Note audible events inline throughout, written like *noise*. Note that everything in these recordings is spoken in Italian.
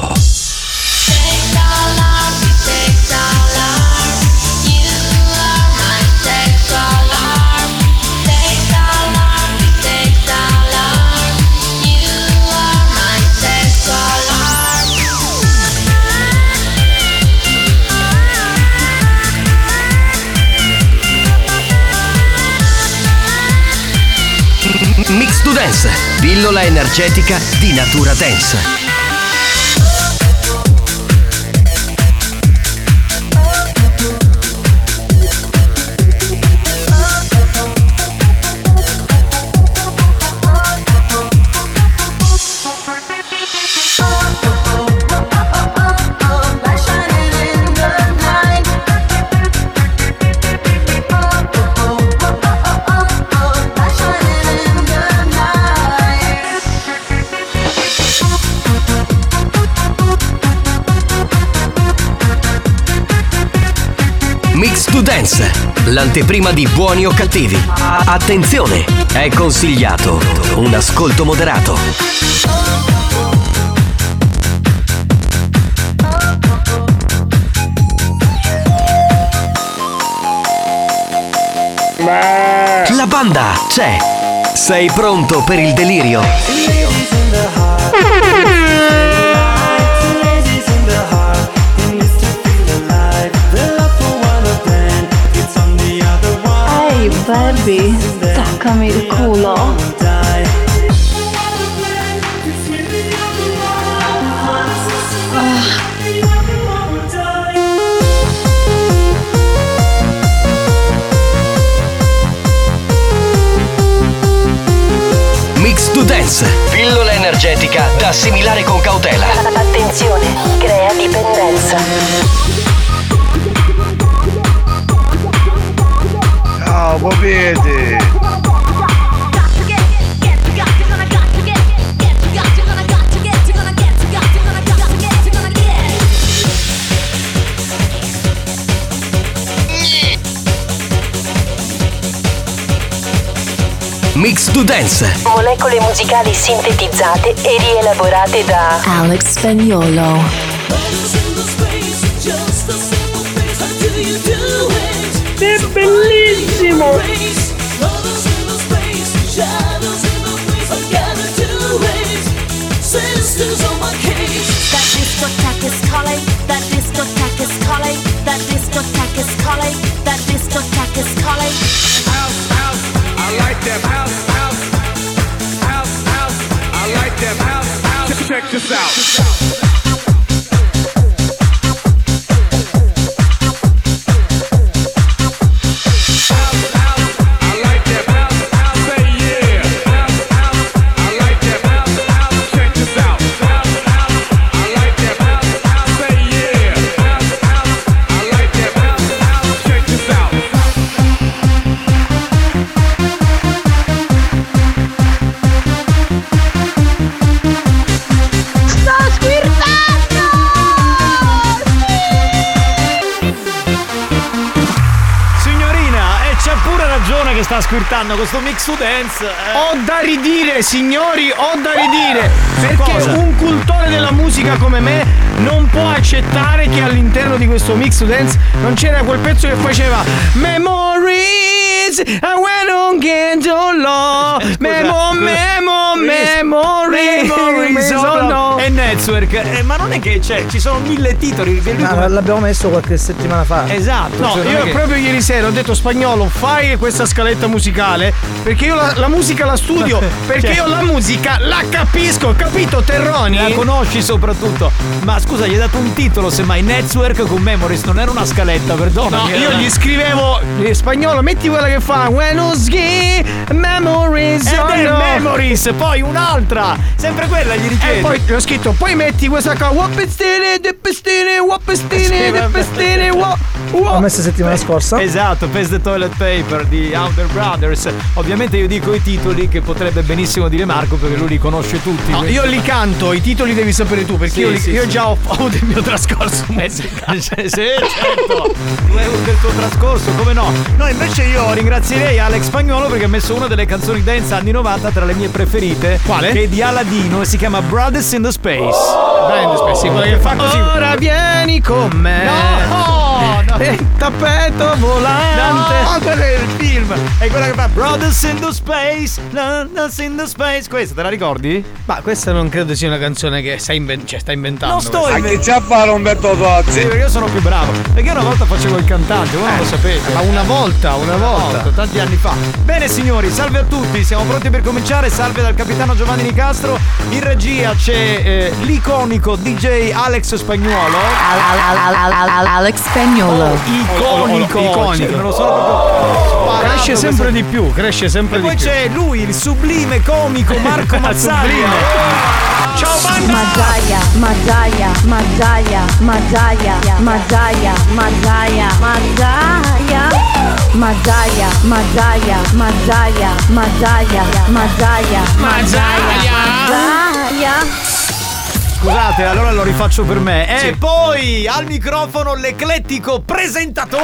To Dance, pillola energetica di natura dance. Dance, l'anteprima di buoni o cattivi. Attenzione, è consigliato un ascolto moderato. La banda c'è. Sei pronto per il delirio? Baby, toccami il culo. Mix to Dance, pillola energetica da assimilare con cautela. Attenzione, crea dipendenza. Ciao, popete! Mix to Dance, Molecole musicali sintetizzate e rielaborate da Alex Spagnolo. È bellissimo! That discotheque is calling, that discotheque is calling, that discotheque is calling, that discotheque is calling. House, house, I like them. House, house, house, house, I like them. House, house. Check this out. Squirtando questo mix to dance. eh. Ho da ridire, signori, ho da ridire. Perché cosa? un cultore della musica come me non può accettare che all'interno di questo mix to dance non c'era quel pezzo che faceva Memories memories, I went on Gentolo. Memo, memo, memories. Memories oh no. e Network. Eh, ma non è che c'è, ci sono mille titoli. come- l'abbiamo messo qualche settimana fa. Esatto. No, cioè, io che- proprio ieri sera ho detto spagnolo, fai questa scaletta musicale perché io la, la musica la studio, *laughs* perché Cioè- io la musica la capisco, capito Terroni? La conosci soprattutto. Ma scusa, gli hai dato un titolo, semmai Network con Memories, non era una scaletta, perdona. No, io gli scrivevo in spagnolo, metti quella che fa When ski, memories, Ed oh è no. Memories, poi un'altra. Sempre quella gli E richiedi. poi ho scritto, poi metti questa qua, wapestine, depestine, wapestine, Sì, vabbè. depestine, wa- L'ho wa- messa settimana scorsa. Esatto, Pass the Toilet Paper di Outer Brothers. Ovviamente io dico i titoli che potrebbe benissimo dire Marco perché lui li conosce tutti. No, io li canto, i titoli devi sapere tu, perché Sì, io, li- sì, io sì. già ho, ho avuto il mio trascorso Eh, musicale. *laughs* sì, certo. Tu hai avuto il tuo trascorso, come no? No, invece io ringrazierei Alex Spagnolo perché ha messo una delle canzoni dance anni 90 tra le mie preferite. Quale? Che è di Aladino e si chiama Brothers in the Space. Brand Space, sì, quella che fa così. Ora vieni con me. No, no. E tappeto volante. No, quello è il film. È quella che fa Brothers in the Space. Brothers in the Space. Questa te la ricordi? Ma questa non credo sia una canzone che stai, inven- cioè, stai inventando. Non sto inventando. c'è a fare Umberto Sì, Tozzi? perché io sono più bravo. Perché io una volta facevo il cantante, voi non lo sapete. Ma una volta, una volta. Tanti anni fa. Bene signori, salve a tutti, siamo pronti per cominciare. Salve dal capitano Giovanni Nicastro. In regia c'è eh, l'iconico DJ Alex Spagnuolo. Alex Spagnolo. Iconico, Oh, oh, iconico. Cioè, me lo sono proprio Cresce questo- sempre di più, cresce sempre E di poi più. c'è lui, il sublime comico Marco *laughs* Mazzaglia. Ciao banda! Madaya, Madaya, Madaya, Madaya, Madaya, Madaya, Madaya. Madaya, Madaya, Madaya, Madaya, Madaya, Madaya. Scusate, allora lo rifaccio per me. E poi al microfono l'eclettico presentatore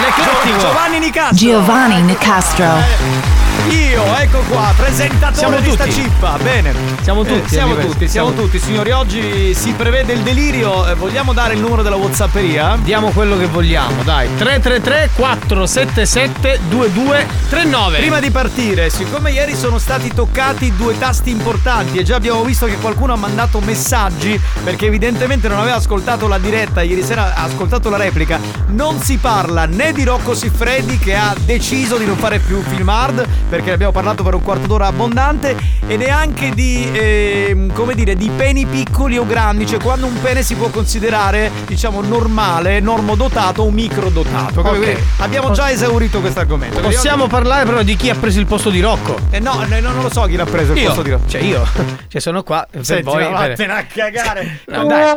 L'eclettico. Giovanni Nicastro. Giovanni Nicastro. Io, ecco qua, presentatore Siamo di tutti. cippa. Bene. Siamo Eh, tutti, siamo Oliver, tutti, siamo siamo tutti, signori. Oggi si prevede il delirio. Eh, vogliamo dare il numero della Whatsapperia? Diamo quello che vogliamo, dai. 333 477 2239. Prima di partire, siccome ieri sono stati toccati due tasti importanti e già abbiamo visto che qualcuno ha mandato messaggi perché evidentemente non aveva ascoltato la diretta, ieri sera ha ascoltato la replica, non si parla né di Rocco Siffredi che ha deciso di non fare più film hard perché ne abbiamo parlato per un quarto d'ora abbondante e neanche di, ehm, come dire, di peni piccoli o grandi, cioè quando un pene si può considerare, diciamo, normale, normodotato o microdotato. Ok. Quindi Abbiamo già esaurito questo argomento. Possiamo parlare però di chi ha preso il posto di Rocco. Eh no, no, non lo so chi l'ha preso il Io, posto di Rocco. cioè io, *laughs* cioè sono qua per Senti, voi. ma vattene a cagare. *laughs* No, dai,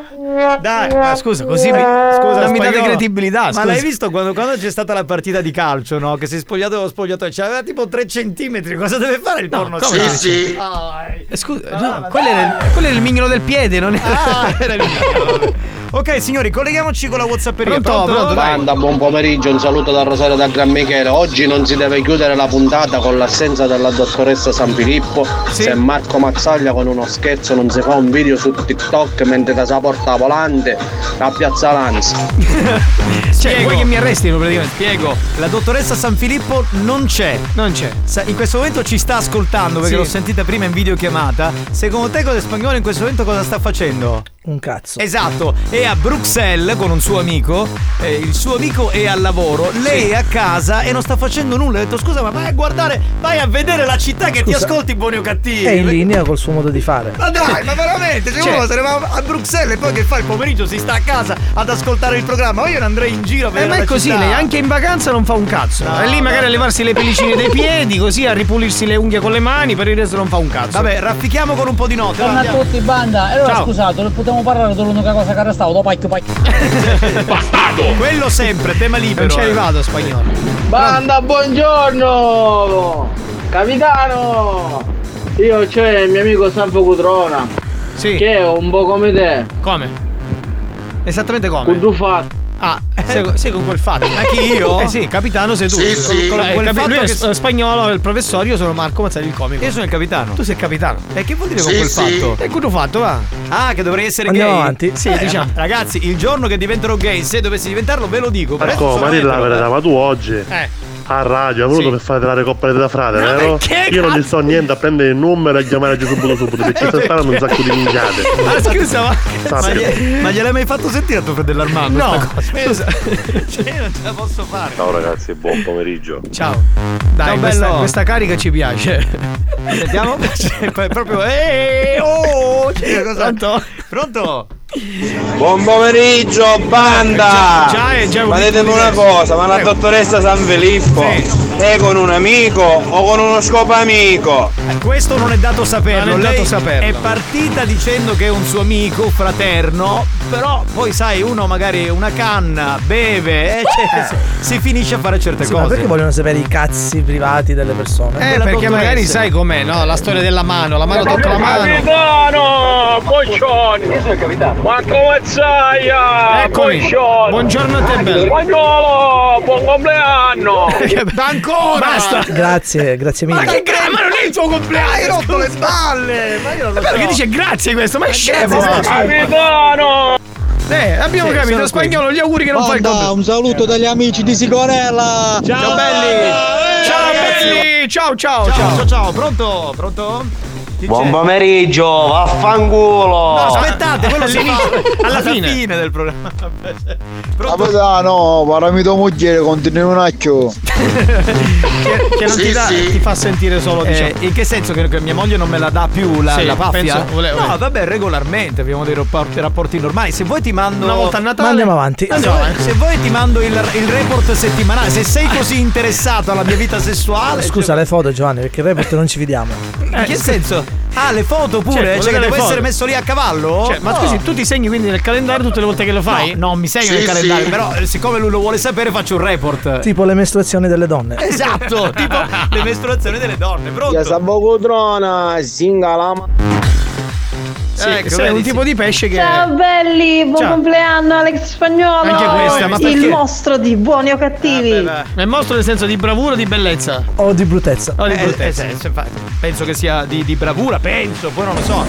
Dai, ma scusa, così mi, Scusa, non mi date credibilità. Ma scusa. l'hai visto quando, quando c'è stata la partita di calcio, no? Che si è spogliato lo spogliatoio, c'aveva tipo 3 centimetri. Cosa deve fare il porno? come star? sì, Ai. Eh, Scusa, no, quello era, il, quello era il mignolo del piede, non era. Ah, *laughs* era il mio. Ok, signori, colleghiamoci con la WhatsApperia. Pronto, pronto, dai. Banda, buon pomeriggio, un saluto da Rosario da Gran Michele. Oggi non si deve chiudere la puntata con l'assenza della dottoressa San Filippo. Sì. Se Marco Mazzaglia con uno scherzo non si fa un video su TikTok mentre da sa porta volante a Piazza Lanza. *laughs* Cioè, vuoi che mi arrestino praticamente? Spiego, la dottoressa San Filippo non c'è. Non c'è. In questo momento ci sta ascoltando perché Sì. l'ho sentita prima in videochiamata. Secondo te cosa spagnolo in questo momento cosa sta facendo? Un cazzo. Esatto, è a Bruxelles con un suo amico, eh, il suo amico è al lavoro, lei è a casa e non sta facendo nulla. Ha detto scusa ma vai a guardare, vai a vedere la città che ti Scusa, ascolti buoni o cattivi. È in linea col suo modo di fare. Ma dai, ma veramente, se Cioè- uno se ne va a Bruxelles e poi che fa il pomeriggio si sta a casa ad ascoltare il programma, ma io ne andrei in giro a Eh, vedere ma è la così, città. lei anche in vacanza non fa un cazzo. No, è lì magari no. a levarsi le pellicine dei piedi, così a ripulirsi le unghie con le mani, per il resto non fa un cazzo. Vabbè, raffichiamo con un po' di note. Buongiorno a tutti banda, e allora Ciao. scusate, non potremmo parlare dell'unica cosa che arrestavo, dopo pacchio *laughs* pacchio. Quello sempre, tema libero. non ci è eh. arrivato spagnolo. Banda, buongiorno! Capitano! Io c'è il mio amico Sanfo Cutrona, Sì. che è un po' come te, Come? Esattamente come? con due fatti. Ah, sei, sei con quel fatto. Anche io? Eh sì, capitano sei tu. Sì, Con- sì. con Eh, quel il fatto fatto lui è che- s- spagnolo, il professore, io sono Marco Mazzari, il comico. Io sono il capitano. Tu sei il capitano. E che vuol dire con Sì, quel sì. fatto? E cosa ho fatto, va? Ah, che dovrei essere Andiamo gay? avanti. Sì, Eh, diciamo. ma Ragazzi, il giorno che diventerò gay, se dovessi diventarlo, ve lo dico. Marco, ma di la verità, ma tu oggi Eh. A radio, è venuto per fare della coppia da frate, Ma vero? perché, Io non gli sto niente a prendere il numero e chiamare Gesù subito subito perché *laughs* sto sparando un sacco di minchiate. Ma scusa, ma, ma, gli- ma gliel'hai mai fatto sentire a tuo fratello Armando? No. sta cosa? Scusa. *laughs* cioè, io non ce la posso fare. Ciao ragazzi, buon pomeriggio. Ciao. Dai, Ciao, questa, bello. questa carica ci piace. Sentiamo? *laughs* Cioè, proprio. Eeeh, oh! Cioè, cosa- Pronto? Pronto? Buon pomeriggio, banda! Già- già già ma ditemi una cosa, ma la dottoressa San Filippo è con un amico o con uno scopo amico? Eh, Questo non è dato saperlo. Non è dato saperlo. è partita dicendo che è un suo amico, fraterno, però poi sai, uno magari una canna, beve, e *laughs* cioè, si finisce a fare certe Sì, ma cose. perché vogliono sapere i cazzi privati delle persone? Eh, perché dottoressa. magari sai com'è, no? La storia della mano, la mano tocca la mano. Capitano! Boccioni! Ma come stai? Eccomi. Buongiorno a te, bello. Spagnolo! Buon compleanno! *laughs* Ancora! Basta! Grazie, grazie mille. Ma che gra- ma non è il tuo compleanno! Hai rotto le spalle! Ma io non lo so. Perché dice grazie questo? Ma è scemo! Capitano! Eh, abbiamo Sì, capito, spagnolo, gli auguri che non fai il compleanno. un saluto dagli amici di Sigonella! Ciao belli! Ciao belli! Ciao ciao Ciao, ciao! ciao, ciao, pronto? Pronto? Buon pomeriggio, vaffanculo! No, aspettate, quello si fa alla fine. fine del programma. Pronto? Capitano, parlami tuo moglie, continui un acchio! *laughs* Che, che non ti, dà- ti fa sentire solo, diciamo. Eh, in che senso che, che mia moglie non me la dà più la, Sì, la paffia? penso- no, vabbè, regolarmente abbiamo dei rapporti, rapporti normali. Se vuoi ti mando Una volta a Ma Natale. andiamo avanti. Se vuoi- se vuoi ti mando il, il report settimanale, se sei così interessato alla mia vita sessuale. Scusa, le foto Giovanni, perché il report non ci fidiamo. cioè, in che senso? Ah, le foto pure? Certo, cioè, che devo foto? essere messo lì a cavallo? Cioè, ma No. scusi, tu ti segni quindi nel calendario tutte le volte che lo fai? No, non mi segno nel calendario, però eh, siccome lui lo vuole sapere faccio un report. Tipo le mestruazioni delle donne. Esatto, tipo le mestruazioni delle donne, pronto? Sabocodrona, singala Sì, Ecco, sei vedi, un tipo di pesce che. Ciao belli, buon Ciao. compleanno Alex Spagnolo. Anche questa, ma perché? Il mostro di buoni o cattivi. Vabbè, È mostro nel senso di bravura o di bellezza? O di bruttezza. O di Eh, bruttezza. eh, fa- penso che sia di, di bravura, penso, poi non lo so.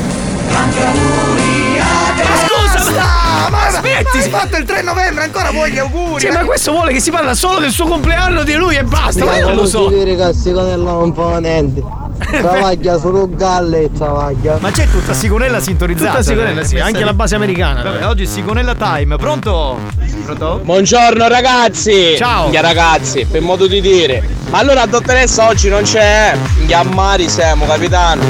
Ma scusa, ma, ma aspetti! Hai fatto il 3 novembre, ancora vuoi gli auguri? Sì, ma questo vuole che si parla solo del suo compleanno di lui e basta, ma io non lo so. dire che Sigonella non fa niente. *laughs* Travaglia solo galle e travaglia. Ma c'è tutta Sigonella sintonizzata. Tutta Sigonella, sì, Eh, anche la base americana. Vabbè, oggi Sigonella time, pronto? Pronto? Buongiorno ragazzi! Ciao. Gli ragazzi, per modo di dire. Ma allora dottoressa oggi non c'è. Gli ammari siamo, capitano.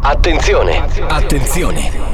Attenzione, attenzione.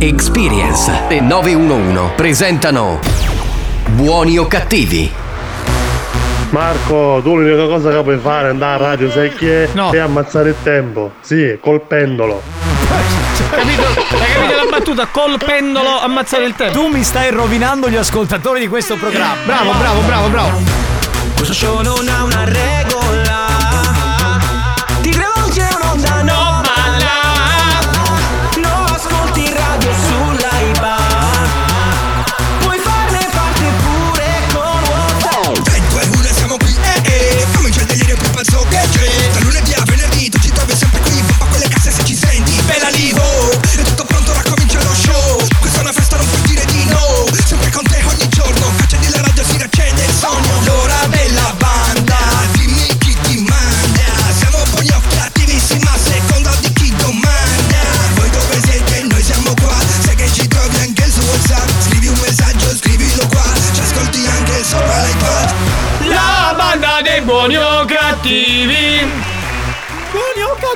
Experience e 911 presentano Buoni o cattivi? Marco, tu l'unica cosa che puoi fare è andare a radio, sai chi è? No. E ammazzare il tempo. Sì, col pendolo. Capito? Hai capito la battuta? Col pendolo ammazzare il tempo. Tu mi stai rovinando gli ascoltatori di questo programma. Bravo, bravo, bravo, bravo. Questo show non ha una regola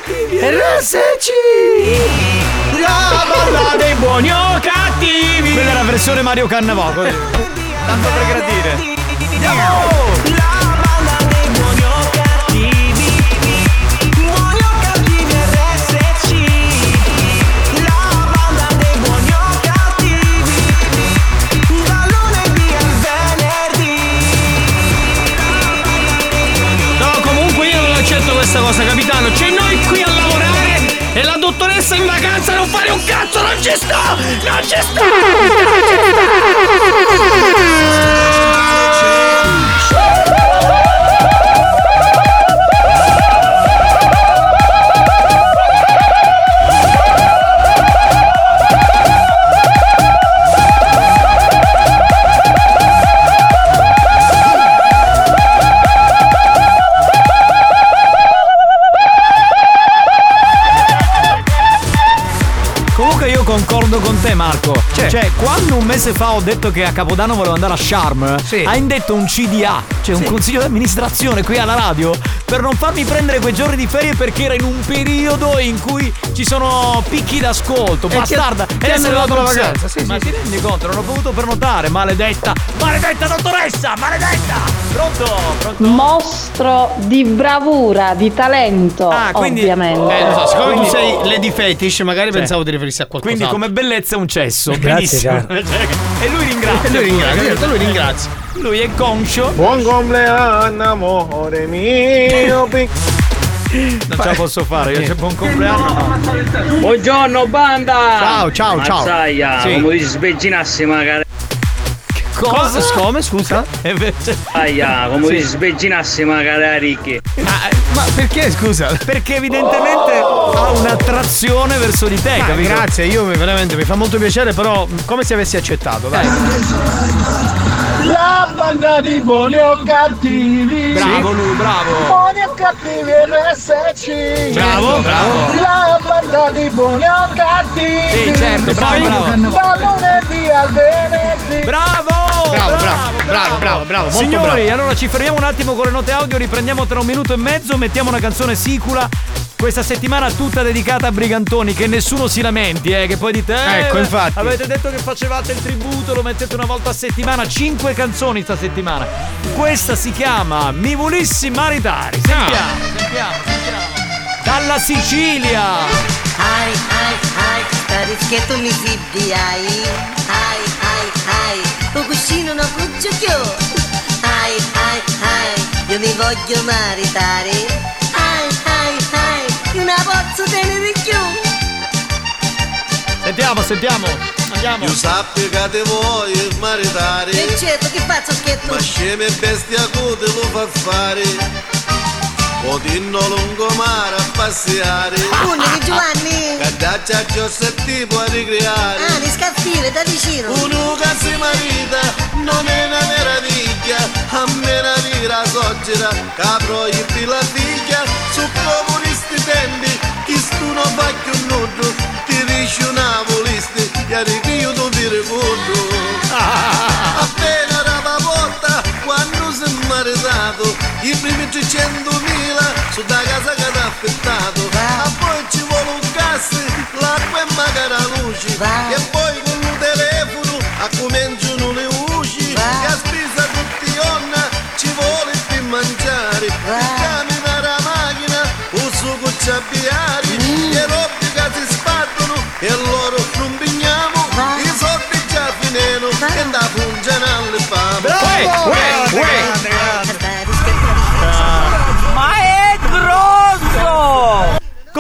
RSC. La banda dei buoni o cattivi. Quella è la versione Mario Cannavò. Tanto per gradire. Cosa, capitano? C'è noi qui a lavorare e la dottoressa in vacanza non fare un cazzo, non ci sto! Non ci sto! Comunque Marco. Cioè, quando un mese fa ho detto che a Capodanno volevo andare a Charm Hai indetto un CDA Cioè un consiglio di amministrazione qui alla radio Per non farmi prendere quei giorni di ferie Perché era in un periodo in cui ci sono picchi d'ascolto E Bastarda. ti- ti hanno adesso dato la vacanza, sì, Ma sì, ti rendi conto? Non ho potuto prenotare Maledetta Maledetta dottoressa Maledetta Pronto? Pronto? Mostro di bravura, di talento, ovviamente. Eh, lo so, siccome Quindi- tu sei Lady Fetish, magari Sì. pensavo di riferirsi a qualcosa. Quindi come bellezza è un cesso Grazie, Benissimo *laughs* Cioè, E lui ringrazia E lui ringrazia, lui ringrazia. Lui è conscio Buon compleanno, amore mio. *laughs* Non ce la posso fare, io c'è buon compleanno. no. Buongiorno banda! Ciao, ciao, ciao. Mazzaia, Sì. come ti svegginassi magari. Cosa? Come, scusa? *laughs* E invece. Aia, come Sì. ti svegginassi magari ricchi. Ma perché, scusa? Perché evidentemente ha un'attrazione verso di te, grazie, io veramente mi fa molto piacere, però come se avessi accettato, dai. *laughs* La banda di buoni o cattivi Bravo lui, bravo. Buoni o cattivi RSC Bravo, bravo. La banda di buoni o cattivi Sì, certo, bravo, bravo. Da lunedì al venerdì Bravo! Bravo, bravo, bravo, bravo, bravo, Signori, bravo. allora ci fermiamo un attimo con le note audio, riprendiamo tra un minuto e mezzo, mettiamo una canzone sicula. Questa settimana tutta dedicata a Brigantoni, che nessuno si lamenti, eh, che poi dite eh, Ecco, infatti. Avete detto che facevate il tributo, lo mettete una volta a settimana, cinque canzoni sta settimana. Questa si chiama Mi volissi maritare. Sentiamo, sentiamo, sentiamo. Dalla Sicilia! Ai ai ai, stare schietto mi zibbi ai Ai ai ai, un cuscino non cucciocchio Ai ai ai, io mi voglio maritare Ai ai ai, una pozzo tenere più. Sentiamo, sentiamo. Andiamo. Io sappi che ti voglio maritare E certo, che faccio schietto? Ma sceme e bestia cute lo fa fare. Odinno lungomare a passeare. Unni Giovanni. Cadaccia Giossetti può ricreare. Ah, mi scaffire da vicino. Uno che si marita non è una meraviglia. A meraviglia soggera capro gli la figlia Su comunisti tempi chi stu non fa più nudo Ti dice una volisti e arrivi io tu ti ricordo Appena era volta quando si è maritato I primi 300.000 su da casa che ti ha affittato A poi ci vuole un gas, l'acqua e magari la luce. E poi con il telefono a cominciano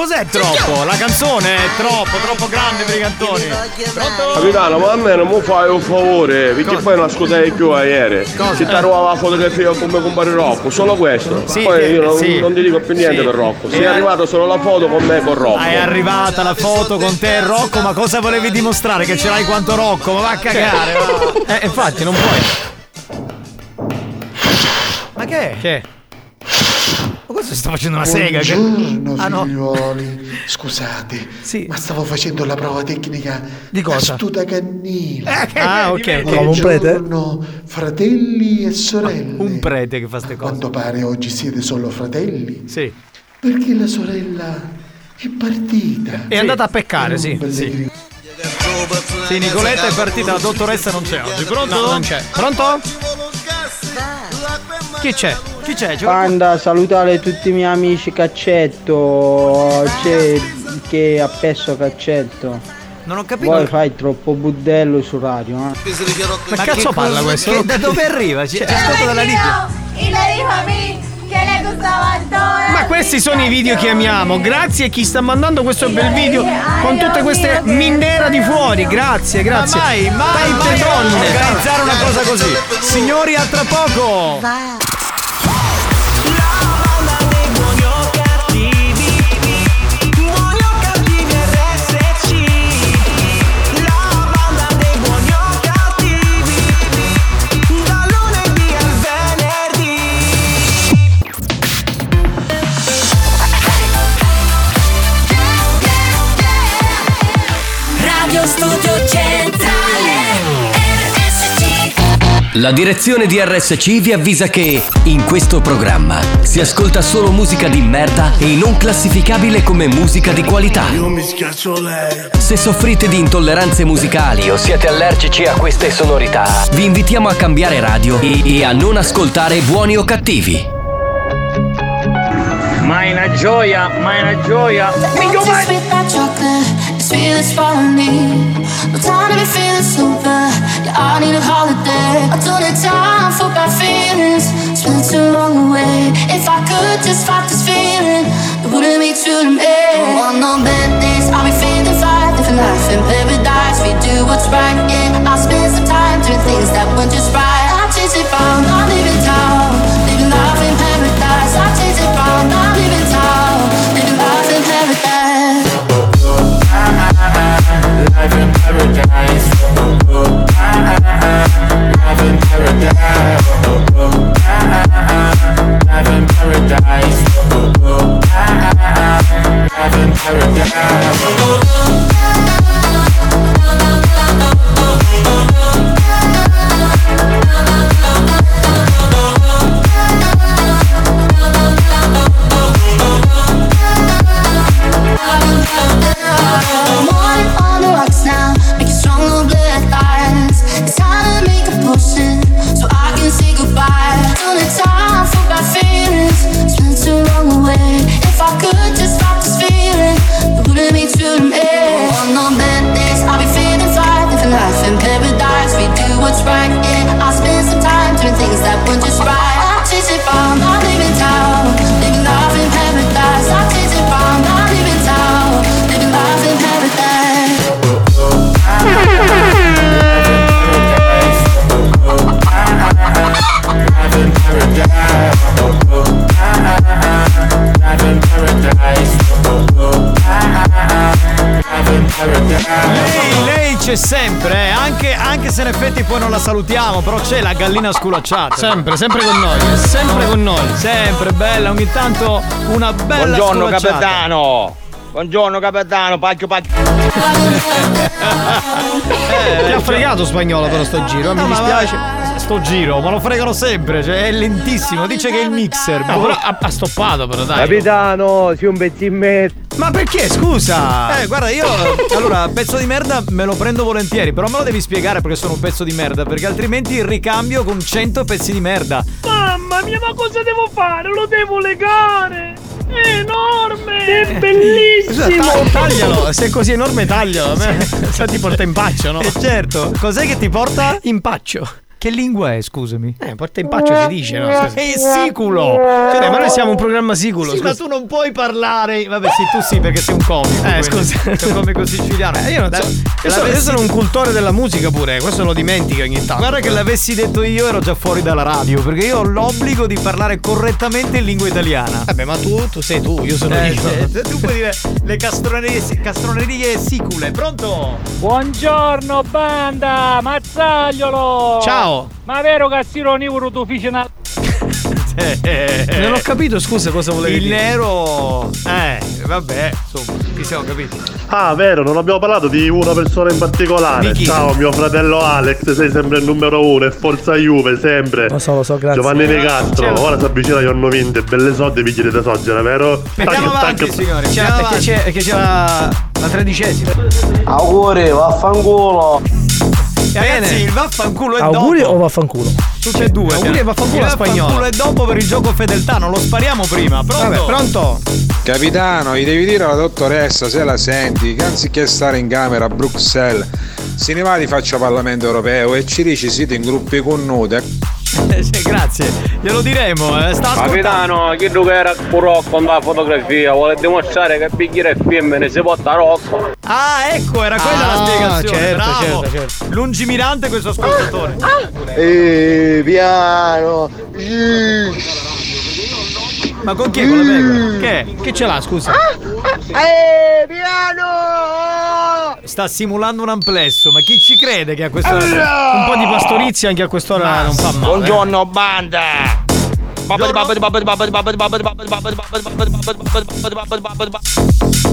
Cos'è troppo? La canzone è troppo, troppo grande per i cantoni. Pronto? Capitano, ma a me non mi fai un favore, perché poi non ascoltai più ieri. Si ti arrivava la fotografia come compare Rocco, solo questo. Sì, poi io non, sì. non ti dico più niente Sì. per Rocco. E- è arrivato solo la foto con me e con Rocco. È arrivata la foto con te e Rocco, ma cosa volevi dimostrare? Che ce l'hai quanto Rocco? Ma va a cagare, va. Eh, infatti, non puoi. Ma che? è? Che? Ma questo si sta facendo una sega. che- Buongiorno Ah no. figliuoli, scusate, ma stavo facendo la prova tecnica Di cosa? Astuta cannina. Ah, ok. Come un prete? Buongiorno, fratelli e sorelle. Un prete che fa ste A cose. quanto pare oggi siete solo fratelli. Sì. Perché la sorella è partita. È andata a peccare, sì. Pellegrino. Sì, Nicoletta è partita, la dottoressa non c'è oggi. Pronto? No, non c'è. Pronto? Chi c'è? Chi c'è? C'è Panda, salutare tutti i miei amici Caccetto, c'è che ha perso Caccetto. Non ho capito. Poi fai troppo buddello su radio, eh. Ma cazzo che parla questo? che- da dove arriva? Ci, ci ascolta dalla Libia. Ma questi sono i video che amiamo. Grazie a chi sta mandando questo bel video con tutte queste minnera di fuori. Grazie, grazie. Ma mai, mai, Tante mai donne. organizzare una cosa così. Signori, a tra poco. La direzione di RSC vi avvisa che in questo programma si ascolta solo musica di merda e non classificabile come musica di qualità. Io mi schiaccio lei. Se soffrite di intolleranze musicali o siete allergici a queste sonorità, vi invitiamo a cambiare radio e, e a non ascoltare buoni o cattivi. Ma è una gioia, ma è una gioia. Minchia, I need a holiday. I don't have time for bad feelings. Spent too long away. If I could just fight this feeling, it wouldn't be true to me. Don't want no days. I'll be feeling fine, living life in paradise. We do what's right, yeah. I'll spend some time doing things that weren't just right. I chase it round, I'm leaving town, living life in paradise. I chase it round, I'm leaving town, living life in paradise. Life in paradise. Life in paradise. Life in paradise. Life in paradise. Lei, lei c'è sempre, eh, anche, anche se in effetti poi non la salutiamo, però c'è la gallina sculacciata. Sempre, sempre con noi, sempre con noi. Sempre bella, ogni tanto una bella Buongiorno sculacciata. capitano. Buongiorno capitano, pacchio pacchio. Ti ha fregato spagnolo però sto giro, eh, mi No, ma dispiace. Sto giro, ma lo fregano sempre, cioè è lentissimo, dice che è il mixer. No, però ha, ha stoppato però dai. Capitano, si un pezzo in mezzo. Ma perché scusa? Eh, guarda, io allora, pezzo di merda me lo prendo volentieri, però me lo devi spiegare perché sono un pezzo di merda, perché altrimenti ricambio con 100 pezzi di merda. Mamma mia, ma cosa devo fare? Lo devo legare! È enorme! È bellissimo! Scusa, ta- taglialo, se è così enorme taglialo. A me sa *laughs* ti porta in paccio, no? Eh, certo, cos'è che ti porta? In paccio. Che lingua è, scusami? Eh, porta in paccio si dice, no? È siculo! Cioè, ma noi siamo un programma siculo, Sì, scusa. ma tu non puoi parlare. Vabbè, sì, tu sì, perché sei un comico. Eh, scusa. Sei un comico siciliano. Eh, io non so. Io sono, io sono un cultore della musica pure, questo lo dimentico ogni tanto. Guarda che l'avessi detto io ero già fuori dalla radio, perché io ho l'obbligo di parlare correttamente in lingua italiana. Vabbè, ma tu, tu sei tu, io sono Eh, io. eh, tu puoi dire le castronerie, castronerie sicule, pronto? Buongiorno banda, mazzagliolo! Ciao. Ma vero che si ronivoro tu una... *laughs* Non ho capito, scusa, cosa volevi Il dire. nero. Eh, vabbè, insomma, ci siamo capiti. Ah, vero, non abbiamo parlato di una persona in particolare. Ciao, mio fratello Alex, sei sempre il numero uno e forza Juve, sempre. Lo so, lo so, grazie. Giovanni De Castro, Ciao. ora si avvicina gli hanno vinte, belle soldi vigili di Soggiera, vero? Andiamo avanti, tac. signori. C'è, avanti. c'è, perché c'è la, la tredicesima. Auguri, vaffanculo. Ragazzi, il vaffanculo è Auguri dopo. o vaffanculo? Tutte e due. Auguri e vaffanculo Il a spagnolo. vaffanculo è dopo per il gioco fedeltà, non lo spariamo prima. Pronto? Vabbè, pronto? Capitano, gli devi dire alla dottoressa se la senti che anziché stare in camera a Bruxelles, se ne va di faccia Parlamento europeo e ci dici siete in gruppi con nude. *laughs* Sì, grazie, glielo diremo. Eh. Sta. Capitano, chi che era puro con la fotografia vuole dimostrare che bicchiere femmine si porta rocco. Ah, ecco, era quella Ah, la spiegazione. certo, Bravo. certo, Lungimirante questo ascoltatore. Piano. Ma con chi è con la pecora? Che? Che ce l'ha, scusa? Ehi, piano. Sta simulando un amplesso, ma chi ci crede che a questa Un po' di pastorizia anche a quest'ora non fa male. Buongiorno banda.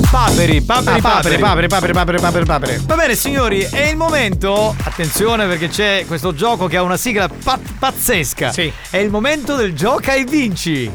Paperi, paperi, Ah, papere, papere, papere, papere, papere, papere. Va bene signori, è il momento, attenzione perché c'è questo gioco che ha una sigla pa- pazzesca. Sì. È il momento del gioca e vinci.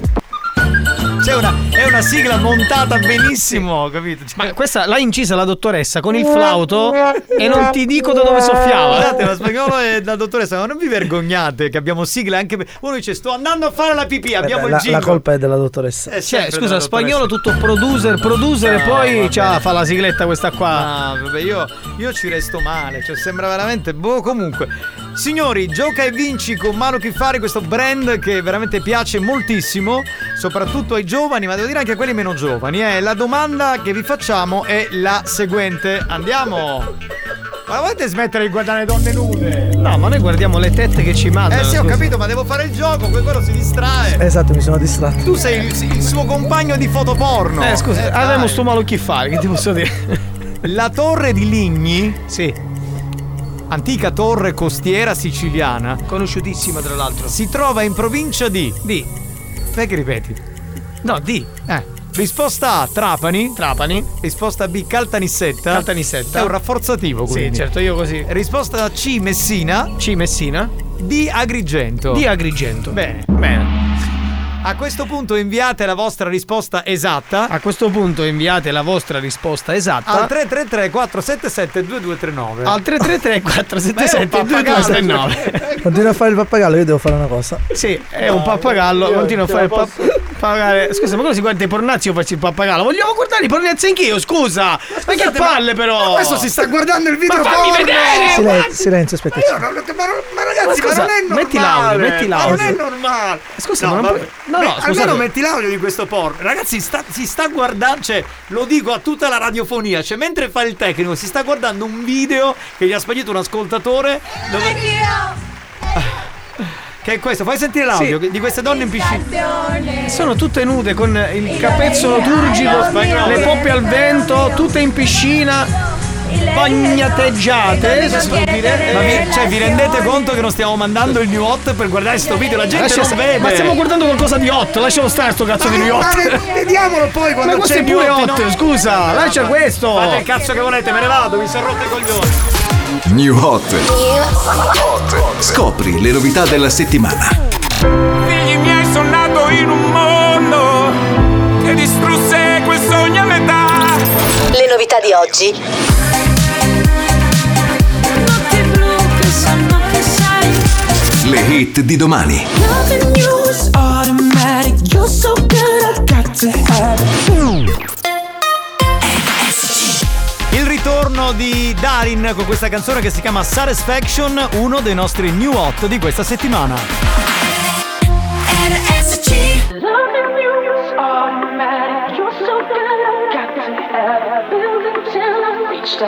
C'è una, è una sigla montata benissimo, capito? Cioè- Ma questa l'ha incisa la dottoressa con il flauto e non ti dico da dove soffiava. Guardate, lo spagnolo e la dottoressa, ma non vi vergognate che abbiamo sigle anche per... Uno dice sto andando a fare la pipì, abbiamo la, il jingle. la colpa è della dottoressa. Eh, Cioè, scusa, spagnolo tutto producer, producer e poi c'ha- fa la sigletta questa qua. Ah, vabbè, io, io ci resto male, cioè sembra veramente. Boh, comunque. Signori, gioca e vinci con Mano Chi Fare, questo brand che veramente piace moltissimo, soprattutto ai giovani, ma devo dire anche a quelli meno giovani. Eh. La domanda che vi facciamo è la seguente. Andiamo! Ma volete smettere di guardare donne nude? No, ma noi guardiamo le tette che ci mandano. Eh sì, ho scusa. capito, ma devo fare il gioco, poi quello si distrae. Esatto, mi sono distratto. Tu sei il, il suo compagno di fotoporno. Eh, scusa, Eh, dai. sto malo chi fare, che ti posso dire? La torre di Ligni, Sì, antica torre costiera siciliana, conosciutissima tra l'altro. si trova in provincia di. Di. Perché ripeti? No, di. Eh. Risposta A, Trapani. Trapani. Risposta B, Caltanissetta. Caltanissetta. È un rafforzativo, Sì, quindi. certo, io così. Risposta C, Messina. C Messina. D, Agrigento. Di Agrigento. Bene. Bene. A questo punto inviate la vostra risposta esatta A questo punto inviate la vostra risposta esatta al 333 477 2239. al 333 477 2239. Continua a fare il pappagallo, io devo fare una cosa. Sì, è un pappagallo, continua a fare il pappagallo. Scusa, ma cosa si guarda i pornazzi o faccio il pappagallo? Vogliamo guardare i pornazzi anch'io, scusa! Ma che palle però! Ma questo si sta guardando il video Ma fammi porno! vedere! Silen- silenzio, aspetta. Ma, ma ragazzi, Ma ma, scusa, non è normale. metti l'audio, metti Ma l'audio. non è normale. Scusa, no, ma non puoi- no, no, scusate. Almeno metti l'audio di questo porno. Ragazzi, sta- si sta guardando, cioè, lo dico a tutta la radiofonia, cioè, mentre fa il tecnico, si sta guardando un video che gli ha spedito un ascoltatore. Dove... *laughs* Che è questo? Fai sentire l'audio di queste donne in piscina. Sono tutte nude con il capezzolo turgido, le poppe al vento, tutte in piscina, bagnateggiate, dire. Ma vi, cioè, vi rendete conto che non stiamo mandando il new hot per guardare sto video? La gente Lascia non vede. Ma stiamo guardando qualcosa di hot, lascialo stare sto cazzo di New Hot. Ma vediamolo poi quando Ma questo c'è è pure hot, no? scusa, lascia questo. Fate il cazzo che volete, me ne vado, mi sono rotto i coglioni. New Hot. Scopri le novità della settimana. Figli miei sono nato in un mondo che distrusse quel sogno a metà. Le novità di oggi. Le hit di domani. Il ritorno di Darin con questa canzone che si chiama Satisfaction, uno dei nostri new hot di questa settimana.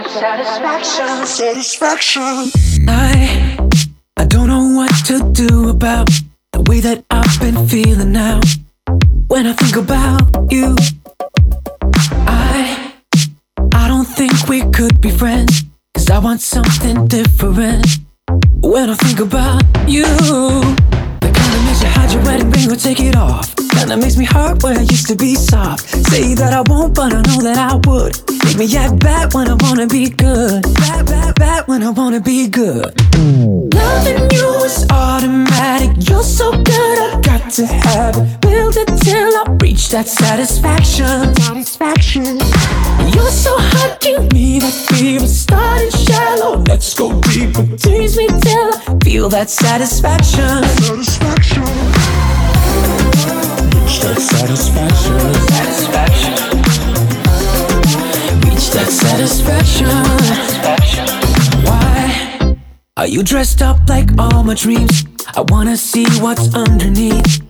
Satisfaction, satisfaction. I I don't know what to do about the way that I've been feeling now. When I think about you, I we could be friends. Cause I want something different. When I think about you, the kind of makes you hide your wedding ring or take it off. Kinda makes me hurt where I used to be soft. Say that I won't, but I know that I would. Make me act bad when I wanna be good. Bad, bad, bad when I wanna be good. Loving you is so good, I got to have it. Build it till I reach that satisfaction. Satisfaction. You're so hot, give me that fever. Starting shallow, let's go deeper. Tease me till I feel that satisfaction. Satisfaction. Reach that satisfaction. Satisfaction. Reach that satisfaction. Satisfaction. Why? Are you dressed up like all my dreams? I wanna see what's underneath.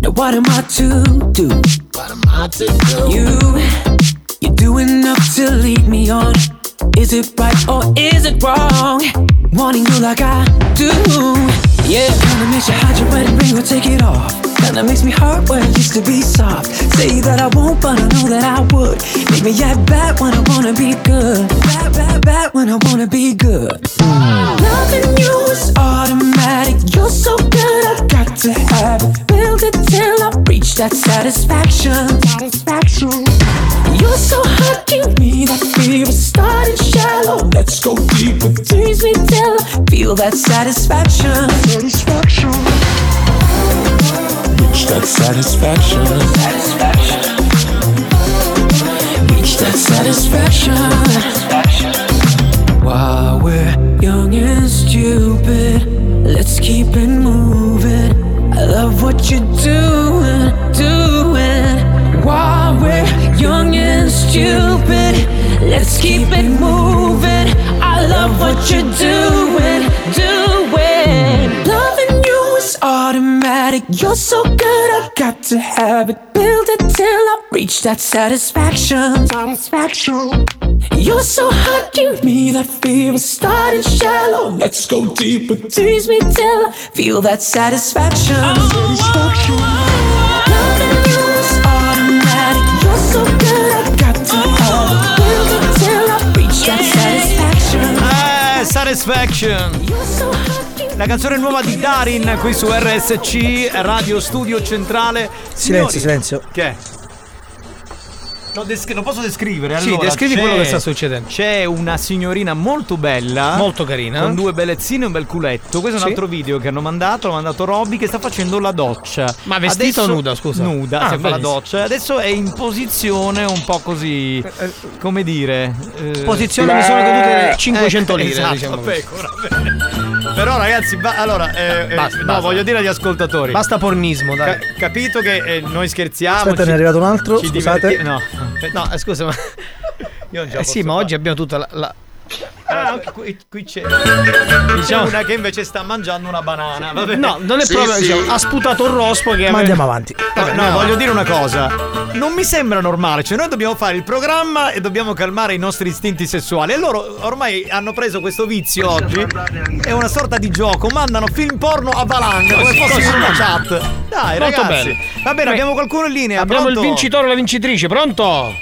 Now what am I to do? What am I to do? You, you do enough to lead me on. Is it right or is it wrong? Wanting you like I do. Yeah, kinda makes you hide your wedding ring or take it off. Kinda makes me hurt where it used to be soft. Say that I won't, but I know that I would. Make me act bad when I wanna be good. Bad, bad, bad when I wanna be good. Loving you is automatic. You're so good, I've got to have it. Build it till I reach that satisfaction. Satisfaction. You're so hot, give me that fever. Starting shallow, let's go deeper. Tease me till I feel that satisfaction. Satisfaction. Reach that satisfaction. Satisfaction. Reach that satisfaction. satisfaction. While we're young and stupid, keep it moving. I love what you're doing, doing. While we're young and stupid, let's keep it moving. I love what you're doing, doing. Automatic. You're so good, I got to have it. Build it till I reach that satisfaction. Satisfaction. You're so hot, give me that fever. Starting shallow, let's go deeper. Tease me till I feel that satisfaction. Satisfaction. Loving you is automatic. You're so good, I got to have it. Build it till I reach that satisfaction. Eh, Satisfaction. La canzone nuova di Darin qui su RSC Radio Studio Centrale. Silenzio, Signori- silenzio. Che è? No, descri- lo posso descrivere? Sì, Allora, descrivi c'è- quello che sta succedendo. C'è una signorina molto bella. Molto carina. Con due bellezzine e un bel culetto. Questo è un Sì. altro video che hanno mandato. L'ha mandato Robby che sta facendo la doccia. Ma vestita o Adesso- nuda, scusa? Nuda, Ah, si fa la doccia. Adesso è in posizione un po' così. Come dire. eh, Posizione mi sono cadute 500 lire, esatto, diciamo pecora. Però ragazzi, ba- allora, eh, eh, Basta, no, basta. voglio dire agli ascoltatori. Basta pornismo, dai. Ca- capito che eh, noi scherziamo. Aspetta, ci- ne è arrivato un altro, ci scusate. diverti- No, Eh, no, eh, scusa, ma. *laughs* Io non ce la Eh sì, ma fare. oggi abbiamo tutta la. la- Ah, qui, qui c'è. Diciamo- C'è una che invece sta mangiando una banana. Vabbè. No, non è proprio. diciamo, ha sputato il rospo che Ma andiamo avanti. Vabbè, no, voglio dire una cosa. Non mi sembra normale. Cioè, noi dobbiamo fare il programma e dobbiamo calmare i nostri istinti sessuali. E loro ormai hanno preso questo vizio oggi. È una sorta di gioco. Mandano film porno a valanga come fosse una chat. Dai, Molto ragazzi. bene. Va bene, Beh, abbiamo qualcuno in linea. Abbiamo pronto? il vincitore o la vincitrice, pronto?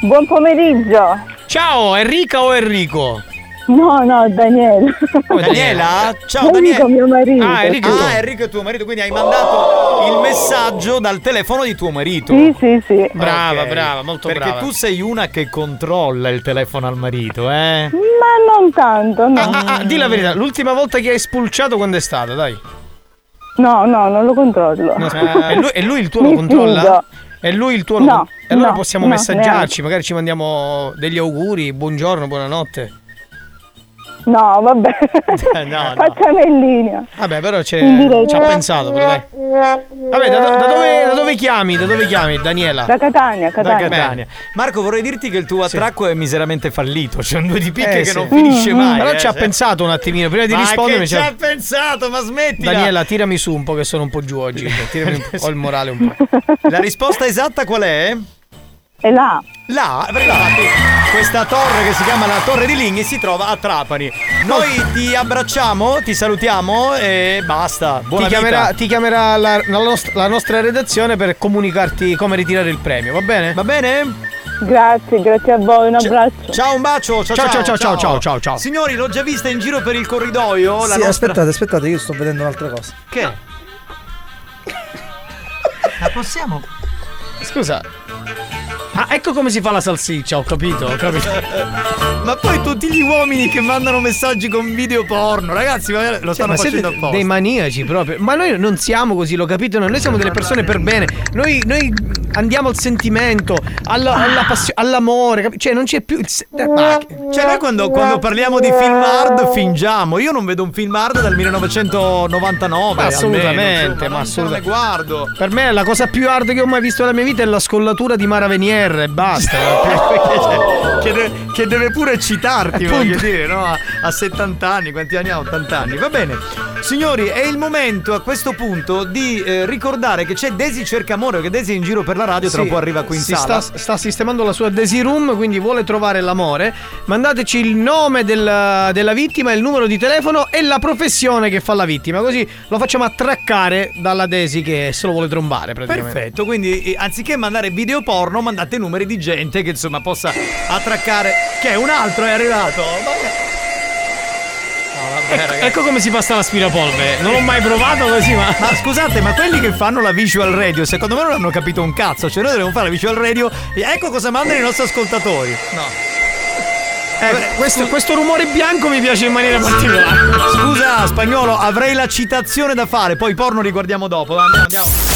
Buon pomeriggio. Ciao, Enrica o Enrico? No, no, Daniele. Daniela? Ciao Enrico, Daniela. mio marito. Ah, Enrico, ah, Enrico è tuo marito, quindi hai mandato il messaggio dal telefono di tuo marito. Sì, sì, sì. Brava, Ok. brava, molto Perché brava. tu sei una che controlla il telefono al marito, eh? Ma non tanto, no. Ah, ah, di la verità, l'ultima volta che hai spulciato quando è stata, dai. No, no, non lo controllo. No, e, lui, e lui il tuo lo controlla? fido. E lui il tuo lo No, con- E allora no, possiamo no, messaggiarci, magari ci mandiamo degli auguri, buongiorno, buonanotte. No, vabbè. Eh, no, no. Facciamo in linea. Vabbè, però ci ha pensato, però dai. Vabbè, da, da dove, da dove chiami? Da dove chiami, Daniela? Da Catania, Da Catania. Catania. Marco, vorrei dirti che il tuo attracco è miseramente fallito. C'è un due di picche Eh, che sì. non finisce mai. Però eh, ci ha cioè. pensato un attimino, prima di Ma rispondermi che ci ha pensato, ma smettila. Daniela, tirami su un po' che sono un po' giù oggi. Tirami un po', ho il morale un po'. La risposta esatta qual è? È là. Là, perché infatti questa torre che si chiama la Torre di Ligni si trova a Trapani. Noi ti abbracciamo, ti salutiamo e basta. Buona Ti vita. chiamerà, ti chiamerà la, la nostra, la nostra redazione per comunicarti come ritirare il premio, va bene? Va bene? Grazie, grazie a voi, un abbraccio. Ciao, un bacio. Ciao, Ciao, ciao, ciao, ciao, ciao, ciao, ciao. Signori, l'ho già vista in giro per il corridoio. la Sì, nostra... aspettate, aspettate, io sto vedendo un'altra cosa. Che? *laughs* Ma possiamo. Scusa. Ah, ecco come si fa la salsiccia, ho capito, ho capito. Ma poi tutti gli uomini che mandano messaggi con video porno, ragazzi, ma lo Cioè, stanno ma facendo apposta. dei maniaci proprio. Ma noi non siamo così, lo capito? Noi siamo delle persone per bene. Noi, noi andiamo al sentimento, alla, alla passio- all'amore, capi- cioè non c'è più il se- ma- Cioè noi quando, quando parliamo di film hard fingiamo. Io non vedo un film hard dal 1999. Ma assolutamente, almeno, ma assolutamente. ne guardo. Per me la cosa più hard che ho mai visto nella mia vita è la scollatura di Mara Venier e basta. che, *laughs* de- che deve pure citarti, Appunto. voglio dire, no? A, a 70 anni, quanti anni ha? 80 anni. Va bene. Signori, è il momento a questo punto di eh, ricordare che c'è Desi Cercamore, che Desi è in giro per la radio, tra un po' arriva qui in si sala. Sta, sta sistemando la sua Daisy Room, quindi vuole trovare l'amore. Mandateci il nome del- della vittima, il numero di telefono e la professione che fa la vittima. Così lo facciamo attraccare dalla Daisy che se lo vuole trombare praticamente. Perfetto, quindi eh, anziché mandare video porno, mandate numeri di gente che insomma possa attraccare. Che un altro è arrivato. Vabbè. Ecco, ecco come si passa l'aspirapolvere. Non l'ho mai provato così, ma. Ma scusate, ma quelli che fanno la visual radio, secondo me non hanno capito un cazzo. Cioè, noi dobbiamo fare la visual radio e ecco cosa mandano i nostri ascoltatori. No. Ecco, questo, questo rumore bianco mi piace in maniera particolare. Scusa, spagnolo, avrei la citazione da fare, poi porno li guardiamo dopo. Andiamo, andiamo.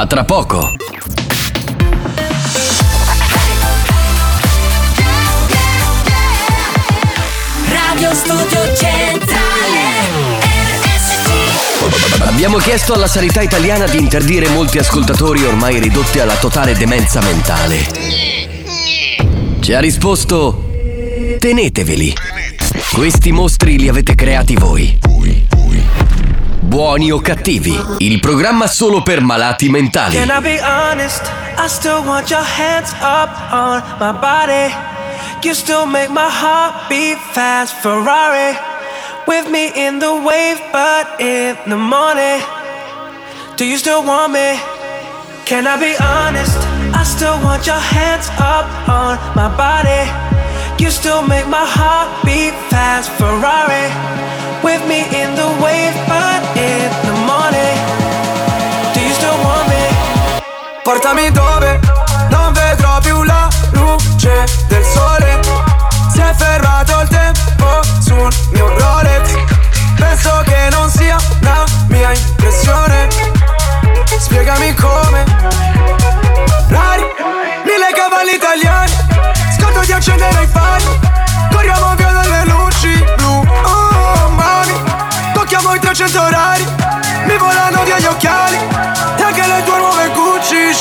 A tra poco. Radio Studio Centrale RSC Abbiamo chiesto alla sanità italiana di interdire molti ascoltatori ormai ridotti alla totale demenza mentale. Ci ha risposto: Teneteveli. Questi mostri li avete creati voi. Buoni o cattivi, il programma solo per malati mentali. Can I be honest? I still want your hands up on my body. You still make my heart beat fast, Ferrari. With me in the wave, but in the morning. Do you still want me? Can I be honest? I still want your hands up on my body. You still make my heart beat fast, Ferrari. With me in the wave, but Portami dove non vedrò più la luce del sole. Si è fermato il tempo sul mio Rolex. Penso che non sia una mia impressione. Spiegami come. Rari, mille cavalli italiani. Scotto di accendere i fari. Corriamo via dalle luci blu. Oh, mani. Tocchiamo i 300 orari. Mi volano via gli occhiali. E anche le tue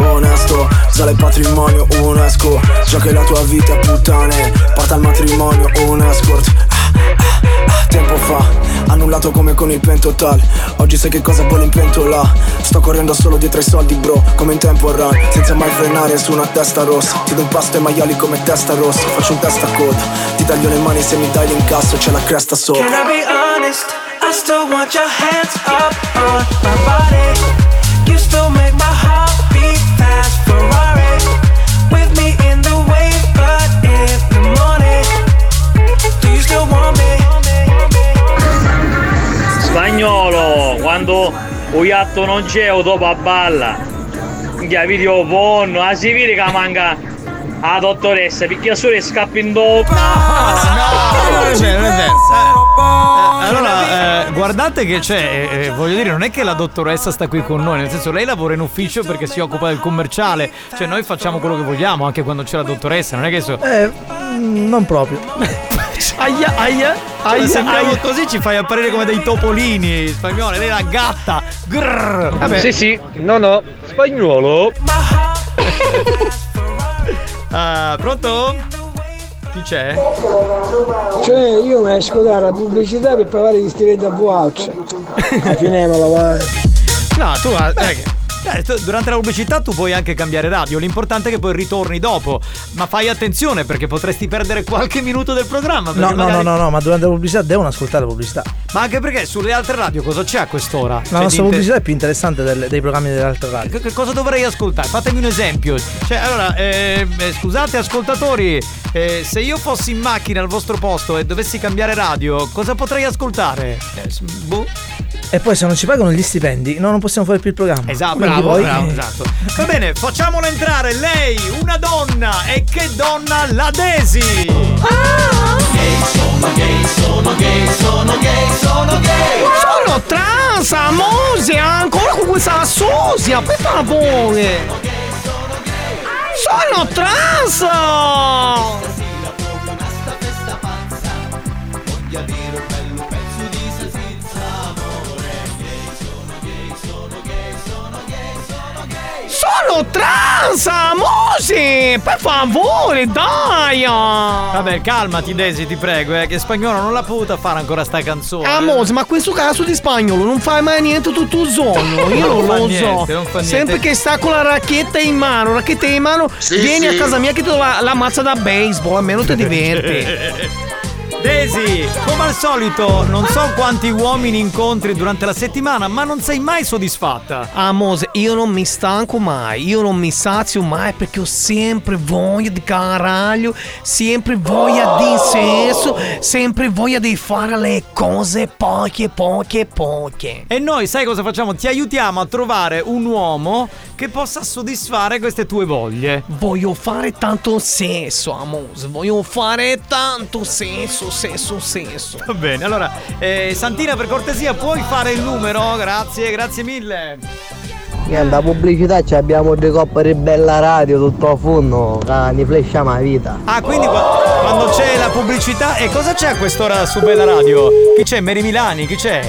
Onesto, sale patrimonio UNESCO. Già che la tua vita puttane Porta al matrimonio un escort Ah, ah, ah, Tempo fa, annullato come con il pentotal Oggi sai che cosa vuole pentola. Sto correndo solo dietro ai soldi bro Come in tempo run, senza mai frenare su una testa rossa. Ti do impasto ai maiali come testa rossa. Faccio un testa a coda Ti taglio le mani se mi dai l'incasso C'è la cresta sopra. Can I be honest? I still want your hands up on my body. You still make gatto non c'è o dopo a balla. Minchia video porno, ah si vede che manca la dottoressa, perché solo scappa in dopo. non è vero, non è vero. Eh, allora, eh, guardate che c'è, eh, eh, voglio dire, non è che la dottoressa sta qui con noi, nel senso lei lavora in ufficio perché si occupa del commerciale, cioè noi facciamo quello che vogliamo anche quando c'è la dottoressa, non è che so... Eh, mm, non proprio. *laughs* Aia, aia, aia, Se andiamo aia. così ci fai apparire come dei topolini spagnoli, lei è la gatta. Grrr. Sì, sì, no, no, spagnolo. *laughs* Ah, pronto? Chi c'è? Cioè io mi esco dalla pubblicità per provare gli stiletti *laughs* a voucher. Finiamola, va. No, tu eh, eh, tu- durante la pubblicità tu puoi anche cambiare radio, l'importante è che poi ritorni dopo. Ma fai attenzione perché potresti perdere qualche minuto del programma. No, perché no, no, magari- no, no, ma durante la pubblicità devono ascoltare la pubblicità. Ma anche perché sulle altre radio cosa c'è a quest'ora? La Cioè, nostra inter- pubblicità è più interessante delle- dei programmi delle altre radio. Che, che cosa dovrei ascoltare? Fatemi un esempio. Cioè, allora, eh, eh, scusate ascoltatori, eh, se io fossi in macchina al vostro posto e dovessi cambiare radio, cosa potrei ascoltare? Eh, boh. E poi se non ci pagano gli stipendi, no, non possiamo fare più il programma. Esatto, bravo, poi- bravo, esatto. Va bene, facciamola entrare, lei, una donna, e che donna, la Desi! Sono gay, sono gay, sono gay, sono gay. Sono trans, amose, ancora con questa sosia, per favore. Sono trans! Sono trans, amose, per favore, dai! Vabbè, calmati Desi, ti prego, eh, che spagnolo non la puta fare ancora sta canzone. Amose, ma questo caso di spagnolo non fai mai niente tutto il giorno. *laughs* Io Non lo niente, so. non. Sempre che sta con la racchetta in mano, racchetta in mano, Sì, vieni sì. a casa mia che ti do la, la mazza da baseball, almeno ti diverti. *laughs* Desi, come al solito, non so quanti uomini incontri durante la settimana, ma non sei mai soddisfatta. Amose, io non mi stanco mai, io non mi sazio mai perché ho sempre voglia di caraglio, sempre voglia di sesso, sempre voglia di fare le cose poche, poche, poche. E noi, sai cosa facciamo? Ti aiutiamo a trovare un uomo che possa soddisfare queste tue voglie. Voglio fare tanto sesso, Amose, voglio fare tanto sesso, sesso, sesso. Va bene, allora, eh, Santina, per cortesia, puoi fare il numero? Grazie, grazie mille. Niente, la pubblicità ci abbiamo due coppe di bella radio tutto a fondo, ne flesciamo la vita. Ah, quindi qua- quando c'è la pubblicità, e cosa c'è a quest'ora su Bella Radio? Chi c'è? Mary Milani? Chi c'è?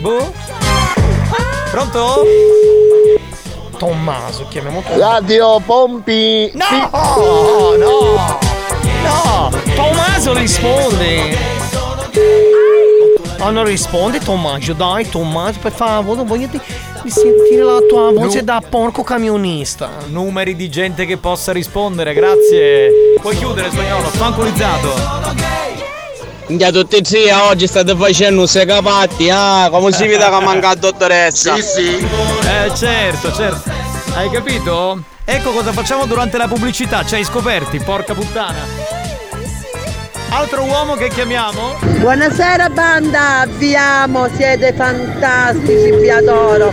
Boh? Pronto? Tommaso, chiamiamo Radio Pompi! No, no, no, Tommaso risponde. Oh, non risponde Tommaso, dai Tommaso, per favore, non voglio di, di sentire la tua voce da porco camionista. Numeri di gente che possa rispondere, grazie. Puoi chiudere, spagnolo, fancolizzato. Minchia tutti e tre oggi state facendo un segapatti, ah, come si vede che manca la dottoressa? Sì, sì. Eh, certo, certo. Hai capito? Ecco cosa facciamo durante la pubblicità, ci hai scoperti, porca puttana. Altro uomo che chiamiamo? Buonasera banda, vi amo, siete fantastici, vi adoro.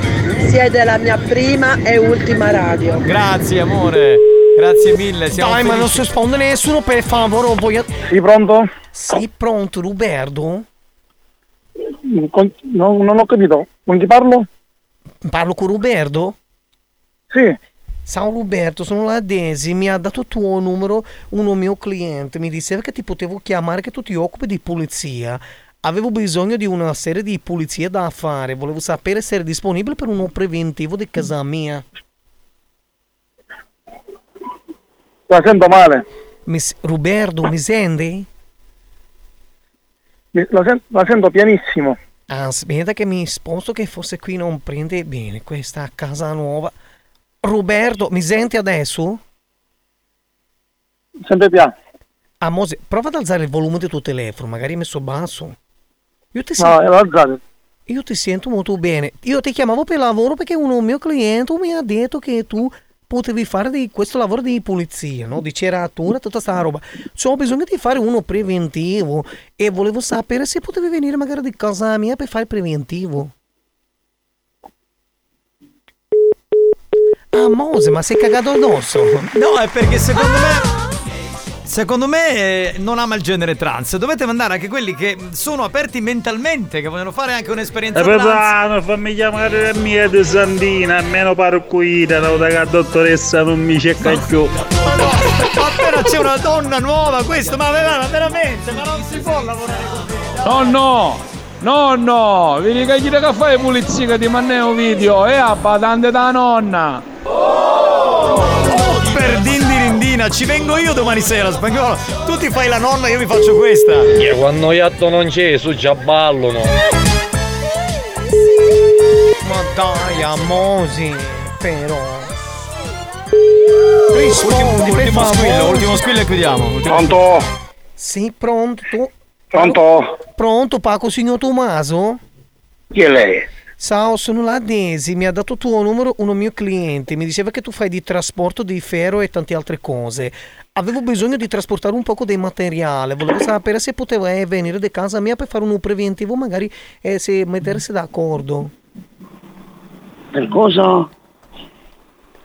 Siete la mia prima e ultima radio. Grazie, amore. Grazie mille, siamo Dai, ma non si risponde nessuno, per favore, voglio... Sì, pronto? Sì, pronto, Roberto? Con- no- non ho capito. Con chi parlo? Parlo con Roberto? Sì. Ciao Roberto, sono la Desi, mi ha dato tuo numero uno mio cliente, mi diceva che ti potevo chiamare che tu ti occupi di pulizia. Avevo bisogno di una serie di pulizie da fare, volevo sapere se eri disponibile per uno preventivo di casa mia. La sento male. Mi s- Roberto, mi senti? La, sen- la sento pianissimo. Aspetta che mi sposto che forse qui non prende bene questa casa nuova. Roberto, mi senti adesso? Sempre piano. Ah, Mose, prova ad alzare il volume del tuo telefono, magari è messo basso. Io ti, No, l'ho alzato. io ti sento molto bene. Io ti chiamavo per lavoro perché uno mio cliente mi ha detto che tu potevi fare di questo lavoro di pulizia, no? Di ceratura, tutta sta roba. Cioè, ho bisogno di fare uno preventivo e volevo sapere se potevi venire magari di casa mia per fare il preventivo. Ah, Mose, ma sei cagato addosso? No, è perché secondo me. Secondo me eh, non ama il genere trans. Dovete mandare anche quelli che sono aperti mentalmente, che vogliono fare anche un'esperienza E trans. papà, fammi chiamare la mia di Santina, almeno parcuita, no, da che la dottoressa non mi cerca più. Ma appena c'è una donna nuova, questo, ma ma veramente, ma non si può lavorare così. No, no, no, no, vieni che gli che fai pulizia che ti manda un video e a badante da nonna. Per dindirindina ci vengo io domani sera, spagnolo. Tu ti fai la nonna, io mi faccio questa. E quando iatto non c'è, su già ballano. Ma dai, amosi, però. Ultimo, Rispondi, per ultimo favore. squillo, ultimo squillo e chiudiamo. Ultimo Pronto? Sì, pronto? Pronto? Pronto, Paco, signor Tommaso? Chi è lei? Ciao, sono la Desi, mi ha dato tuo numero uno mio cliente, mi diceva che tu fai di trasporto di ferro e tante altre cose. Avevo bisogno di trasportare un poco di materiale, volevo sapere se poteva eh, venire da casa mia per fare un preventivo, magari eh, se mettersi d'accordo. Per cosa?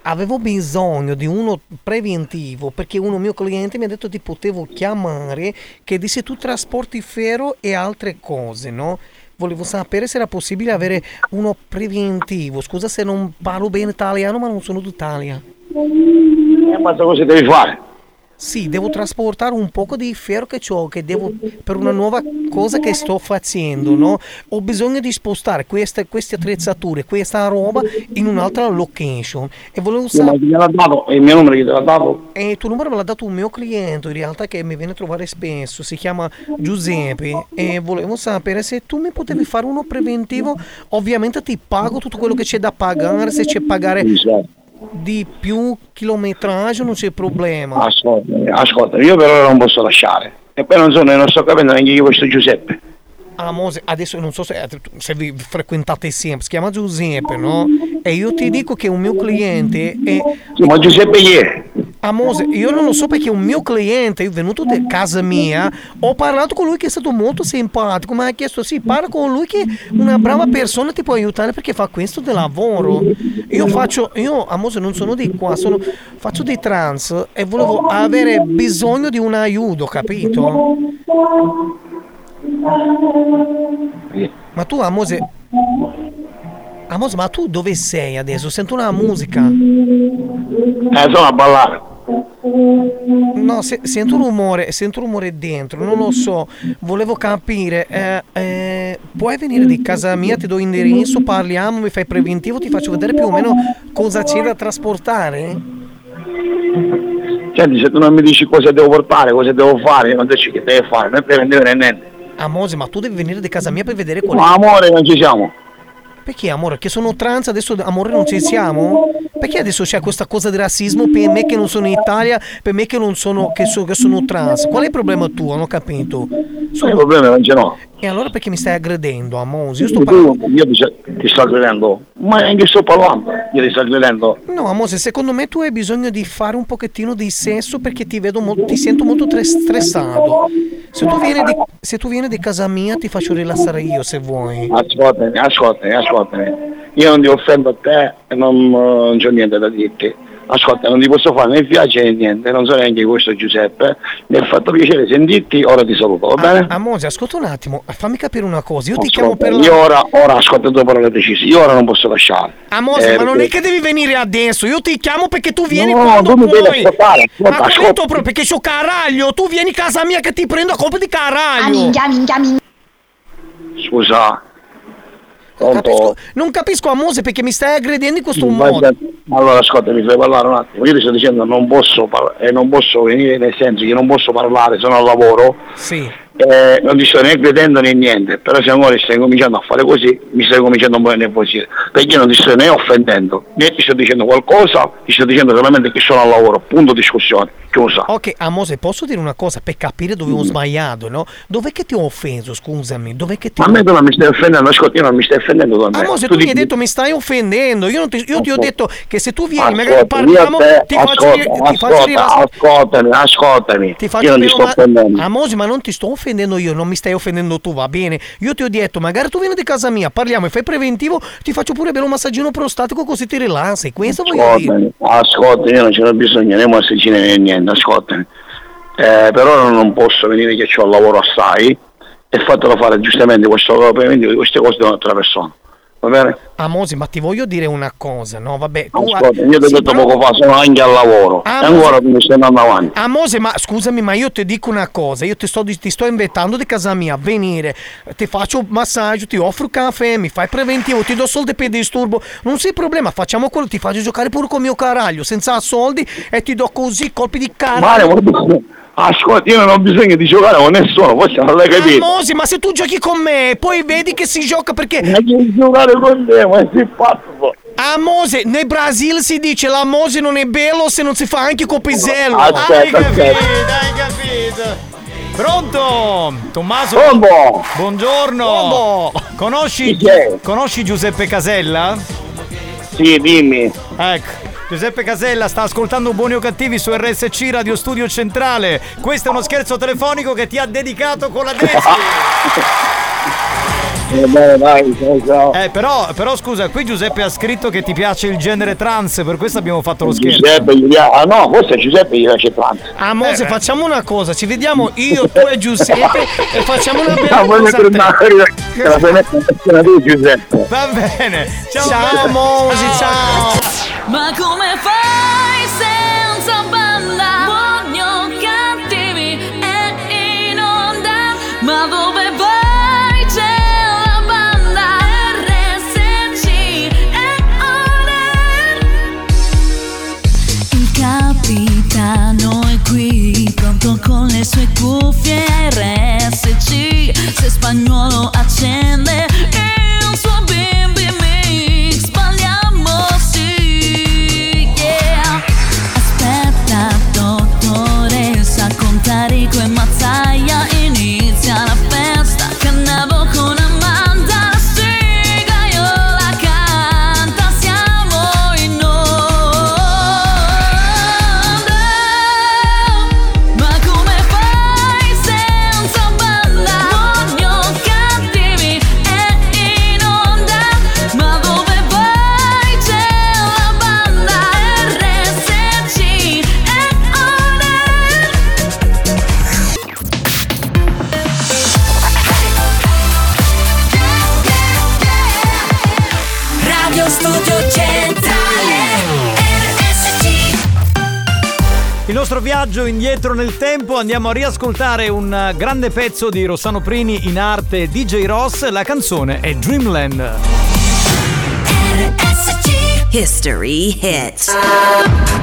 Avevo bisogno di uno preventivo perché uno mio cliente mi ha detto ti potevo chiamare che disse tu trasporti ferro e altre cose, no? Volevo sapere se era possibile avere uno preventivo. Scusa se non parlo bene italiano, ma non sono d'Italia. E ma cosa devi fare? Sì, devo trasportare un poco di ferro che ho, che devo per una nuova cosa che sto facendo, no? Ho bisogno di spostare queste, queste attrezzature, questa roba in un'altra location. E volevo sapere. chi te l'ha dato? Il mio numero chi te l'ha dato? E il tuo numero me l'ha dato un mio cliente, in realtà che mi viene a trovare spesso, si chiama Giuseppe e volevo sapere se tu mi potevi fare uno preventivo, ovviamente ti pago tutto quello che c'è da pagare, se c'è pagare di più chilometraggio non c'è problema. Ascolta, ascolta, io per ora non posso lasciare. E poi non so, non sto capendo neanche io questo Giuseppe. Ah, Mose, adesso non so se, se vi frequentate sempre, si chiama Giuseppe, no? E io ti dico che un mio cliente è... Sì, ma Giuseppe chi Mose, io non lo so perché un mio cliente è venuto da casa mia, ho parlato con lui che è stato molto simpatico, mi ha chiesto sì, parla con lui che una brava persona ti può aiutare perché fa questo di lavoro. Io faccio, io a Mose non sono di qua, sono, faccio di trans e volevo avere bisogno di un aiuto, capito? Ma tu Amose Amose, ma tu dove sei adesso? Sento una musica. Eh, sono a ballare. No, se- sento un rumore, sento un rumore dentro, non lo so. Volevo capire, eh, eh, puoi venire di casa mia, ti do indirizzo, parliamo, mi fai preventivo, ti faccio vedere più o meno cosa c'è da trasportare? Senti, se tu non mi dici cosa devo portare, cosa devo fare, non dici che devi fare, non devi vendere niente. Amose, ma tu devi venire di casa mia per vedere qual è. Ma amore, non ci siamo. Perché amore? Che sono trans, adesso amore non ci siamo? Perché adesso c'è questa cosa di razzismo per me che non sono in Italia, per me che non sono, che so- che sono trans? Qual è il problema tuo? Non ho capito. Il problema ce l'ho. E allora perché mi stai aggredendo, Amose? Io sto parlando... io ti, ti sto credendo. Ma neanche sto parlando. Io ti sto credendo. No, Amose, secondo me tu hai bisogno di fare un pochettino di sesso perché ti vedo molto, ti sento molto tre- stressato. Se tu, vieni di, se tu vieni di casa mia ti faccio rilassare io se vuoi. Ascoltami, ascoltami, ascoltami. Io non ti offendo a te e non, eh, non c'ho niente da dirti. Ascolta, non ti posso fare né piace né niente, non so neanche questo Giuseppe. Mi ha fatto piacere sentirti, ora ti saluto, va bene? Amose, ascolta un attimo, fammi capire una cosa. Io ti chiamo Ascolta, per io ora, ora ascolta due parole precise, io ora non posso lasciare. Amose, Eh, ma non è che devi venire adesso, io ti chiamo perché tu vieni No, quando tu mi devi puoi. ascoltare, ascolta, ma ascolta. proprio perché c'ho caraglio, tu vieni a casa mia che ti prendo a colpo di caraglio. Scusa. Pronto? Capisco- non capisco Amose perché mi stai aggredendo in questo Vai, modo. Allora ascolta, mi fai parlare un attimo. Io ti sto dicendo non posso par- e non posso venire nel senso che non posso parlare, sono al lavoro. Sì. Eh, non ti sto né credendo né niente, però se ancora stai cominciando a fare così, mi stai cominciando a nervosire, perché io non ti sto né offendendo, né ti sto dicendo qualcosa, ti sto dicendo solamente che sono al lavoro, punto discussione, chiusa. Ok, Amose, posso dire una cosa per capire dove ho sbagliato, no? Dov'è che ti ho offeso, scusami? Dov'è che ti Ma a me tu non mi stai offendendo, ascolta, io non mi stai offendendo da me. Amose, Tu tu mi hai detto mi stai offendendo. Io, non ti, io ti ho Ascolta. detto che se tu vieni, magari Ascolta, io parliamo, te- ti faccio, ascolta, ti faccio ascolta, rilassare. ascoltami, ascoltami, Ti faccio io non ti sto offendendo. Amose, ma non ti sto offendendo io, non mi stai offendendo tu, va bene? Io ti ho detto, magari tu vieni di casa mia, parliamo e fai preventivo, ti faccio pure bello un massaggino prostatico così ti rilassi. Questo voglio dire. Ascoltami, io non ce n'ho bisogno né massaggine né niente, ascoltami. Eh, per ora non posso venire che ho il lavoro assai e fatelo fare giustamente questo preventivo di queste cose da un'altra persona. Va bene? Amosi, ma ti voglio dire una cosa, no? Vabbè, tu Ascolta, io ti ho sì, detto però- poco fa, sono anche al lavoro. Ah, e ma- ancora mi stai andando avanti. Amose, ma scusami, ma io ti dico una cosa, io ti sto, ti sto invitando di casa mia a venire, ti faccio massaggio, ti offro caffè, mi fai preventivo, ti do soldi per disturbo, non sei problema, facciamo quello, ti faccio giocare pure con mio caraglio, senza soldi e ti do così colpi di Mare, caraglio. guarda, ascolta, io non ho bisogno di giocare con nessuno, forse non l'hai capito. Amose, ma se tu giochi con me, poi vedi che si gioca perché... Ma che giocare con te, ma sei pazzo. Amose, nel Brasile si dice l'amose non è bello se non si fa anche con pisello. Aspetta, hai capito, aspetta. hai capito. Pronto? Tommaso? Pronto? Buongiorno. Conosci, Chi c'è? conosci Giuseppe Casella? Sì, dimmi. Ecco. Giuseppe Casella sta ascoltando Buoni o Cattivi su RSC Radio Studio Centrale. Questo è uno scherzo telefonico che ti ha dedicato con la *laughs* Desi. Eh, dai, dai, ciao, ciao. Eh, però, però scusa, qui Giuseppe ha scritto che ti piace il genere trans, per questo abbiamo fatto lo scherzo. Giuseppe, ah no, forse a Giuseppe gli piace tanto. Ah, Mose, facciamo una cosa, ci vediamo *laughs* io, tu e Giuseppe e facciamo una bella vuoi cosa la testa tu, Giuseppe. Va bene. Ciao, ciao Mosi, ciao. Ma come fai sue cuffie RSC. Se spagnolo accende indietro nel tempo andiamo a riascoltare un eh, grande pezzo di Rossano Prini in arte DJ Ross, la canzone è Dreamland. History hits.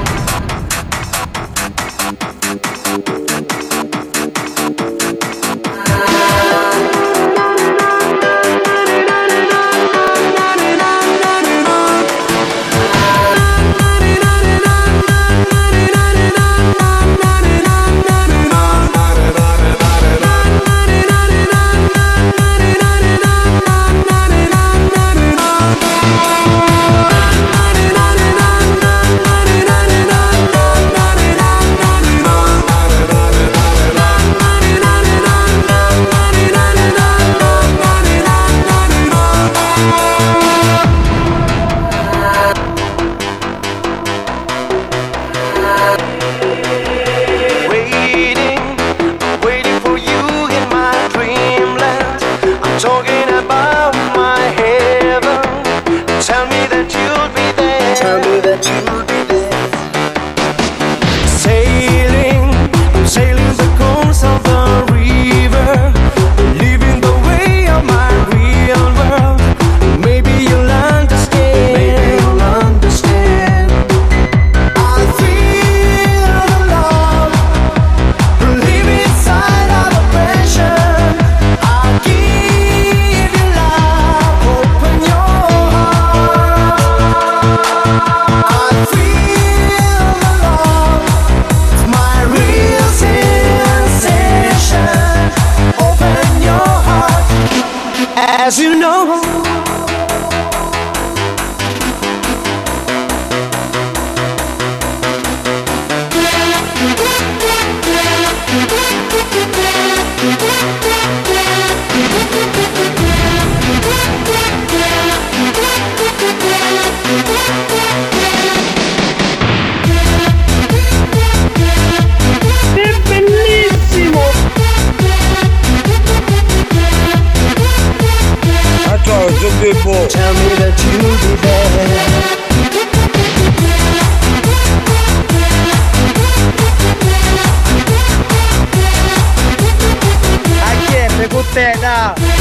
谢谢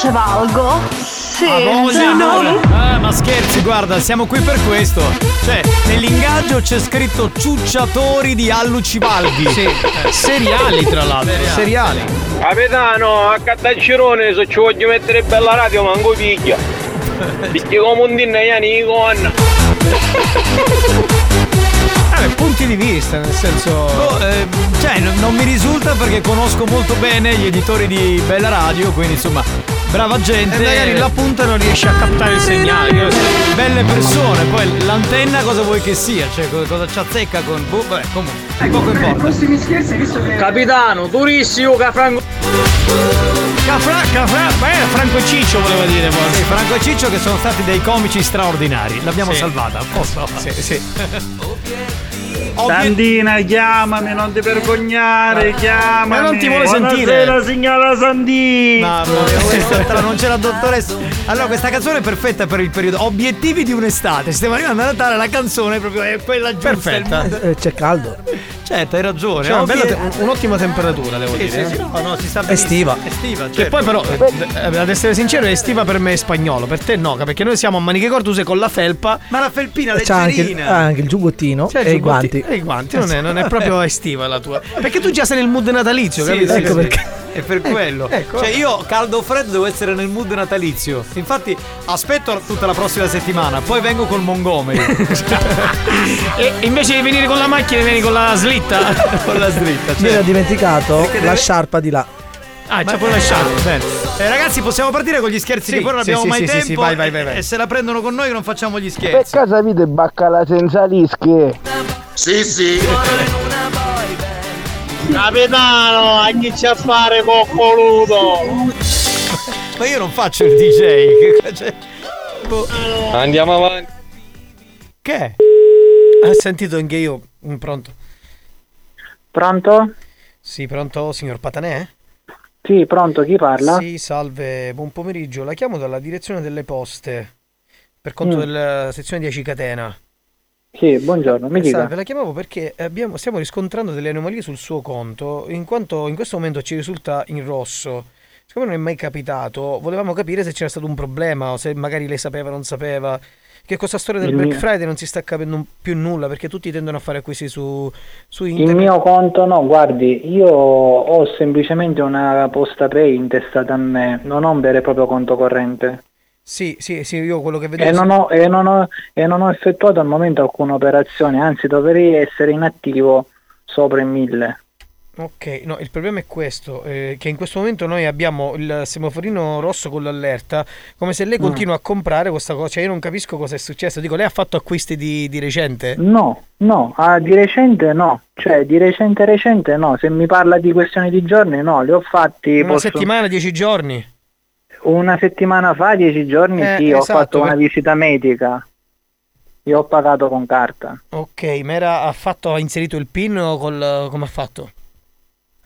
a Lucevalgo? Sì, voglia, sì, no? Ah, ma scherzi, guarda, siamo qui per questo. Cioè, nell'ingaggio c'è scritto ciucciatori di Allucivaldi. Sì, eh, seriali tra l'altro, seriali. Capitano, a Cattacirone se ci voglio mettere bella radio manco piglia. Picchi come un dinne iani con. Eh, punti di vista, nel senso. Boh, eh, cioè, non, non mi risulta perché conosco molto bene gli editori di Bella Radio, quindi insomma, brava gente. E magari la punta non riesce a captare il segnale. Belle persone, poi l'antenna cosa vuoi che sia? Cioè, co- cosa ci azzecca con. Boh, vabbè, comunque, poco importa. Capitano, turissimo che Franco. Cafra, cafra, beh, Franco e Ciccio voleva dire forse. Sì, Franco e Ciccio che sono stati dei comici straordinari. L'abbiamo Sì. salvata, a posto. Sì, sì. *laughs* Sandina, chiamami, non ti vergognare, chiamami. Ma non ti vuole sentire. signora Sandina. Mamma mia, questa non c'è la dottoressa. Allora, questa canzone è perfetta per il periodo. Obiettivi di un'estate. Stiamo arrivando a Natale, la canzone proprio è quella giusta. Perfetta. Eh, C'è caldo. Certo, hai ragione. C'è una te- un'ottima temperatura, devo Sì, dire. sì, eh. sì, no, no, si sta. Estiva. Estiva, Che certo. poi però, eh, ad essere sincero, è estiva per me è spagnolo, per te no, perché noi siamo a maniche corte, tu sei con la felpa. Ma la felpina C'ha anche, il- leggerina. ha anche il giubbottino C'è il e i giubbotti- guanti. E i guanti, non è, non è proprio estiva la tua. Perché tu già sei nel mood natalizio, capito? sì, Ecco perché. È per quello. ecco. Cioè, io caldo o freddo devo essere nel mood natalizio. Infatti, aspetto tutta la prossima settimana, poi vengo col Montgomery. *laughs* E invece di venire con la macchina, vieni con la slitta. *laughs* con la slitta, Mi era cioè. dimenticato Perché la deve- sciarpa di là. Ah, c'è pure la sciarpa. Bene. Eh, ragazzi, possiamo partire con gli scherzi Sì, che poi non sì, abbiamo sì, mai sì, sì, tempo. sì, vai, vai, vai, vai. E se la prendono con noi non facciamo gli Per scherzi. caso avete baccala senza lische? Sì, sì. Capitano, a chi c'è a fare coccoluto? Ma io non faccio il DJ. cioè, boh. Andiamo avanti. Che? Ho sentito anche io. Mm, Pronto? Pronto? Sì, pronto, signor Patanè? Sì, pronto, chi parla? Sì, salve, buon pomeriggio. La chiamo dalla direzione delle poste per conto Mm. della sezione 10 Catena. Sì, buongiorno, mi dica. Salve, la chiamavo perché abbiamo- stiamo riscontrando delle anomalie sul suo conto, in quanto in questo momento ci risulta in rosso. Siccome non è mai capitato, volevamo capire se c'era stato un problema o se magari lei sapeva o non sapeva. Che questa storia del Il Black mio- Friday non si sta capendo più nulla perché tutti tendono a fare acquisti su, su Il internet. mio conto no, guardi, io ho semplicemente una posta pay intestata a me, non ho un vero e proprio conto corrente. Sì, sì, sì, io quello che vedo E non, ho, e, non ho, e non ho effettuato al momento alcuna operazione, anzi dovrei essere inattivo sopra i mille. Ok, no, il problema è questo, eh, che in questo momento noi abbiamo il semaforino rosso con l'allerta, come se lei Mm. continua a comprare questa cosa, cioè io non capisco cosa è successo, dico, lei ha fatto acquisti di, di recente? No, no, ah, di recente no, cioè di recente recente no, se mi parla di questioni di giorni no, li ho fatti Una posso- settimana, dieci giorni? Una settimana fa, dieci giorni Eh, sì, ho esatto, fatto una per- visita medica, io ho pagato con carta. Ok, ma era, ha, fatto, ha inserito il PIN o col, come ha fatto?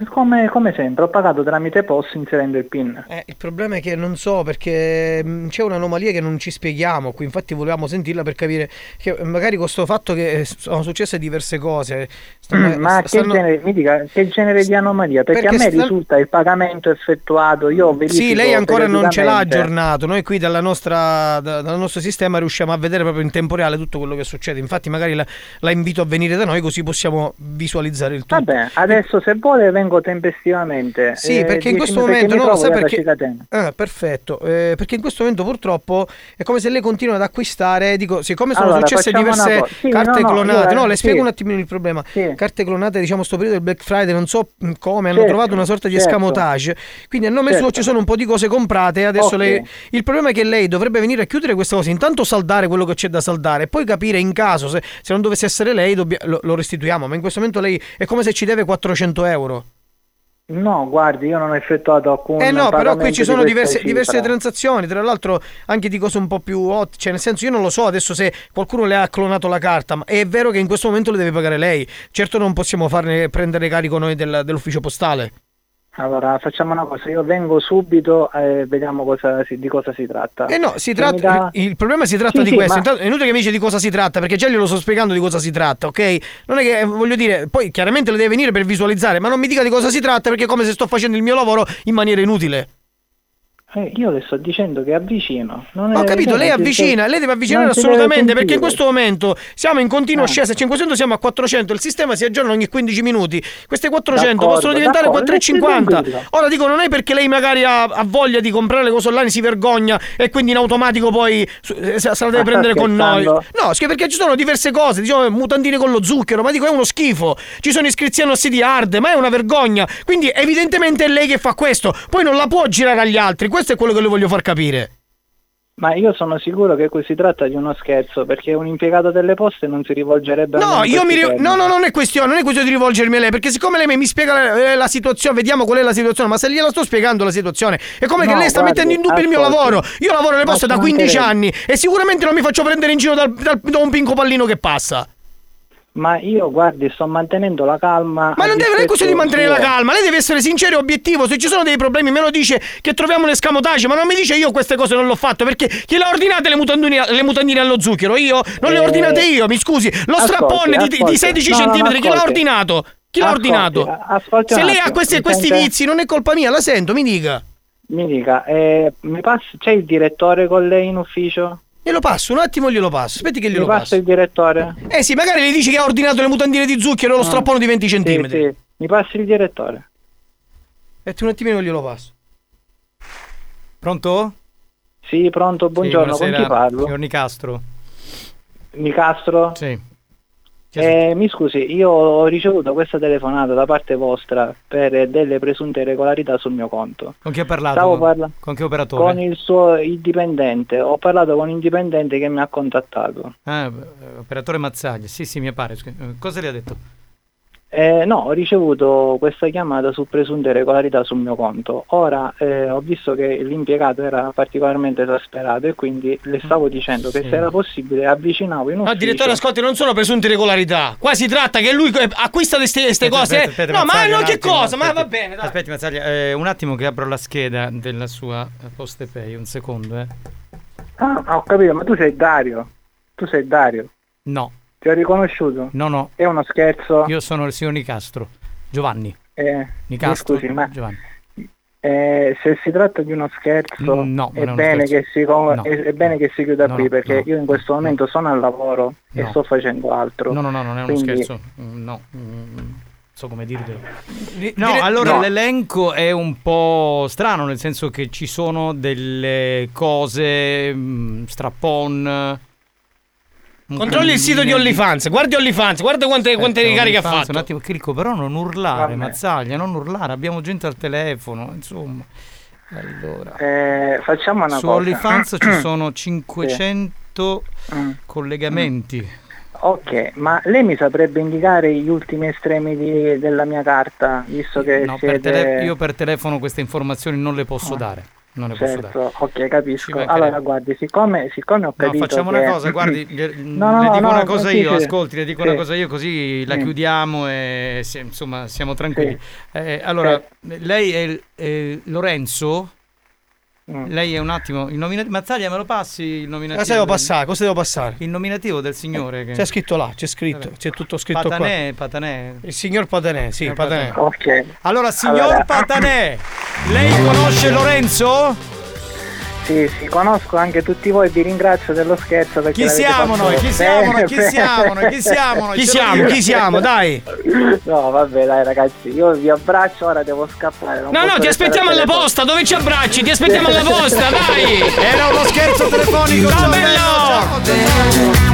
Come, come sempre, ho pagato tramite POS inserendo il PIN. Eh, il problema è che non so perché mh, c'è un'anomalia che non ci spieghiamo qui, infatti volevamo sentirla per capire che magari con questo fatto che eh, sono successe diverse cose. stanno- Mm, Ma che stanno- genere, mi dica, che genere di anomalia? Perché, Perché a me sta- risulta il pagamento effettuato, io verifico Sì, lei ancora non ce l'ha aggiornato. Noi qui dalla nostra, da- dal nostro sistema riusciamo a vedere proprio in tempo reale tutto quello che succede. Infatti, magari la, la invito a venire da noi così possiamo visualizzare il tutto. Vabbè, adesso se vuole vengo tempestivamente. Sì, Eh, perché in questo momento mi no, trovo sai perché? Ah, perfetto. Eh, perché in questo momento purtroppo è come se lei continua ad acquistare. Dico, siccome sono Allora, successe diverse cosa. Sì, carte no, no, clonate, io- no, le spiego sì. un attimino il problema. Sì. Carte clonate, diciamo, sto periodo del Black Friday, non so mh, come, hanno Certo, trovato una sorta di certo. escamotage. Quindi a nome Certo. suo ci sono un po' di cose comprate. Adesso Ok. lei. Il problema è che lei dovrebbe venire a chiudere queste cose, intanto saldare quello che c'è da saldare, e poi capire in caso se, se non dovesse essere lei, dobbia- lo, lo restituiamo. Ma in questo momento lei è come se ci deve 400 euro. No, guardi, io non ho effettuato alcun Eh no, però qui ci di sono questa diverse, diverse transazioni, tra l'altro anche di cose un po' più hot, cioè nel senso io non lo so adesso se qualcuno le ha clonato la carta, ma è vero che in questo momento le deve pagare lei. Certo non possiamo farne prendere carico noi del- dell'ufficio postale. Allora, facciamo una cosa, io vengo subito e vediamo cosa si- di cosa si tratta. Eh no, si tratta, dà- il problema si tratta Sì, di sì, questo. ma- Intanto, è inutile che mi dice di cosa si tratta, perché già glielo sto spiegando di cosa si tratta, ok? Non è che eh, voglio dire, poi chiaramente le deve venire per visualizzare, ma non mi dica di cosa si tratta perché è come se sto facendo il mio lavoro in maniera inutile. Eh, io le sto dicendo che avvicino. Non Ho capito, lei avvicina, lei deve avvicinare assolutamente perché in questo momento siamo in continua Ah. ascesa, 500 siamo a 400, il sistema si aggiorna ogni 15 minuti, queste 400 D'accordo, possono diventare d'accordo, 450. tranquillo. Ora dico, non è perché lei magari ha, ha voglia di comprare le cose online, si vergogna e quindi in automatico poi eh, se se la deve Ma sta prendere con noi. No, perché ci sono diverse cose, diciamo mutandine con lo zucchero, ma dico è uno schifo. Ci sono iscrizioni a siti hard, ma è una vergogna. Quindi evidentemente è lei che fa questo, poi non la può girare agli altri, questo è quello che le voglio far capire. Ma io sono sicuro che qui si tratta di uno scherzo, perché un impiegato delle poste non si rivolgerebbe a me No, io mi ri- no, no, non è questione, non è questione di rivolgermi a lei, perché siccome lei mi spiega la, eh, la situazione, vediamo qual è la situazione, ma se gliela sto spiegando la situazione, è come che No, lei sta guardi, mettendo in dubbio il mio ascolti. lavoro. Io lavoro alle poste da 15 mancherebbe. anni e sicuramente non mi faccio prendere in giro dal- dal- da un pinco pallino che passa. Ma io, guardi, sto mantenendo la calma. Ma non deve questione di mantenere la calma, lei deve essere sincero e obiettivo. Se ci sono dei problemi, me lo dice che troviamo le scamotage, ma non mi dice io queste cose non l'ho fatto perché chi le ha ordinate le mutandine, le mutandine allo zucchero? Io non le ho Eh, ordinate io, mi scusi. Lo ascolti, strappone di, di ascolti. 16 No, no, centimetri, chi l'ha ordinato? Chi l'ha ordinato? ascolti un Se lei ha questi, questi sente? vizi, non è colpa mia, la sento, mi dica. Mi dica, eh, mi passi, c'è il direttore con lei in ufficio? Glielo passo, un attimo glielo passo. Aspetti che Mi glielo passa passo. il direttore? Eh sì, magari le dici che ha ordinato le mutandine di zucchero e lo Ah. strappone di 20 Sì, centimetri. sì. Mi passi il direttore? Aspetti un attimino glielo passo. Pronto? Sì, pronto, buongiorno, con chi parlo? Signor Nicastro. Nicastro? Sì. Eh, mi scusi, io ho ricevuto questa telefonata da parte vostra per delle presunte irregolarità sul mio conto. Con chi ha parlato? Stavo Con- parla- Con che operatore? Con il suo il dipendente, ho parlato con il dipendente che mi ha contattato. Ah, operatore Mazzaglia. Sì, sì, mi pare. eh, Cosa le ha detto? Eh, no, ho ricevuto questa chiamata su presunte irregolarità sul mio conto. Ora eh, ho visto che l'impiegato era particolarmente esasperato e quindi le stavo dicendo che Sì. se era possibile avvicinavo in No, ufficio. direttore, ascolti, non sono presunte irregolarità. Qua si tratta che lui eh, acquista queste Aspetta, cose. aspetta, aspetta, no, ma Mazzaglia, un che attimo, cosa, ma aspetti. va bene, dai. Aspetti, Mazzaglia, eh, un attimo che apro la scheda della sua eh, Poste Pay, un secondo, eh. Ah, ho capito, ma tu sei Dario. Tu sei Dario. No, Ti ho riconosciuto. no, no. È uno scherzo. Io sono il signor Nicastro. Giovanni. Eh, mi Nicastro. scusi, ma Giovanni. eh, se si tratta di uno scherzo, Mm, no, è, uno bene scherzo. che si No. è, è bene che si chiuda No, qui perché no, io in questo momento sono al lavoro e sto facendo altro. No, no, no, non è uno Quindi- scherzo. Mm, No, mm, non so come dirvelo. Di- No, dire- allora no. l'elenco è un po' strano, nel senso che ci sono delle cose, mm, strappon. Controlli il sito di OnlyFans, guardi OnlyFans, guarda quante, quante ricariche ha fatto. Un attimo, clicco, però non urlare, Vabbè. Mazzaglia, non urlare, abbiamo gente al telefono, insomma. Allora, Eh, facciamo una su cosa. OnlyFans ci *clears throat* sono 500 Mm. collegamenti. Ok, ma lei mi saprebbe indicare gli ultimi estremi di- della mia carta, visto che No, per siete... tele- io per telefono queste informazioni non le posso dare. Non le posso dare. Certo, ok, capisco. Allora, guardi, siccome, siccome ho No, capito facciamo che... una cosa, guardi, le, No, no, le no, dico no, una cosa sì, io, sì. ascolti, le dico Sì. una cosa io così la chiudiamo e insomma siamo tranquilli. Eh, allora, lei è, è Lorenzo? Mm. Lei è un attimo, il nominativo, Mazzaglia me lo passi il nominativo? Cosa devo del- passare? Cosa devo passare? Il nominativo del signore che... C'è scritto là, c'è scritto, c'è tutto scritto Patanè, Patanè. qua. Il signor Patanè, sì, Signor Patanè. Ok. Allora, signor Allora- Patanè, lei conosce Lorenzo? Sì, sì, conosco anche tutti voi, vi ringrazio dello scherzo perché Chi siamo noi? Chi siamo noi? Chi siamo noi? Chi siamo noi? Chi siamo? Chi siamo? Dai. No, vabbè, dai ragazzi, io vi abbraccio, ora devo scappare. non No, posso no, ti aspettiamo al alla posta, dove ci abbracci? Ti aspettiamo alla posta, *laughs* dai! Era uno scherzo telefonico. Ciao, ciao!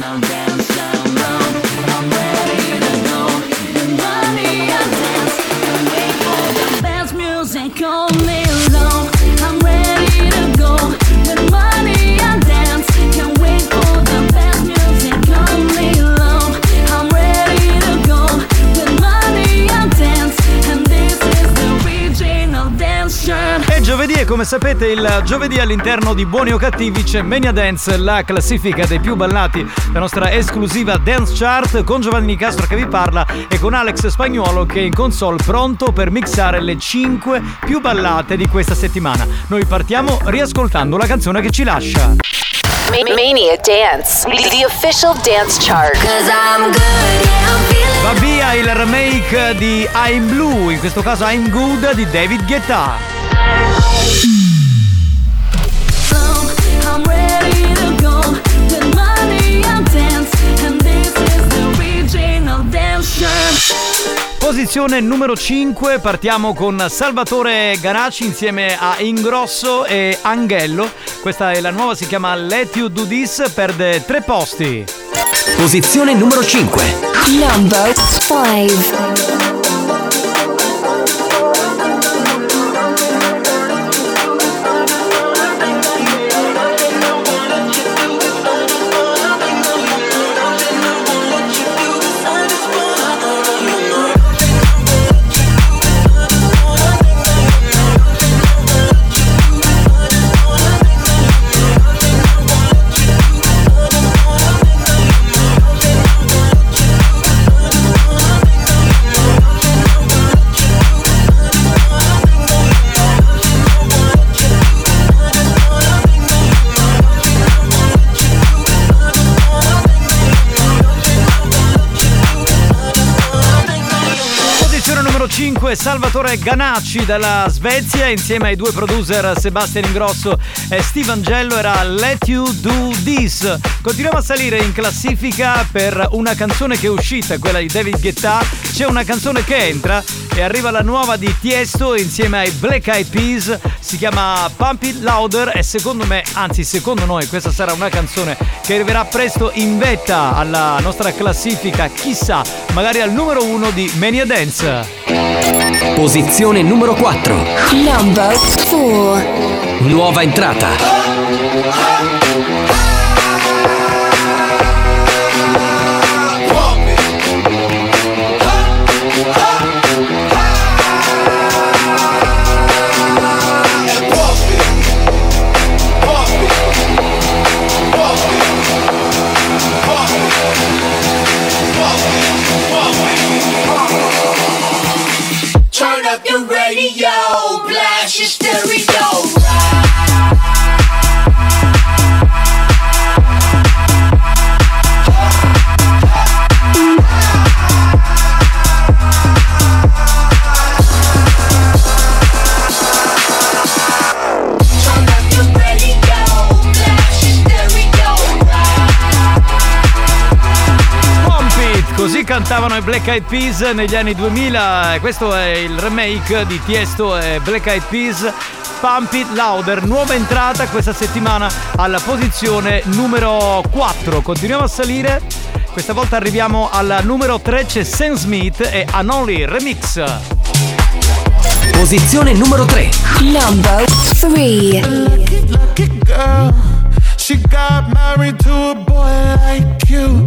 now. E come sapete il giovedì all'interno di Buoni o Cattivi c'è Mania Dance, la classifica dei più ballati, la nostra esclusiva Dance Chart con Giovanni Nicastro che vi parla e con Alex Spagnuolo che è in console pronto per mixare le 5 più ballate di questa settimana. Noi partiamo riascoltando la canzone che ci lascia. Ma- Mania Dance, the official dance chart. Va via il remake di I'm Blue, in questo caso I'm Good di David Guetta. I'm ready to go. Posizione numero 5, partiamo con Salvatore Ganacci insieme a Ingrosso e Anghello. Questa è la nuova, si chiama Let You Do This, perde tre posti. Posizione numero 5. Number 5. Salvatore Ganacci dalla Svezia insieme ai due producer Sebastian Ingrosso e Steve Angello era Let You Do This. Continuiamo a salire in classifica per una canzone che è uscita, quella di David Guetta. C'è una canzone che entra e arriva la nuova di Tiesto insieme ai Black Eyed Peas. Si chiama Pump It Louder e secondo me, anzi secondo noi, questa sarà una canzone che arriverà presto in vetta alla nostra classifica. Chissà, magari al numero uno di Mania Dance. Posizione numero 4. Number 4. Nuova entrata. Cantavano i Black Eyed Peas negli anni 2000. e Questo è il remake di Tiesto e Black Eyed Peas. Pump It Louder, nuova entrata questa settimana alla posizione numero 4. Continuiamo a salire. Questa volta arriviamo al numero 3, c'è Sam Smith e Anoli Remix. Posizione numero 3. Number 3. girl. She got married to a boy like you.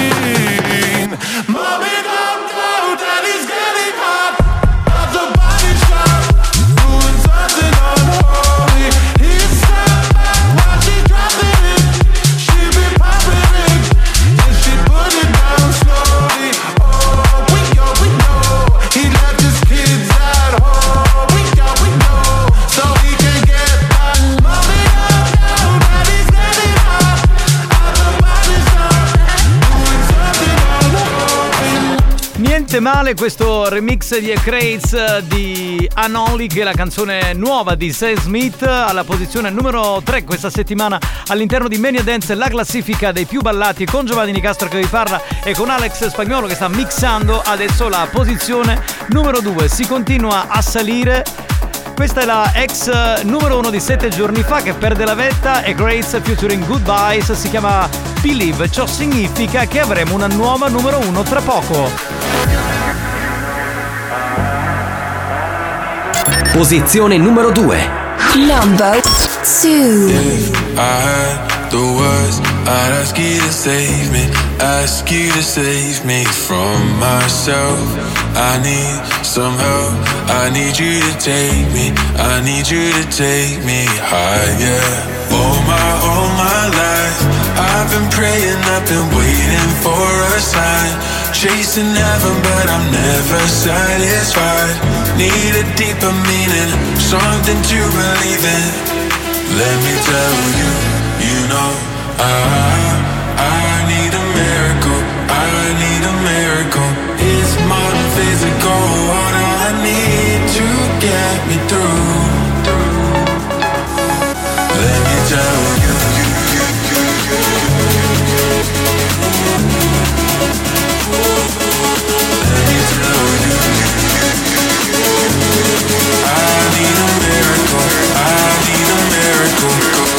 Niente male questo remix di Crates eh, di Anoli che è la canzone nuova di Sam Smith alla posizione numero 3 questa settimana all'interno di Mania Dance la classifica dei più ballati con Giovanni Nicastro che vi parla e con Alex Spagnolo che sta mixando adesso la posizione numero 2 si continua a salire. Questa è la ex eh, numero uno di sette giorni fa che perde la vetta e Grace featuring Goodbyes si chiama Believe. Ciò significa che avremo una nuova numero uno tra poco. Posizione numero 2. Number two. I had the words, I'd ask you to save me, ask you to save me from myself. I need some help, I need you to take me, I need you to take me higher. All my, all my life, I've been praying, I've been waiting for a sign. Chasing heaven, but I'm never satisfied. Need a deeper meaning, something to believe in. Let me tell you, you know, I, I need a miracle, I need a miracle. It's than physical, what I need to get me through. I need a miracle, I need a miracle.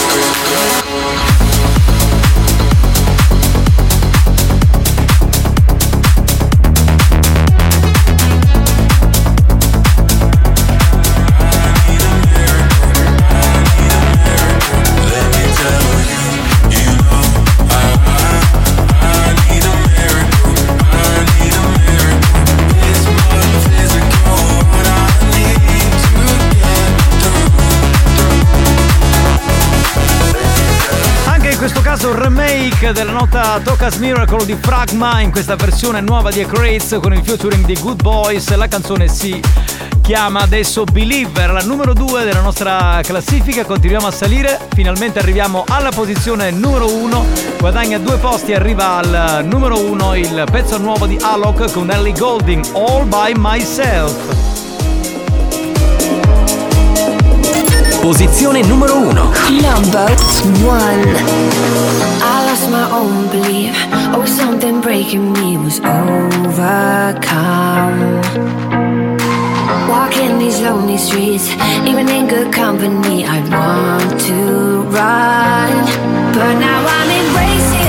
remake della nota Tokas Miracle di Fragma in questa versione nuova di Acrates con il featuring di Good Boys. La canzone si chiama adesso Believer, la numero 2 della nostra classifica. Continuiamo a salire, finalmente arriviamo alla posizione numero 1. Guadagna due posti, arriva al numero 1 il pezzo nuovo di Alok con Ellie Golding, All by Myself. Posizione numero 1 Number 1 don't believe. Oh, something breaking me was overcome. Walking these lonely streets Even in good company I want to run. But now I'm embracing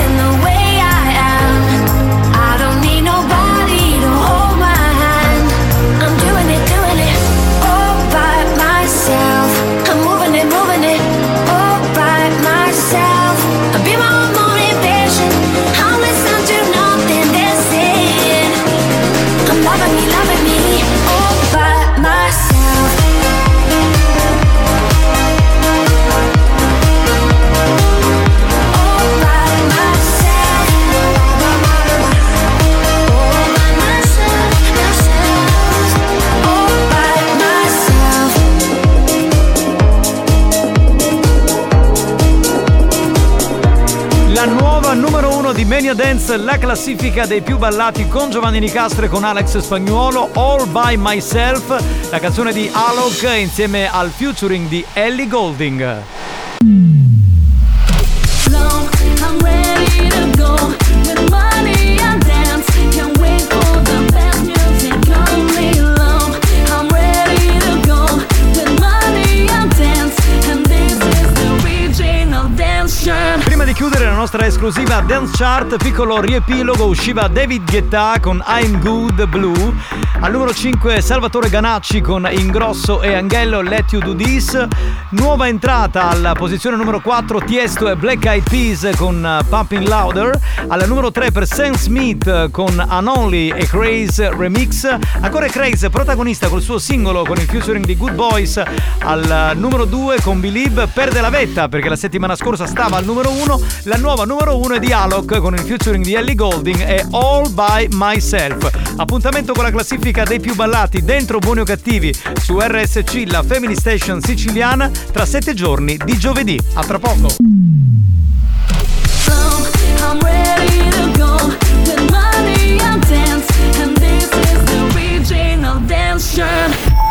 Mania Dance, la classifica dei più ballati con Giovanni Nicastre e con Alex Spagnuolo, All by Myself, la canzone di Alok insieme al featuring di Ellie Golding. I'm chiudere la nostra esclusiva Dance Chart, piccolo riepilogo, usciva David Guetta con I'm Good Blue. Al numero 5 Salvatore Ganacci con Ingrosso e Anghello Let You Do This. Nuova entrata alla posizione numero 4 Tiesto e Black Eyed Peas con uh, Pumping Louder. Alla numero 3 per Sam Smith con Unonly e Craze Remix. Ancora Craze, protagonista col suo singolo con il featuring di Good Boys. Al uh, numero 2 con Believe perde la vetta perché la settimana scorsa stava al numero 1. La nuova numero 1 è di Alok con il featuring di Ellie Golding e All by Myself. Appuntamento con la classifica dei più ballati dentro Buoni o Cattivi su RSC, la Family Station siciliana, tra 7 giorni di giovedì. A tra poco.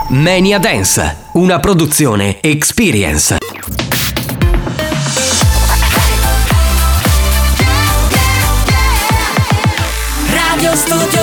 Mania Dance, una produzione Experience. Radio Studio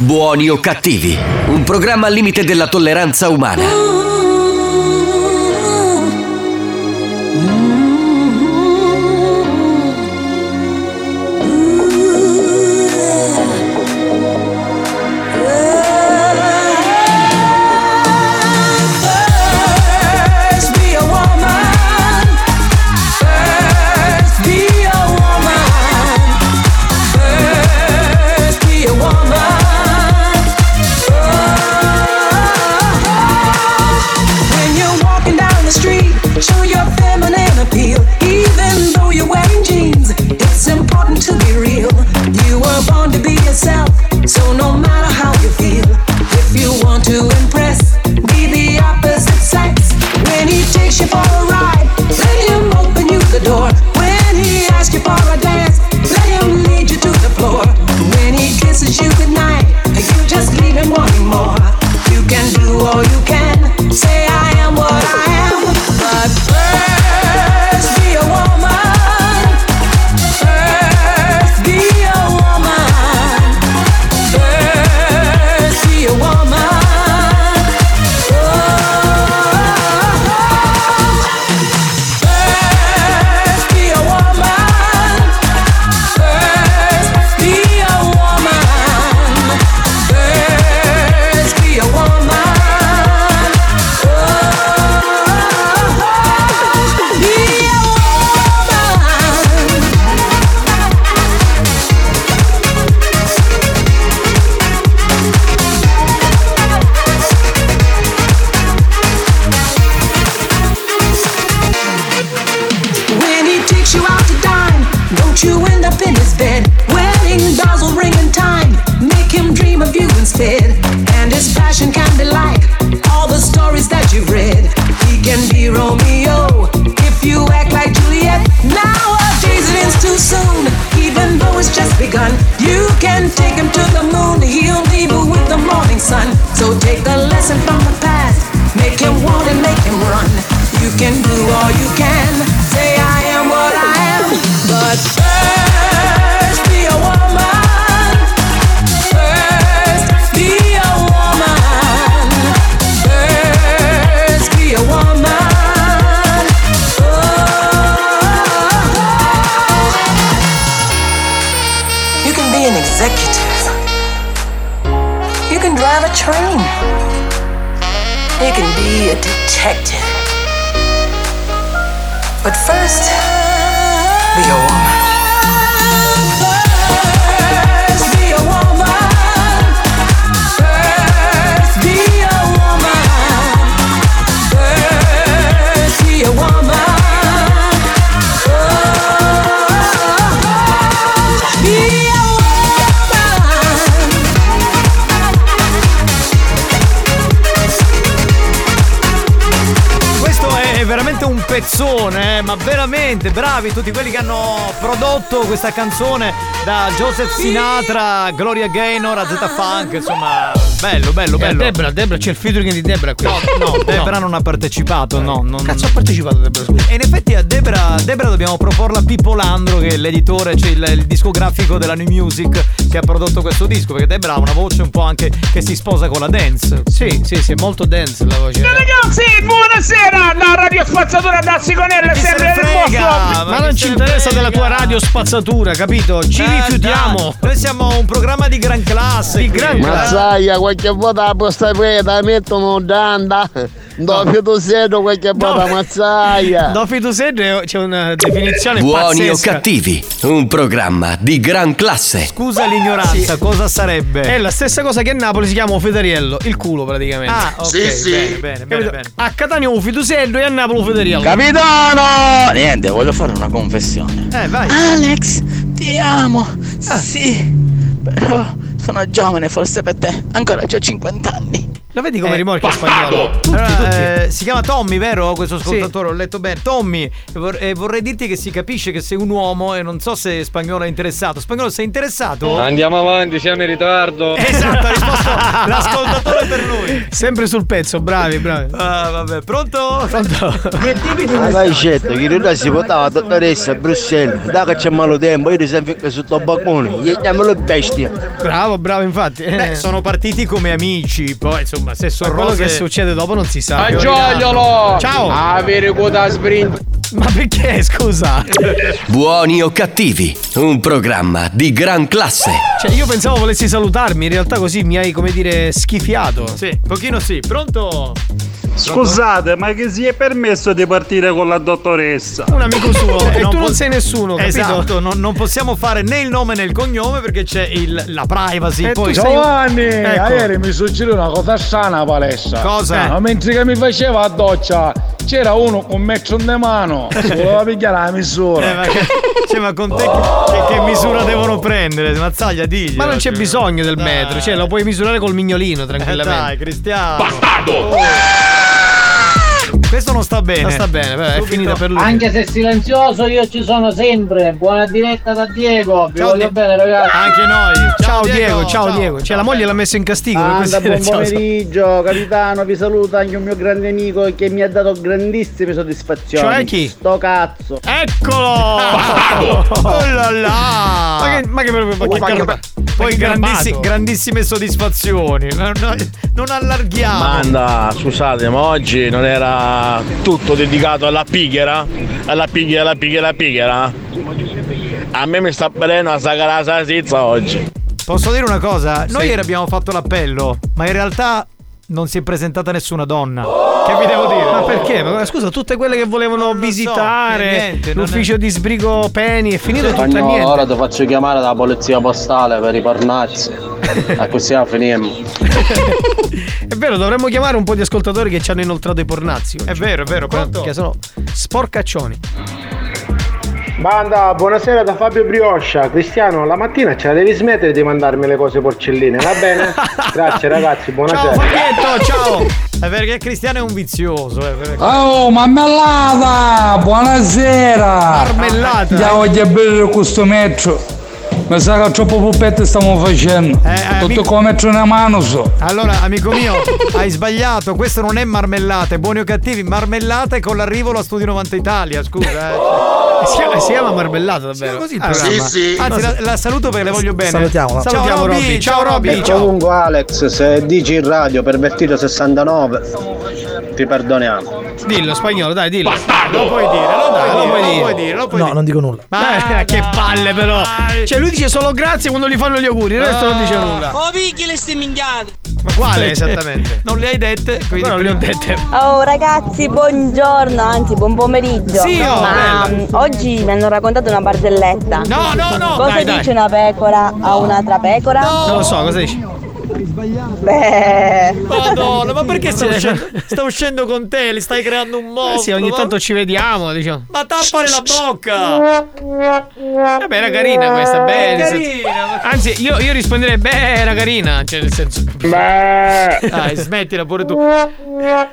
Buoni o cattivi, un programma al limite della tolleranza umana. Yourself, pezzone, eh, ma veramente bravi tutti quelli che hanno prodotto questa canzone da Joseph Sinatra, Gloria Gaynor, a Z Funk, insomma, bello, bello, Eh, bello. Debra, Debra, c'è il featuring di Debra qui. No, no, Debra non ha partecipato, no. Non... Cazzo ha partecipato Debra, scusa. E in effetti a Debra, Debra dobbiamo proporla a Pippo Landro, che è l'editore, cioè il, il discografico della New Music che ha prodotto questo disco, perché Debra ha una voce un po' anche che si sposa con la dance. Sì, sì, sì, è molto dance la voce. Ragazzi, buonasera! La radio spazzatura da Sigonella è se sempre ne il frega? vostro. Ma non ci interessa della tua radio spazzatura, capito? Ci Eh, rifiutiamo. dai, Noi siamo un programma di gran classe. Di gran classe. Mazzaia, qualche volta la posta preta mettono danda. *laughs* Dopo tu sei qualche buona mazzaia. Dopo tu sei c'è una definizione Buoni o pazzesca. cattivi, un programma di gran classe. Scusa l'ignoranza, Sì. cosa sarebbe? È la stessa cosa che a Napoli si chiama Federiello, il culo praticamente. Ah, ok, Sì, sì. bene, bene, bene, bene. A Catania un Fidusello e a Napoli un Federiello. Capitano! Niente, voglio fare una confessione. Eh, vai. Alex, ti amo. Sì, però sono giovane forse per te. Ancora ho 50 anni. Lo vedi come Eh, rimorchia spagnolo? Allora, eh, si chiama Tommy, vero? Questo ascoltatore, ho letto bene. Tommy, vor- e vorrei dirti che si capisce che sei un uomo e non so se spagnolo è interessato. Spagnolo sei interessato? Andiamo avanti, siamo in ritardo. Esatto, ha risposto *laughs* l'ascoltatore per lui. Sempre sul pezzo, bravi, bravi. Ah, vabbè, pronto? Pronto? Ma vai scelto, che in si portava la dottoressa a Bruxelles. Da che c'è malo tempo, io ti sempre sotto il balcone. Gli chiamo le bestie. Bravo, bravo, infatti. Beh, sono partiti come amici, poi insomma, se sono Ma quello che succede dopo non si sa. Fagioliolo! Ciao! Avere quota sprint. Ma perché, scusa? Buoni o cattivi, un programma di gran classe. Cioè, io pensavo volessi salutarmi, in realtà così mi hai, come dire, schifiato. Sì, pochino sì. Pronto? Scusate, ma che si è permesso di partire con la dottoressa? Un amico suo. *laughs* E non tu non sei nessuno, capito? Esatto, non, non possiamo fare né il nome né il cognome perché c'è il- la privacy. Eh, poi tu sei- Giovanni, Ecco. ieri mi succede una cosa strana palestra. Cosa? Ma mentre che mi faceva a doccia c'era uno con metro di mano, *laughs* si voleva pigliare la misura. Eh, ma, che, cioè, ma con te che, che- che misura devono prendere? Mazzaglia, digli. Ma non c'è bisogno del metro, cioè lo puoi misurare col mignolino Eh, tranquillamente. dai, Cristiano. Questo non sta bene. Non sta bene, beh, è finita per lui. Anche se silenzioso io ci sono sempre. Buona diretta da Diego. Vi Ciao, voglio Di- bene ragazzi. Anche noi. Ciao, Diego, ciao, Diego. Cioè la moglie l'ha messo in castigo per Anda, questo buon *laughs* pomeriggio, capitano. Vi saluta anche un mio grande amico che mi ha dato grandissime soddisfazioni. Cioè chi? Sto cazzo. Eccolo! Oh là là! Ma che, ma che proprio ma che garba- Poi ma che grandissi- garbato. grandissime soddisfazioni. Non, non- non allarghiamo. Manda, scusate, ma oggi non era tutto dedicato alla pighera? Alla pighera, alla pighera, alla pighera? A me mi sta bene la saga la salsiccia oggi. Posso dire una cosa? Noi Sì. ieri abbiamo fatto l'appello, ma in realtà non si è presentata nessuna donna. Che vi devo dire? Ma perché? Ma scusa, tutte quelle che volevano visitare niente, non l'ufficio di sbrigo Peni è finito tutto e Spagnolo, niente. ora ti faccio chiamare dalla polizia postale per i pornazzi. A così la finiamo. *laughs* È vero, dovremmo chiamare un po' di ascoltatori che ci hanno inoltrato i pornazzi. È vero, è vero, pronto? Che sono sporcaccioni. Banda, buonasera da Fabio Brioscia. Cristiano, la mattina ce la devi smettere di mandarmi le cose porcelline, va bene? *laughs* Grazie ragazzi, buonasera. Ciao Fabietto, ciao! È perché Cristiano è un vizioso. eh, perché- Oh, marmellata! Buonasera! Marmellata? Andiamo a bere questo metro. Mi sa che troppo puppette stiamo facendo. Eh, Tutto amico- come metro una mano so. Allora, amico mio, *laughs* hai sbagliato. Questo non è marmellata, è buoni o cattivi. Marmellata è con l'arrivo alla Studio 90 Italia, scusa. Eh. Si chiama, si chiama marmellata davvero. così il Ah, programma. sì, sì. Anzi, la, la saluto perché le voglio bene. Salutiamola. Ciao, Salutiamo Robby. Robby. Ciao Ciao, Robby. E comunque Alex, se dici in radio pervertito 69, ti perdoniamo. Dillo spagnolo, dai, dillo. Lo puoi dire, lo, dai, lo lo puoi puoi dire. dire, lo puoi No, dire. non dico nulla. Ma che palle però. Cioè lui dice solo grazie quando gli fanno gli auguri, il resto non dice nulla. Oh, picchi le ste minchiate. Ma quale esattamente? *laughs* Non le hai dette, quindi Però non le ho dette. Oh ragazzi, buongiorno, anzi buon pomeriggio. Sì, oh, Ma bella. mm, oggi mi hanno raccontato una barzelletta. No, no, no, Cosa dai, dai. dice una pecora a un'altra pecora? Non lo so, cosa dici? Beh. Madonna, ma perché stai uscendo, *laughs* sta uscendo con te? Li stai creando un mostro? Eh sì, ogni ma- tanto ci vediamo, diciamo. Ma tappale la bocca! Vabbè, era carina questa, bella. Carina. Anzi, io, io risponderei, beh, era carina. Cioè, nel senso. Dai, smettila pure tu.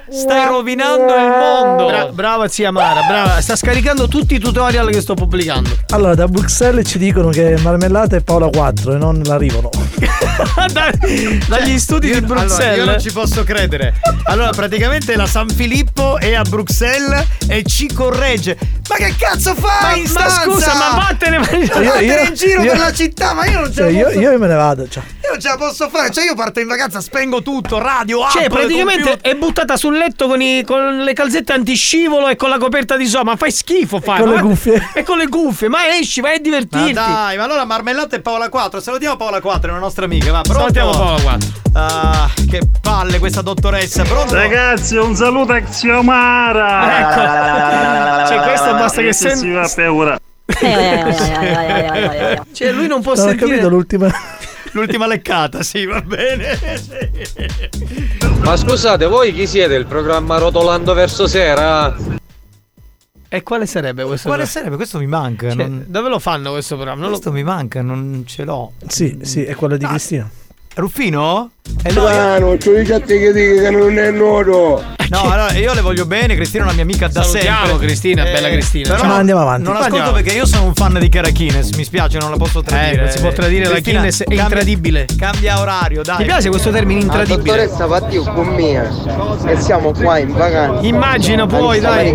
Stai rovinando il mondo. Bra- brava zia Mara, brava. Sta scaricando tutti i tutorial che sto pubblicando. Allora, da Bruxelles ci dicono che Marmellata è Paola 4 e non l'arrivano. *laughs* Da- *laughs* dagli studi di Allora, Bruxelles. io non ci posso credere. Allora, praticamente la San Filippo è a Bruxelles e ci corregge. Ma che cazzo fai? Ma- ma scusa, ma vattene, ma- Ma Io- vattene io- in giro io- per la città, ma io non ce Cioè, la io, posso- io me ne vado. Cioè. Io non ce la posso fare, cioè io parto in vacanza, spengo tutto, radio, app, Cioè, praticamente computer. è buttata sul letto con, i- con le calzette antiscivolo e con la coperta di sopra. Ma fai schifo, fai. con ma le cuffie. E con le cuffie, ma esci, vai a Ma divertirti. dai, ma allora Marmellata e Paola 4. Salutiamo Paola 4, è una nostra amica. Va, pronto? Salutiamo Paola 4. Ah, che palle questa dottoressa. Pronto? Ragazzi, un saluto a Xiomara! Ecco. *laughs* Cioè, questo basta che sen- si va per ora. Cioè, lui non può ho sentire. capito l'ultima. L'ultima leccata, sì, va bene. Ma scusate, voi chi siete? Il programma Rotolando verso sera? E quale sarebbe questo? Quale programma? sarebbe? Questo mi manca. Cioè, non- Dove lo fanno questo programma? Non lo- Questo mi manca, non ce l'ho. Sì, sì, è quello di Cristina. Ruffino? Eh no, io- Strano, c'ho i catti che dicono che non è noto. no, allora io le voglio bene, Cristina è una mia amica da Salutiamo sempre. Cristina, bella Cristina. Però non- andiamo avanti. Non Ma ascolto andiamo. perché io sono un fan di Carachines, mi spiace, non la posso tradire. Eh, non si può tradire, la Cristina, Guinness è cambia- intradibile. Cambia orario, dai. Mi piace questo termine intradibile. dottoressa Pattiu con mia. E siamo qua in vacanza. Immagina poi, dai.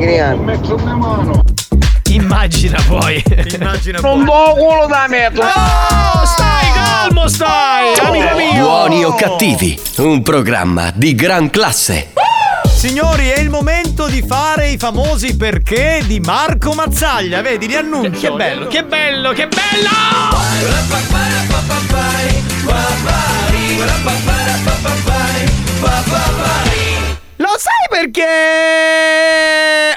Immagina poi. *laughs* Immagina Non do culo da metro. Oh, stai calmo, stai, amico mio. Buoni o cattivi, un programma di gran classe. Signori, è il momento di fare i famosi perché di Marco Mazzaglia. Vedi, li annuncio. Che bello, che bello, che bello! Lo sai perché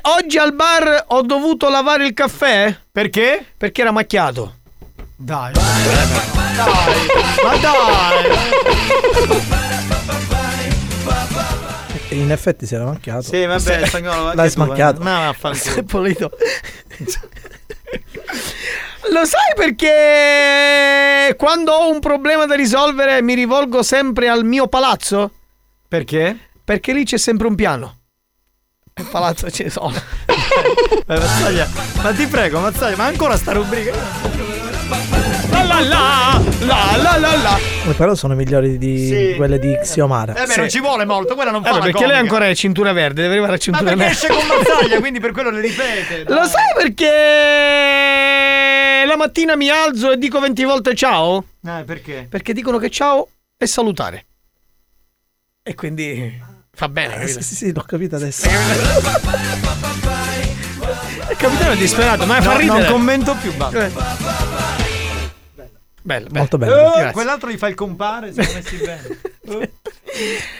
oggi al bar ho dovuto lavare il caffè? Perché? Perché era macchiato. Dai. Dai. Ma dai. In effetti si era macchiato. Sì, vabbè, spagnolo. anche L'hai tu, eh. smacchiato. Ma vaffanculo. Si è pulito. Lo sai perché quando ho un problema da risolvere mi rivolgo sempre al mio palazzo? Perché? Perché lì c'è sempre un piano. Il palazzo ce ne sono. *laughs* Eh, ma ti prego, Mazzaglia, ma ancora sta rubrica? La la la la la la la. Eh, Però sono migliori di Sì. quelle di Xiomara. Eh beh, non ci vuole molto, quella non fa Eh, la perché lei comica. ancora è cintura verde, deve arrivare a Ma cintura perché verde. esce con Mazzaglia, *laughs* quindi per quello le ripete. Lo sai perché la mattina mi alzo e dico 20 volte ciao? Eh, perché? Perché dicono che ciao è salutare. E quindi fa bene, Eh, sì, sì, sì, l'ho capito adesso. Il capitano è disperato, ma No, fa ridere. non commento più, basta. Eh. Bello, bello. Molto bello. Eh, Grazie. quell'altro gli fa il compare, siamo messi bene. *laughs*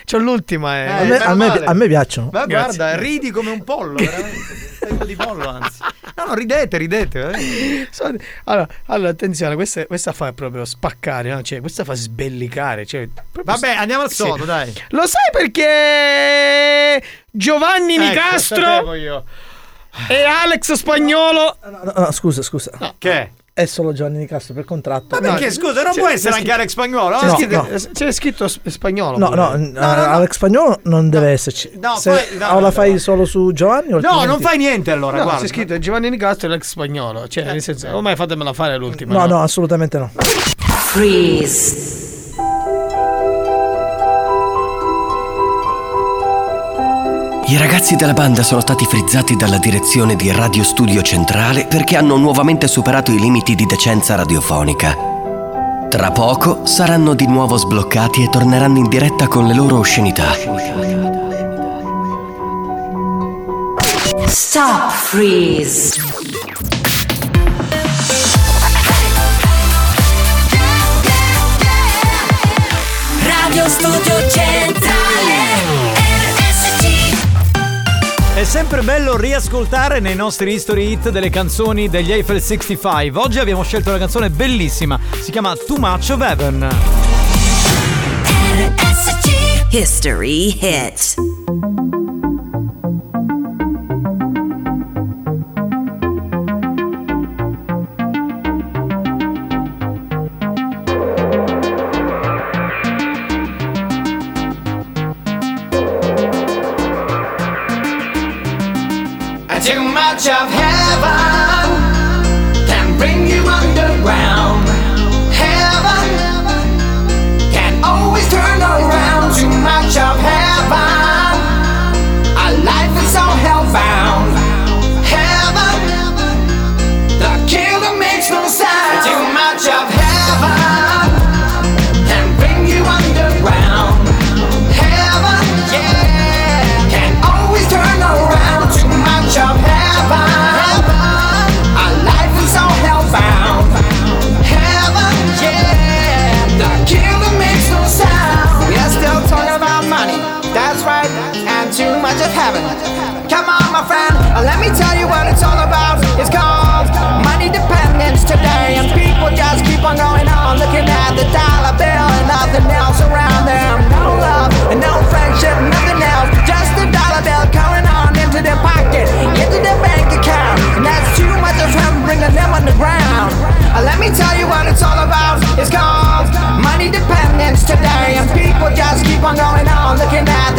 C'ho l'ultima, eh. A me, a me- a me piacciono. Ma Grazie. guarda, ridi come un pollo, veramente. Di pollo, anzi. No, no, ridete, ridete. eh. Allora, allora, attenzione, questa, questa fa proprio spaccare, no? Cioè, questa fa sbellicare. Cioè, Vabbè, andiamo al Sì. sodo, dai. Lo sai perché Giovanni Ecco, Nicastro e Alex Spagnolo No, no, scusa, scusa. Che? È solo Giovanni Nicastro per contratto. Ma perché, scusa, non può essere anche Alex Spagnolo? c'è eh? scritto- no. C'è scritto sp- spagnolo. No, no, n- Alex Spagnolo non deve esserci. No, Se, fai- no, o la no, fai solo su Giovanni o No, non fai niente allora, No, guarda. c'è scritto Giovanni Nicastro e Alex Spagnolo. Cioè, nel senso, ormai fatemela fare l'ultima. No, no, assolutamente no. Freeze. I ragazzi della banda sono stati frizzati dalla direzione di Radio Studio Centrale perché hanno nuovamente superato i limiti di decenza radiofonica. Tra poco saranno di nuovo sbloccati e torneranno in diretta con le loro oscenità. Stop freeze. Radio Studio Centrale È sempre bello riascoltare nei nostri history hit delle canzoni degli Eiffel 65. Oggi abbiamo scelto una canzone bellissima, si chiama Too Much of Heaven. History hit. Much of heaven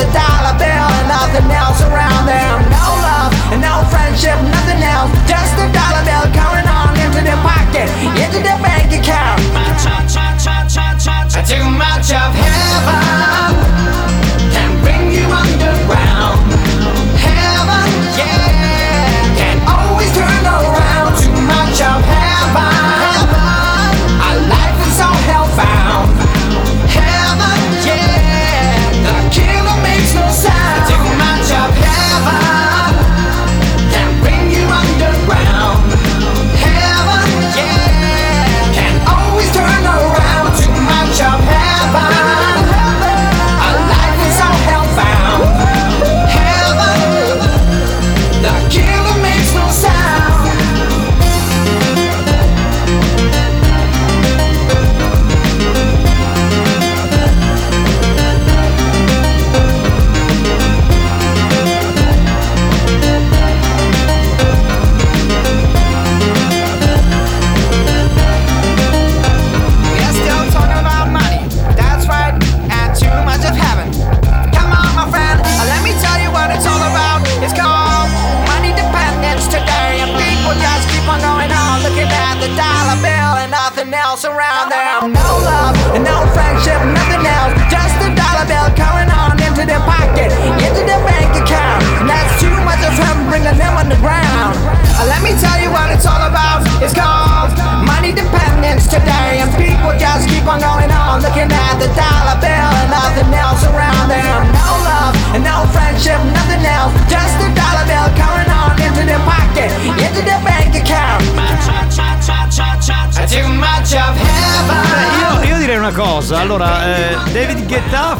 a dollar bill and nothing else around them.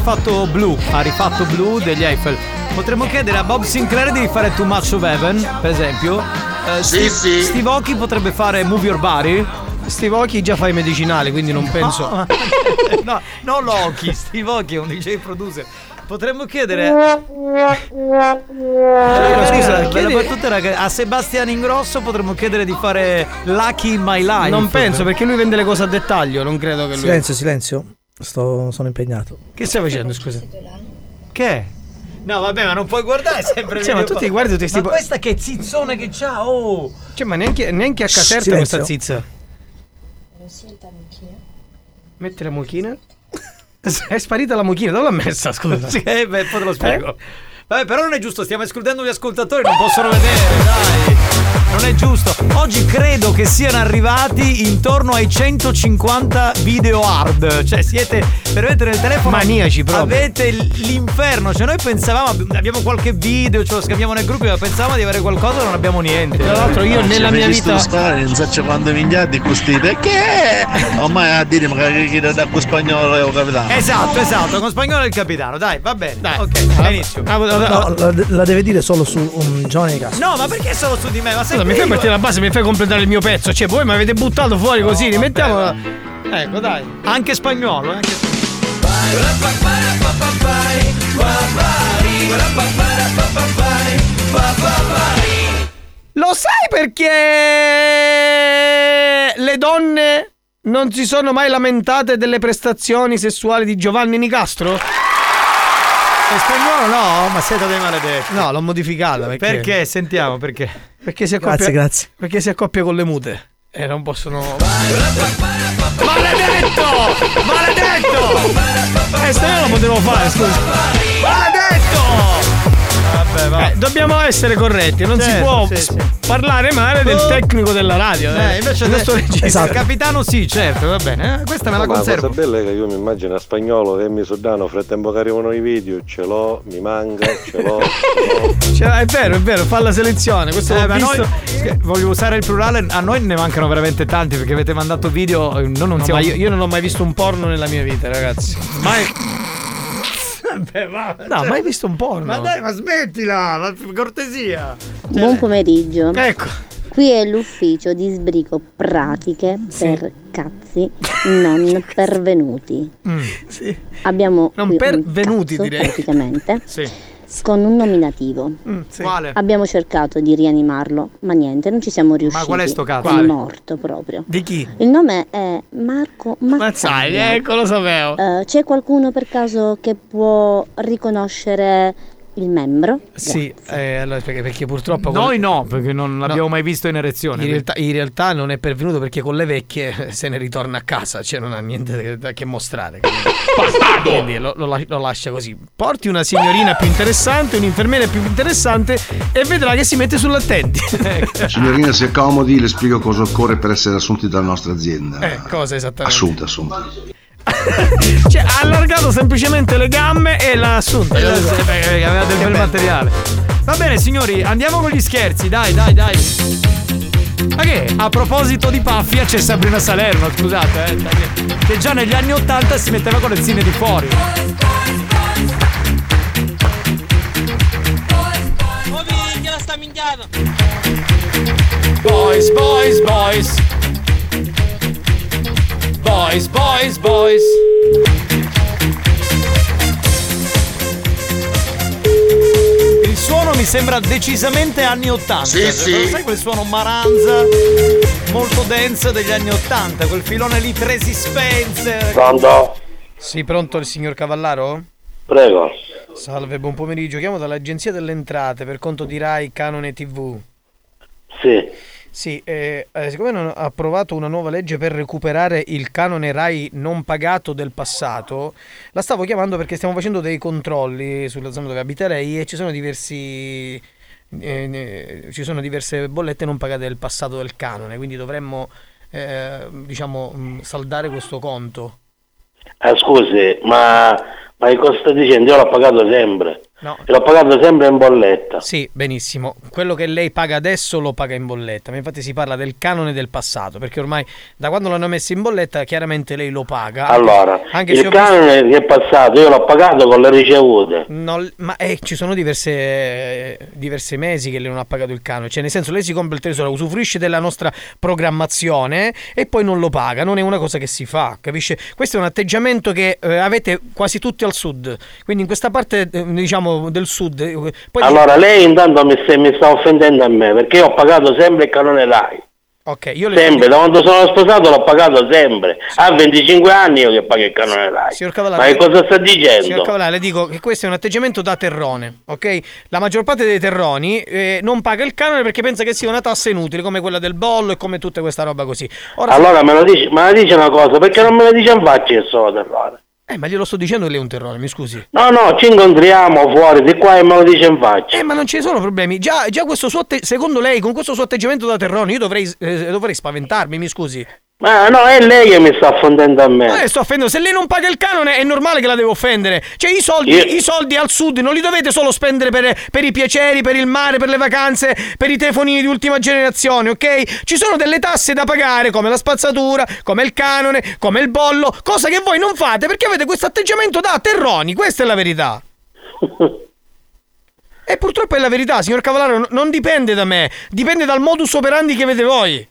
Fatto Blue, ha rifatto Blue degli Eiffel. Potremmo chiedere a Bob Sinclair di fare Too Much of Heaven, per esempio. Eh, Sì, Steve, sì. Steve Aoki potrebbe fare Move Your Body. Steve Aoki già fa i medicinali, quindi non penso. No, *laughs* no, no Loki, Steve Aoki è un DJ producer. Potremmo chiedere *laughs* Allora, scusa, chiedi- battuta era che a Sebastian Ingrosso potremmo chiedere di fare Lucky in My Life. Non penso perché lui vende le cose a dettaglio, non credo che lui. Silenzio, silenzio. Sto, sono impegnato. Che stai facendo, scusa? Che? No, vabbè, ma non puoi guardare *laughs* sempre Cioè, ma tu ti guardi tutti Ma sti po- questa che zizzone che c'ha, oh! Cioè, ma neanche, neanche a caserta questa zizza. Metti la mucchina. È sparita la mucchina, dove l'ha messa? Scusa. *laughs* Sì, eh, beh, poi te lo spiego. Vabbè, però non è giusto, stiamo escludendo gli ascoltatori, non possono vedere, dai. Non è giusto. Oggi credo che siano arrivati intorno ai 150 video hard. Cioè, siete veramente nel telefono. Maniaci proprio. Avete l'inferno. Cioè, noi pensavamo, abbiamo qualche video, ce lo scambiamo nel gruppo, ma pensavamo di avere qualcosa, non abbiamo niente. Tra l'altro, io nella mia vita. non so quando minchiati questi perché ormai a dire magari chi da con spagnolo è un capitano Esatto, esatto, con spagnolo è il capitano. Dai, va bene. Dai, ok, Ah, inizio. ah, ah, No, la, la deve dire solo su un giovane caso. No, ma perché solo su di me? Ma sei mi fai partire la base, mi fai completare il mio pezzo. Cioè, voi mi avete buttato fuori così, rimettiamola. Ecco, dai. Anche spagnolo, eh, Lo sai perché le donne non si sono mai lamentate delle prestazioni sessuali di Giovanni Nicastro? È spagnolo no? Ma siete dei maledetti. No, l'ho modificata perché. Perché? Sentiamo perché. Perché si accoppia. Grazie, grazie. Perché si accoppia con le mute. E non possono. Maledetto! Maledetto! Eh, se no lo potevo fare, scusa. Maledetto! Vabbè, va. Eh, dobbiamo essere corretti, non si Certo, può sì, sì. parlare male del Oh. tecnico della radio. Eh, invece del adesso regista. Esatto. il capitano sì, certo, va bene. Eh, questa me la Ma la conservo. cosa bella è che io mi immagino a spagnolo che mi sudano frattempo che arrivano i video, ce l'ho, mi manca, ce l'ho, ce l'ho. *laughs* È vero, è vero, fa la selezione. Questo Eh, visto. noi, eh, voglio usare il plurale, a noi ne mancano veramente tanti perché avete mandato video, eh, non No, siamo... ma io, io non ho mai visto un porno nella mia vita, ragazzi. Mai. Vabbè, va, No, cioè- mai visto un porno. Ma dai, ma smettila, ma per cortesia. Buon pomeriggio. Ecco. Qui è l'ufficio di sbrico pratiche per cazzi non *laughs* pervenuti. Sì. Abbiamo Non pervenuti, direi. praticamente Sì. Con un nominativo. Quale? Abbiamo cercato di rianimarlo, ma niente, non ci siamo riusciti. qual è sto cazzo? È morto proprio. Di chi? Il nome è Marco Mazzaglia. Mazzaglia, ecco, lo sapevo. Eh, c'è qualcuno per caso che può riconoscere il membro? Sì, eh, allora, perché, perché purtroppo. Noi no, perché non l'abbiamo mai visto in erezione. In realtà, in realtà non è pervenuto perché con le vecchie *laughs* se ne ritorna a casa, cioè non ha niente da- da che mostrare. Quindi *laughs* lo, lo lo lascia così. Porti una signorina più interessante, un'infermiera più interessante e vedrà che si mette sull'attenti. *laughs* Signorina, si accomodi, le spiego cosa occorre per essere assunti dalla nostra azienda. eh, cosa esattamente? Assunti, assunti. *laughs* Cioè, ha allargato semplicemente le gambe e l'ha assunta. Eh, lo so, perché aveva del bel bello. materiale. Va bene, signori, andiamo con gli scherzi, dai, dai, dai. Ma che? A proposito di Paffia c'è Sabrina Salerno, scusate, eh, che- già negli anni Ottanta si metteva con le zinne di fuori. Boys, boys, boys. Boys, boys, boys. Il suono mi sembra decisamente anni 80. Sì, sì. Sai quel suono maranza molto dense degli anni 80, quel filone lì Tracy Spencer. Pronto? Sì, pronto il signor Cavallaro? Prego. Salve, buon pomeriggio. Chiamo dall'Agenzia delle Entrate per conto di Rai Canone TV. Sì. Sì, eh, eh, siccome non ha approvato una nuova legge per recuperare il canone RAI non pagato del passato, la stavo chiamando perché stiamo facendo dei controlli sulla zona dove abita lei e ci sono diversi eh, ci sono diverse bollette non pagate del passato del canone, quindi dovremmo eh, diciamo mh, saldare questo conto. Eh, scusi, ma, ma che cosa sta dicendo? Io l'ho pagato sempre. No. L'ho pagato sempre in bolletta. Sì, benissimo. Quello che lei paga adesso lo paga in bolletta, ma infatti si parla del canone del passato, perché ormai da quando l'hanno messo in bolletta chiaramente lei lo paga. Allora, anche il canone che è passato io l'ho pagato con le ricevute. Non- ma eh, ci sono diverse, diversi mesi che lei non ha pagato il canone, cioè nel senso lei si compra il televisore, usufruisce della nostra programmazione e poi non lo paga, non è una cosa che si fa, capisce? Questo è un atteggiamento che eh, avete quasi tutti al sud, quindi in questa parte eh, diciamo del sud. eh, Poi Allora, lei intanto mi, sta- mi sta offendendo a me perché io ho pagato sempre il canone RAI. Ok, io le Sempre, da quando sono sposato l'ho pagato sempre. Ha 25 anni io che pago il canone RAI. Signor Cavallari, Ma che cosa sta Signor dicendo? Cavallari, le dico che questo è un atteggiamento da terrone, ok? La maggior parte dei terroni eh, non paga il canone perché pensa che sia una tassa inutile, come quella del bollo e come tutta questa roba così. Ora, Allora me lo dice, me la dice una cosa, perché non me la dice in faccia che sono terrore? Eh, ma glielo sto dicendo che lei è un terrone, mi scusi. No, no, ci incontriamo fuori di qua e me lo dice in faccia. Eh, ma non ci sono problemi. Già, già questo suo atte- secondo lei, con questo suo atteggiamento da terrone, io dovrei, eh, dovrei spaventarmi, mi scusi. Ma no, è lei che mi sta offendendo a me. Le sto offendendo. Se lei non paga il canone, è normale che la devo offendere. Cioè, i soldi, Io- i soldi al sud non li dovete solo spendere per, per i piaceri, per il mare, per le vacanze, per i telefonini di ultima generazione, ok? Ci sono delle tasse da pagare, come la spazzatura, come il canone, come il bollo, cosa che voi non fate perché avete questo atteggiamento da terroni. Questa è la verità. *laughs* E purtroppo è la verità, signor Cavallaro, non dipende da me, dipende dal modus operandi che avete voi.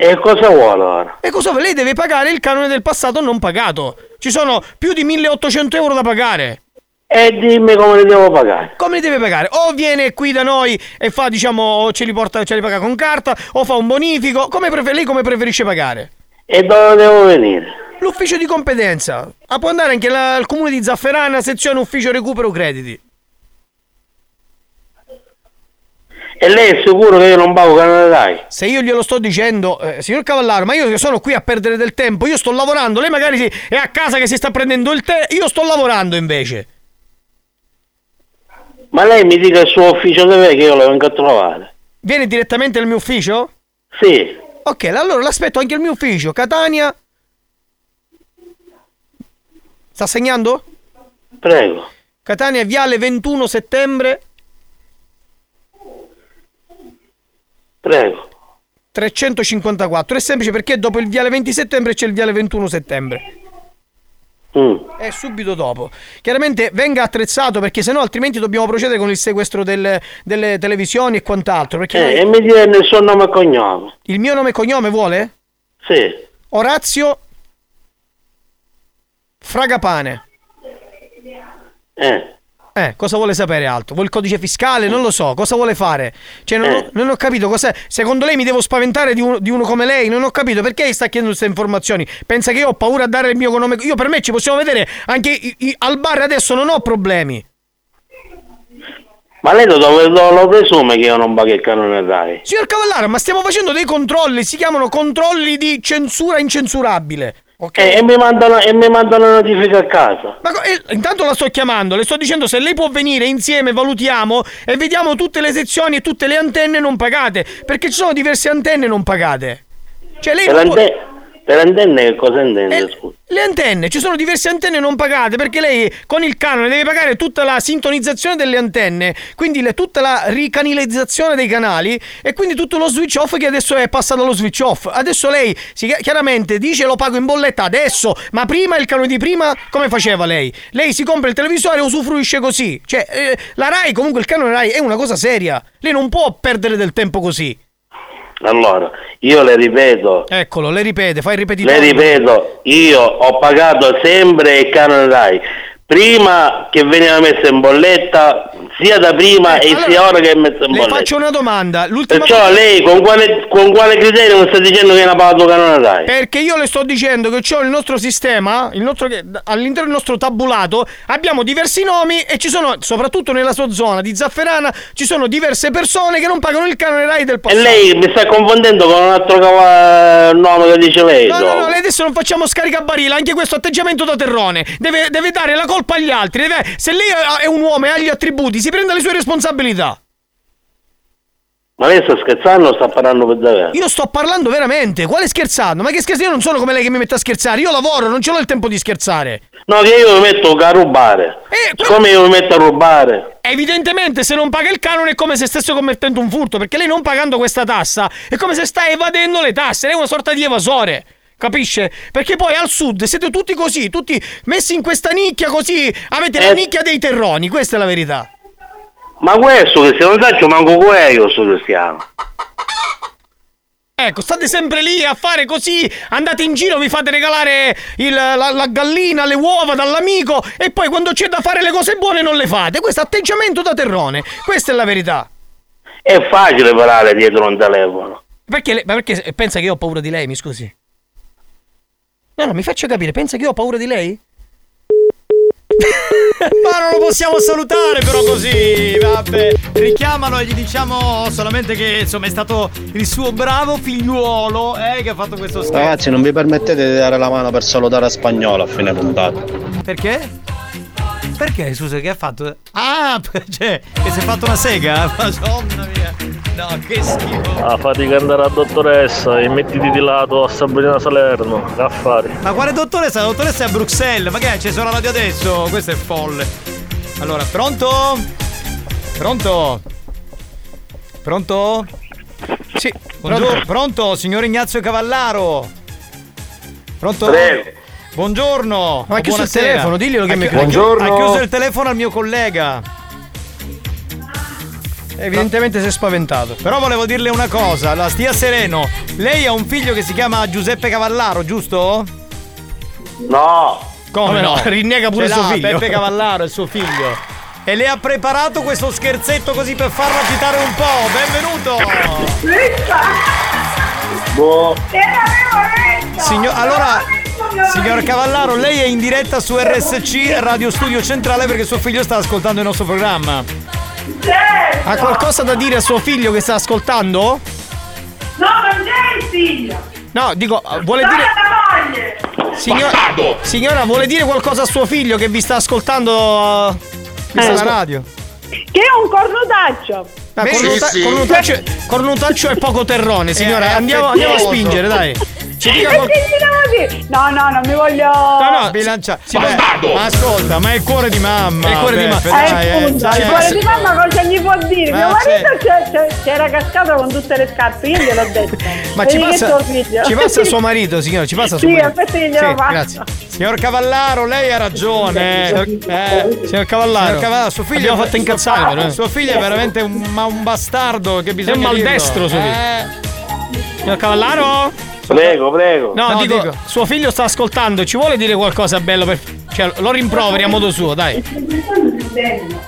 E cosa vuole ora? E cosa lei deve pagare il canone del passato non pagato? Ci sono più di 1800 euro da pagare. E dimmi come li devo pagare. Come li deve pagare? O viene qui da noi e fa, diciamo, ce li porta, ce li paga con carta, o fa un bonifico. Come prefer- lei come preferisce pagare? E dove devo venire? L'ufficio di competenza. Ah, può andare anche la- al comune di Zafferana, sezione ufficio recupero crediti. E lei è sicuro che io non pago canale Rai? Se io glielo sto dicendo, eh, signor Cavallaro, ma io sono qui a perdere del tempo, io sto lavorando, lei magari si- è a casa che si sta prendendo il tè, io sto lavorando invece. Ma lei mi dica il suo ufficio dov'è che io lo vengo a trovare? Viene direttamente nel mio ufficio? Sì. Ok, allora l'aspetto anche al mio ufficio. Catania. Sta segnando? Prego. Catania, Viale 21 settembre. Prego. 354. È semplice perché dopo il Viale 20 settembre c'è il Viale 21 settembre. Mm. È subito dopo. Chiaramente venga attrezzato perché sennò altrimenti dobbiamo procedere con il sequestro del- delle televisioni e quant'altro. Perché Eh, e mi dia il suo nome e cognome. il mio nome e cognome vuole? Sì. Orazio Fragapane. Eh. Eh, cosa vuole sapere altro? Vuole il codice fiscale? Non lo so, cosa vuole fare? Cioè, non, ho, Eh. non ho capito cos'è. Secondo lei mi devo spaventare di uno, di uno come lei? Non ho capito perché sta chiedendo queste informazioni. Pensa che io ho paura a dare il mio nome. Io per me ci possiamo vedere anche i- i- al bar adesso non ho problemi. Ma lei dove lo, lo presume che io non pago il canone Rai? Signor Cavallaro, ma stiamo facendo dei controlli, si chiamano controlli di censura incensurabile. Ok? Eh, e, mi mandano, e mi mandano notifica a casa. Ma eh, intanto la sto chiamando, le sto dicendo se lei può venire insieme, valutiamo e vediamo tutte le sezioni e tutte le antenne non pagate. Perché ci sono diverse antenne non pagate. Cioè lei non può- per antenne che cosa intende? scusa? Le antenne, ci sono diverse antenne non pagate perché lei con il canone deve pagare tutta la sintonizzazione delle antenne, quindi le- tutta la ricanalizzazione dei canali e quindi tutto lo switch off che adesso è passato allo switch off. Adesso lei si, chiaramente dice lo pago in bolletta adesso, ma prima il canone di prima come faceva lei? Lei si compra il televisore e usufruisce così. Cioè, eh, la RAI comunque il canone RAI è una cosa seria. Lei non può perdere del tempo così. Allora, io le ripeto, Eccolo, le ripete, fai ripetitore. le ripeto, io ho pagato sempre il canone Rai. Prima che veniva messa in bolletta, sia da prima e sia ora che è messa in Le bolletta. faccio una domanda. L'ultima Perciò lei con quale, con quale criterio mi sta dicendo che è una pagato canone dai? Perché io le sto dicendo che c'ho il nostro sistema, il nostro, all'interno del nostro tabulato abbiamo diversi nomi e ci sono, soprattutto nella sua zona di Zafferana, ci sono diverse persone che non pagano il canone RAI del E passato. lei mi sta confondendo con un altro cava- nome che dice lei. No, no, no, lei adesso non facciamo scaricabarile, anche questo atteggiamento da terrone. Deve, deve dare la colpa agli altri. se lei è un uomo e ha gli attributi, si prenda le sue responsabilità. Ma lei sta scherzando o sta parlando per davvero? Io sto parlando veramente, quale scherzando? Ma che scherzo? Io non sono come lei che mi mette a scherzare, io lavoro, non ce l'ho il tempo di scherzare. No, che io mi metto a rubare. Come io mi metto a rubare? Evidentemente se non paga il canone è come se stesse commettendo un furto, perché lei non pagando questa tassa è come se sta evadendo le tasse, lei è una sorta di evasore. Capisce? Perché poi al sud siete tutti così, tutti messi in questa nicchia così, avete la Eh. nicchia dei terroni, questa è la verità. Ma questo che se non faccio manco quello sto cristiano. Ecco, state sempre lì a fare così, andate in giro, vi fate regalare il- la, la gallina, le uova dall'amico e poi quando c'è da fare le cose buone non le fate. Questo atteggiamento da terrone, questa è la verità. È facile parlare dietro un telefono. Perché, perché pensa che io ho paura di lei, mi scusi? No, no, mi faccia capire, pensa che io ho paura di lei? *laughs* Ma non lo possiamo salutare però così, vabbè. Richiamalo e gli diciamo solamente che insomma è stato il suo bravo figliuolo eh, che ha fatto questo scherzo. Ragazzi, non vi permettete di dare la mano per salutare a spagnolo a fine puntata. Perché? Perché, scusa, che ha fatto? Ah, *laughs* cioè, che si è fatto una sega? *laughs* Madonna mia. No, che schifo. Ah, fatti andare a dottoressa e mettiti di lato a Sabrina Salerno. Che affari. Ma quale dottoressa? La dottoressa è a Bruxelles. Ma che è? C'è sulla radio adesso? Questo è folle. Allora, pronto? Pronto? Pronto? Sì. Buongiorno. Pronto, signor Ignazio Cavallaro? Pronto? Prego. Buongiorno. Ma ha chiuso il telefono, diglielo che Ha mi chi- Buongiorno. Ha chiuso il telefono al mio collega. Evidentemente si è spaventato. Però volevo dirle una cosa, la stia sereno. Lei ha un figlio che si chiama Giuseppe Cavallaro, giusto? No. Come no? no? Rinnega pure Ce suo figlio. Peppe Cavallaro, è suo figlio. E le ha preparato questo scherzetto così per farlo agitare un po'. Benvenuto! Boh. Signor, allora, signor Cavallaro, lei è in diretta su RSC Radio Studio Centrale perché suo figlio sta ascoltando il nostro programma. Ha qualcosa da dire a suo figlio che sta ascoltando? No, non c'è il figlio! No, dico, vuole Dai dire. la moglie! Signor- signora, vuole dire qualcosa a suo figlio che vi sta ascoltando? uh, vi sta Eh. ascol- radio? Che è un cornutaccio! Ah, cornuta- cornutaccio, cornutaccio è poco terrone, signora. È andiamo, andiamo a spingere, dai. Ci dica qual-? No, no, non mi voglio. No, no, Bilancia. Sì, Beh, ma ascolta, ma è il cuore di mamma. È il cuore di mamma. Beppe, Eh, dai, eh, appunto, dai, il eh. cuore di mamma cosa gli può dire? Ma Mio marito c'è- c'è- c'era cascato con tutte le scarpe, io gliel'ho detto. Ma ci passa, ci passa *laughs* suo marito, signora, ci passa suo Sì, marito. che glielo Sì, grazie. Signor Cavallaro, lei ha ragione. Eh, Signor Cavallaro, Signor Cavallaro, suo figlio abbiamo fatto incazzare, però. eh. Suo figlio è veramente un, ma un bastardo che bisogna È un maldestro, dirlo. suo figlio. Eh, Signor Cavallaro? Prego, prego. No, No, dico, dico- suo figlio sta ascoltando, ci vuole dire qualcosa bello per. Cioè, lo rimproveri a modo suo, dai.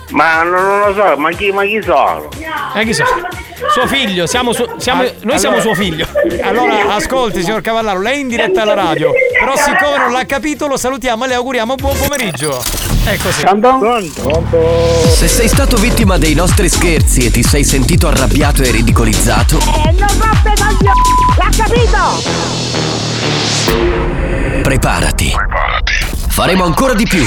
Ma non, lo so, ma chi, ma chi sono? Eh, chi sa? Suo figlio, siamo su- siamo- noi siamo allora- suo figlio. Allora, ascolti, signor Cavallaro, lei è in diretta alla radio. Però, siccome non l'ha capito, lo salutiamo e le auguriamo buon pomeriggio. È così. Se sei stato vittima dei nostri scherzi e ti sei sentito arrabbiato e ridicolizzato, Eh, non roppe coglio! L'ha capito! preparati. Faremo ancora di più.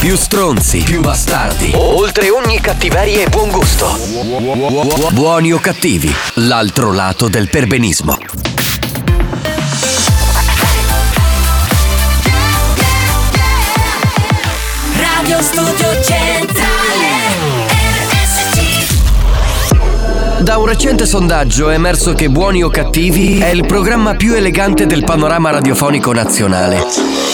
Più stronzi, più bastardi. Oltre ogni cattiveria e buon gusto. Buoni o cattivi, l'altro lato del perbenismo. Radio Studio Centrale Da un recente sondaggio è emerso che Buoni o Cattivi è il programma più elegante del panorama radiofonico nazionale.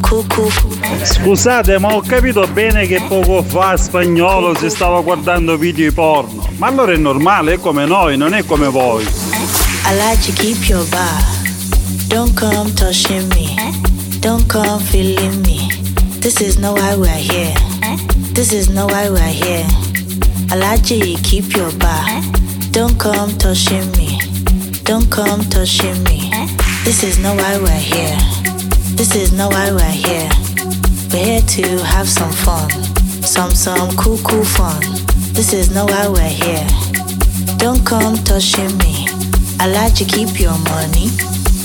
Cucù. Scusate, ma ho capito bene che poco fa spagnolo si stava guardando video porno. Ma allora è normale, è come noi, non è come voi. I like to keep your bar. Don't come touching me. Don't come feeling me. This is not why we're here. This is not why we're here. I like to keep your bar. Don't come touching me. Don't come touching me. This is not why we're here. This is not why we're here. We're here to have some fun. Some, some cool, cool fun. This is not why we're here. Don't come touching me. I like to keep your money.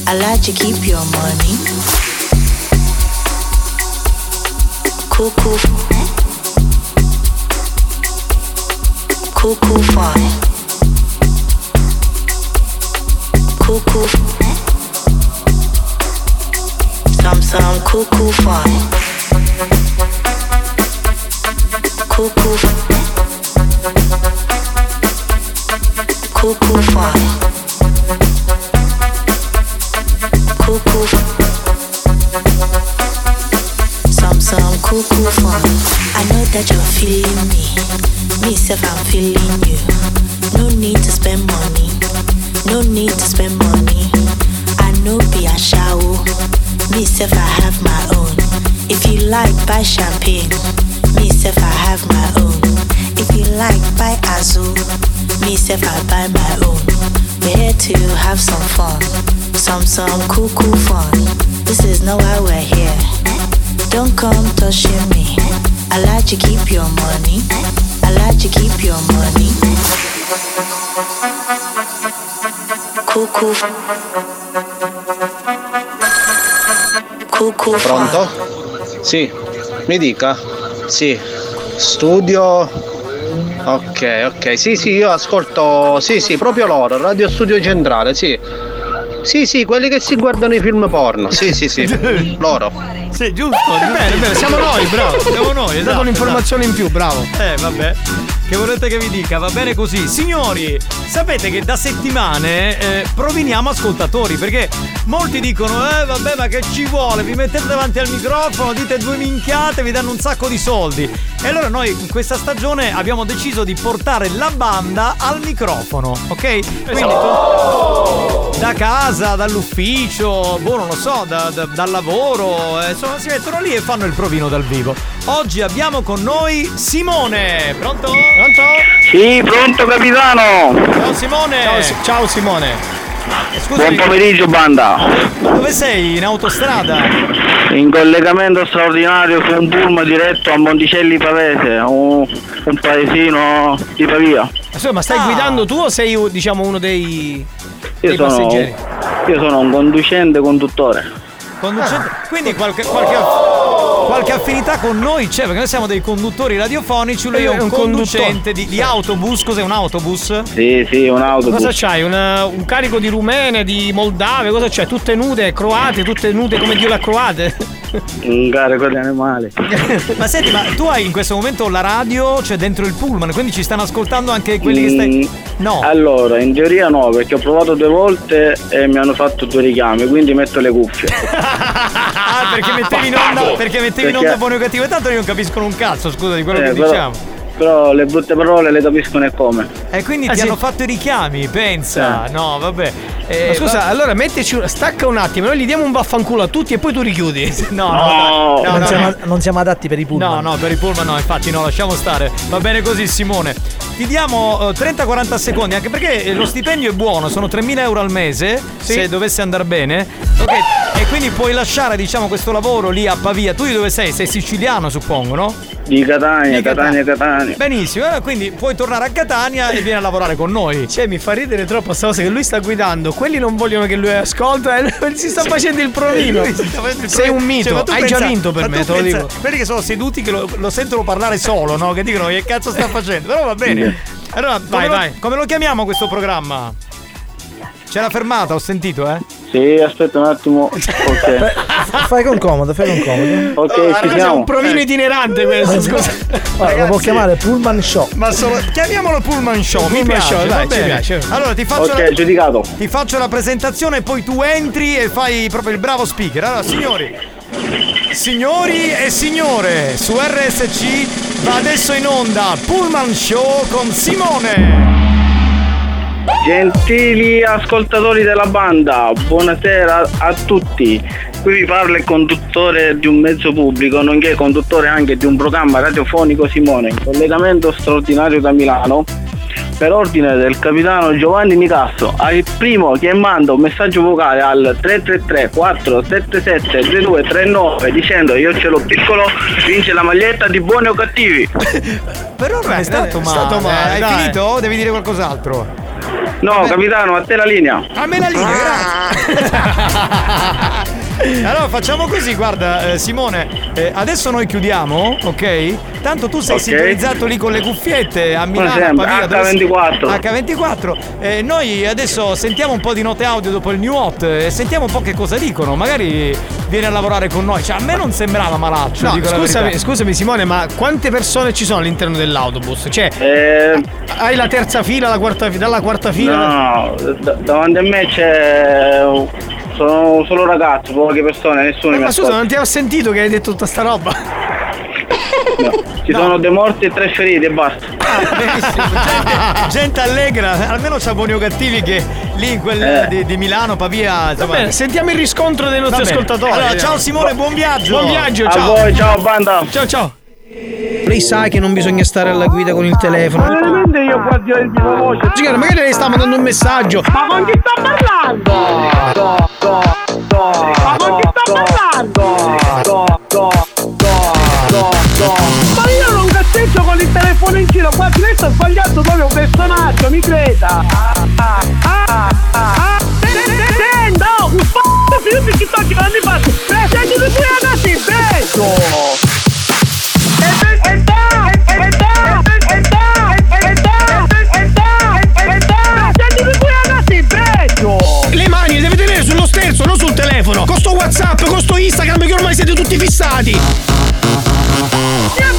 I like to keep your money. Cool, cool. Cool, cool fun. Cool, cool. Some, some cool. Cool, cool fun. Cool, cool. Some, some cool fun. I know that you're feeling me. Me, self, I'm feeling you. No need to spend money. No need to spend money. I know be a shower. Me, self, I have my own. If you like, buy champagne. Me, self, I have my own. If you like, buy Azul. Me, self, I buy my own. We're here to have some fun. Some, some cool, cool fun. This is not why we're here. Don't come touching me. I like to keep your money. I like to keep your money. Cool, cool. Pronto? Sì, mi dica. Sì, studio. Ok, ok, sì, sì, io ascolto. Sì, sì, proprio loro, Radio Studio Centrale, sì. Sì, sì, quelli che si guardano i film porno. Sì, sì, sì. *laughs* loro. Sì, giusto. È bene, è bene, siamo noi, bravo. Siamo noi, esatto. dato un'informazione in più, bravo. Eh, vabbè. Che volete che vi dica? Va bene così. Signori, sapete che da settimane eh, proviniamo ascoltatori perché molti dicono: Eh, vabbè, ma che ci vuole? Vi mettete davanti al microfono, dite due minchiate, vi danno un sacco di soldi. E allora noi in questa stagione abbiamo deciso di portare la banda al microfono, ok? Quindi tu- da casa, dall'ufficio, boh, non lo so, da- da- dal lavoro, eh, insomma, si mettono lì e fanno il provino dal vivo. Oggi abbiamo con noi Simone. Pronto? Pronto? Sì, pronto capitano! Ciao Simone! Ciao, ciao Simone. Buon pomeriggio banda! Dove sei? In autostrada? In collegamento straordinario su un pullman diretto a Monticelli Pavese, un, un paesino di Pavia. Insomma, ma stai guidando tu o sei diciamo uno dei, dei sono, passeggeri? io sono un conducente conduttore. Conducente. Quindi qualche, qualche, qualche affinità con noi c'è, perché noi siamo dei conduttori radiofonici, lui è un, un conducente di, di autobus. Cos'è un autobus? Sì, sì, un autobus. Cosa c'hai? Un, un carico di rumene, di moldave? Cosa c'è? Tutte nude, croate, tutte nude come Dio le ha croate? Un carico di animali. *laughs* Ma senti, ma tu hai in questo momento la radio, cioè dentro il pullman, quindi ci stanno ascoltando anche quelli che stai. No. Allora, in teoria no, perché ho provato due volte e mi hanno fatto due richiami, quindi metto le cuffie. *laughs* Perché mettevi in onda, perché mettevi in onda buono e cattivo. E tanto non capiscono un cazzo, scusa, di quello Eh, che però- diciamo. Però le brutte parole le capiscono e come. E quindi Ah, ti sì. hanno fatto i richiami, pensa. No, vabbè. Eh, Ma scusa, va- allora mettici un- stacca un attimo, noi gli diamo un vaffanculo a tutti e poi tu richiudi. *laughs* No, no, no, non, no, siamo, no. non siamo adatti per i pullman. No, no, per i pullman no, infatti no, lasciamo stare. Va bene così, Simone. Ti diamo eh, 30-40 secondi, anche perché eh, lo stipendio è buono, sono 3.000 euro al mese, se dovesse andare bene. Ok, e quindi puoi lasciare, diciamo, questo lavoro lì a Pavia. Tu di dove sei? Sei siciliano, suppongo, no? Di Catania, Di Catania, Catania. Benissimo, eh, quindi puoi tornare a Catania e vieni a lavorare con noi. Cioè, mi fa ridere troppo sta cosa che lui sta guidando. Quelli non vogliono che lui ascolta e lui *laughs* si sta facendo il provino. Facendo il Sei provino. un mito, Cioè, hai pensa- già vinto per me, te lo pensa- dico. Quelli che sono seduti che lo, lo sentono parlare solo, no? Che dicono che cazzo sta *laughs* facendo. Però va bene. Allora, vai, Come lo- vai. Come lo chiamiamo questo programma? C'è la fermata, ho sentito, eh? Sì, aspetta un attimo. *laughs* Ok. Fai con comodo, fai con comodo. Ok, Allora, ci questo è siamo. un provino itinerante questo, scusa. Guarda, lo può chiamare Pullman Show. Ma solo. Chiamiamolo Pullman Show, mi Pullman piace, Show, dai, ci piace. Allora ti faccio Ok, la, giudicato. ti faccio la presentazione e poi tu entri e fai proprio il bravo speaker. Allora, signori. Signori e signore, su RSC va adesso in onda Pullman Show con Simone. Gentili ascoltatori della banda, buonasera a tutti. Qui vi parla il conduttore di un mezzo pubblico, nonché conduttore anche di un programma radiofonico Simone, in collegamento straordinario da Milano. Per ordine del capitano Giovanni Nicasso, al primo che manda un messaggio vocale al 333 477 3239 dicendo io ce l'ho piccolo, vince la maglietta di buoni o cattivi. *laughs* Però non è stato è male. stato male, Hai dai. finito? Devi dire qualcos'altro. No, capitano, a te la linea. A me la linea, grazie. *laughs* Allora facciamo così, guarda eh, Simone, eh, adesso noi chiudiamo, ok? Tanto tu sei Ok. sintonizzato lì con le cuffiette a Milano, a Pavia, dove sei- H24. H24. Eh, noi adesso sentiamo un po' di note audio dopo il New Hot e sentiamo un po' che cosa dicono. Magari viene a lavorare con noi. Cioè, a me non sembrava malaccio. No, la scusami, scusami Simone, ma quante persone ci sono all'interno dell'autobus? Cioè, Eh, hai la terza fila, la quarta fila, dalla quarta fila? No, da- davanti a me c'è. Sono solo ragazzi, poche persone, nessuno Eh, mi ma scusa, non ti ho sentito che hai detto tutta sta roba? Ci sono dei morti e tre feriti e basta. Benissimo, gente, gente allegra, almeno c'ha buoni o cattivi che lì in quel Eh. di, di Milano, Pavia. Insomma, bene, sentiamo il riscontro dei nostri ascoltatori. Allora, ciao Simone, buon viaggio. Buon viaggio, A ciao. voi, ciao banda. Ciao, ciao. Lei sa che non bisogna stare alla guida con il telefono. Veramente io guardo il mio voce. Signora, magari lei sta mandando un messaggio. Ma con chi sto parlando? Ma con chi sto parlando? Ma io non cazzeggio con il telefono in giro, guardi, lei sta sbagliando proprio un personaggio, mi creda. Ah, ah, ah. Senta, oh, un f***o, io ti sto girando in faccia. Presenti di qui ragazzi, prego. E sto Instagram, che ormai siete tutti fissati. Io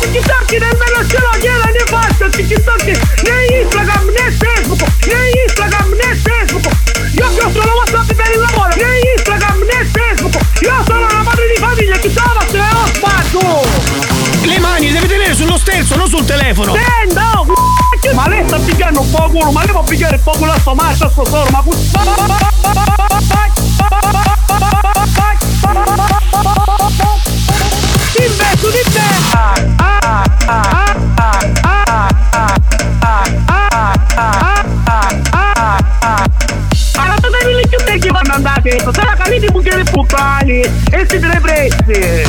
TikTok nemmeno ce l'ho, gliela ne faccio TikTok né Instagram né Facebook né Instagram né Facebook Io che ho solo WhatsApp per il lavoro né Instagram né Facebook Io sono una madre di famiglia chi stava se ho sbaglio Le mani le deve tenere sullo sterzo, non sul telefono. Senta oh, c***o, Ma lei sta pigliando un po' culo Ma lei può pigliare il po' culo a sto maestro a sto solo Ma Investo di te! Ah, ah, ah, ah. Sono capiti bucchiere puttani e si te ne prezzi!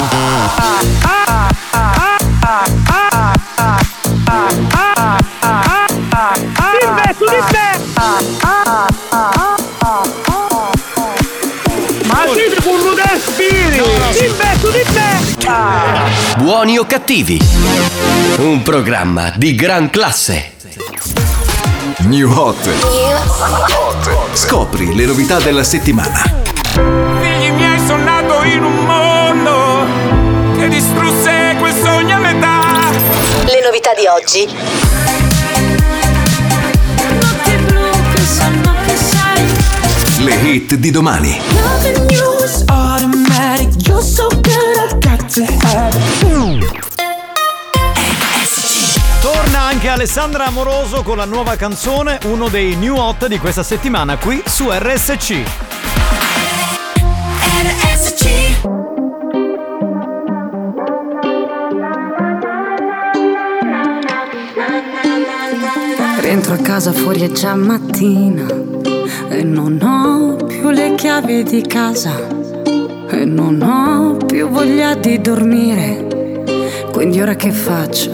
Ah, ah, ah, ah. Buoni o cattivi? Un programma di gran classe. New Hot. Scopri le novità della settimana. Figli miei sono nato in un mondo che distrusse quel sogno a metà. Le novità di oggi. Le hit di domani. Torna anche Alessandra Amoroso con la nuova canzone, uno dei new hot di questa settimana qui su RSC. Rientro a casa fuori è già mattina e non ho più le chiavi di casa e non ho più voglia di dormire. Quindi ora che faccio?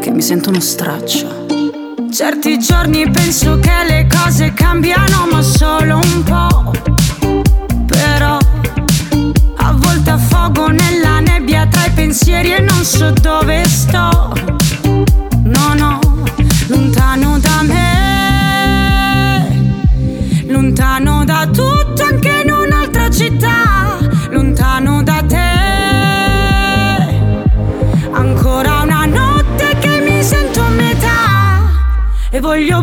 Che mi sento uno straccio. Certi giorni penso che le cose cambiano ma solo un po'. Però a volte affogo nella nebbia tra i pensieri e non so dove sto. No, no, lontano da me, Lontano da tutto, anche in un'altra città. E voglio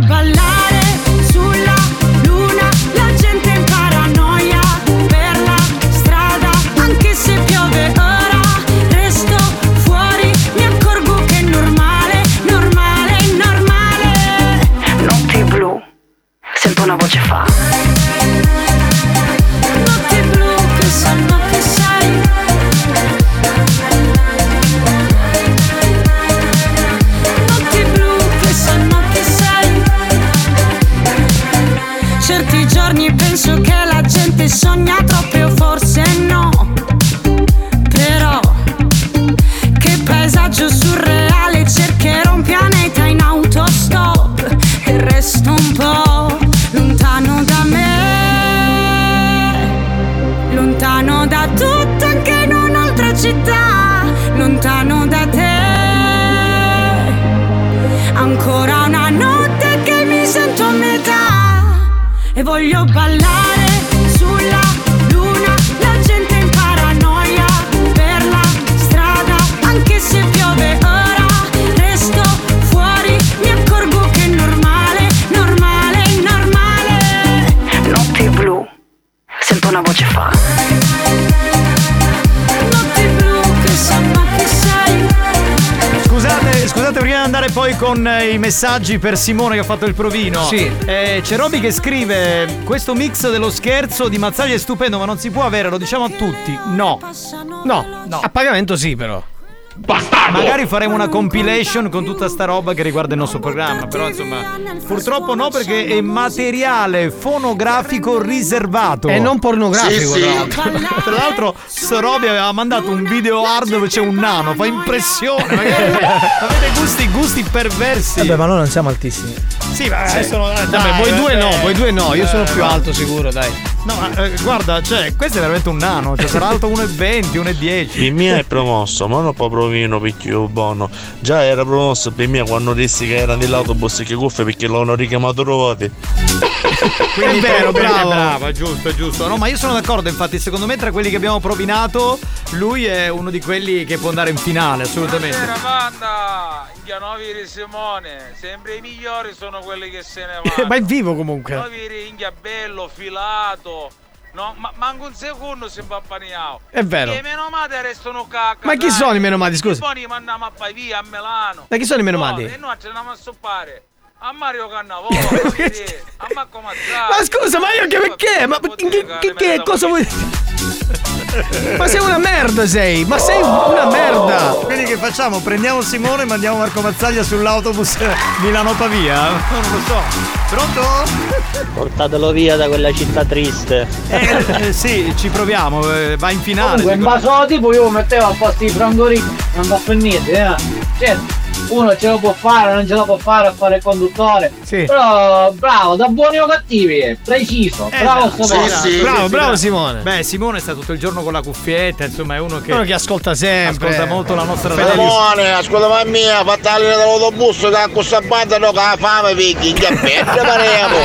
con eh, i messaggi per Simone che ha fatto il provino. Sì. Eh, c'è Roby che scrive: Questo mix dello scherzo di Mazzaglia è stupendo, ma non si può avere, lo diciamo a tutti. No. No, a pagamento sì, però. Magari faremo una compilation con tutta sta roba che riguarda il nostro programma. Però insomma, purtroppo no, perché è materiale fonografico riservato. E non pornografico, Sì, sì. tra l'altro. *laughs* Tra l'altro, sto Roby aveva mandato un video hard dove c'è un nano, fa impressione. Magari avete gusti, gusti perversi. Vabbè, ma noi non siamo altissimi. Sì, ma Sì. sono. eh, Vabbè, voi due no, voi due no, io sono più alto sicuro, dai. No, ma eh, guarda, cioè, questo è veramente un nano, cioè sarà alto 1,20, 1,10. Il mio è promosso, ma non poi provino picchio buono. Già era promosso per me quando dissi che era nell'autobus che cuffie perché l'hanno richiamato ruote. *laughs* Quindi È vero, bravo. è giusto, giusto. No, ma io sono d'accordo, infatti, secondo me tra quelli che abbiamo provinato, lui è uno di quelli che può andare in finale, assolutamente. banda, Inghianovi Simone, sempre i migliori sono quelli che se ne vanno. *laughs* ma è vivo comunque. Novi Inghia bello, filato. No, ma manco un secondo si impappaniamo. È vero. E i menomati restano cacca. Ma chi dai. sono i menomati, scusa? Poi li mandiamo a fai via a Milano. Ma chi sono i menomati? No, e noi ci andiamo a soppare. A Mario Cannavolo, *laughs* a Marco Mazzara. Ma scusa, ma io che perché? Ma che, che, che cosa vuoi Ma sei una merda sei! Ma sei una merda! Quindi che facciamo? Prendiamo Simone e mandiamo Marco Mazzaglia sull'autobus Milano-Pavia? Non lo so. Pronto? Portatelo via da quella città triste. Eh, eh, sì, ci proviamo, eh, va in finale. Comunque in base tipo io mettevo a posto i frangolini, non va per niente, eh. Certo, uno ce lo può fare, non ce lo può fare a fare il conduttore. Sì. Però bravo, da buoni o cattivi, eh, preciso, Eh, bravo no, Simone. sì, sì, Bravo, sì, bravo. Simone. Beh, Simone sta tutto il giorno con la cuffietta, insomma, è uno che. Uno che ascolta sempre. Ascolta molto la nostra radio. Simone, ascolta ma mia, fattali dall'autobus che a questa banda no che ha fame picchi, che bello paremo.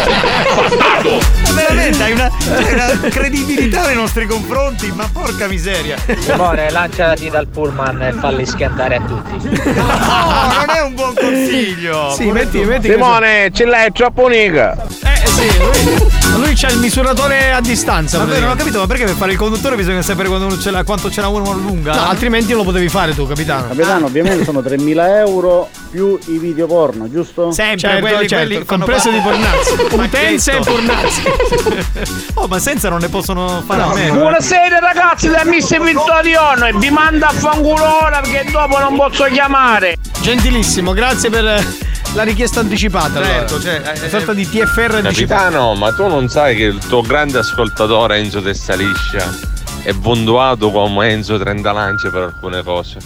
Veramente hai una, una credibilità nei nostri confronti, ma porca miseria. Simone, lanciati dal pullman e falli schiantare a tutti. *laughs* *laughs* No, non è un buon consiglio. Sì, metti, metti Simone, ce l'hai troppo unica. Eh sì, lui. Lui c'ha il misuratore a distanza. Vabbè, non ho capito, ma perché per fare il conduttore bisogna sapere quando ce l'ha, quanto ce l'ha uno lunga? No, altrimenti lo potevi fare tu, capitano. Capitano, ovviamente sono 3.000 euro più i video porno, giusto? Sempre Certo, quelli, certo, quelli compreso di pornazzi. *laughs* Utenze e pornazzi. *laughs* oh, ma senza non ne possono fare a meno. Buonasera ragazzi da Mister Vittoriano e vi manda a fanculo ora perché dopo non posso chiamare. Gentilissimo, grazie per eh, la richiesta anticipata. Certo, allora. cioè, eh, Una sorta di TFR anticipato. Capitano, ma tu non sai che il tuo grande ascoltatore Enzo Testaliscia è puntuato come Enzo Trentalancia per alcune cose.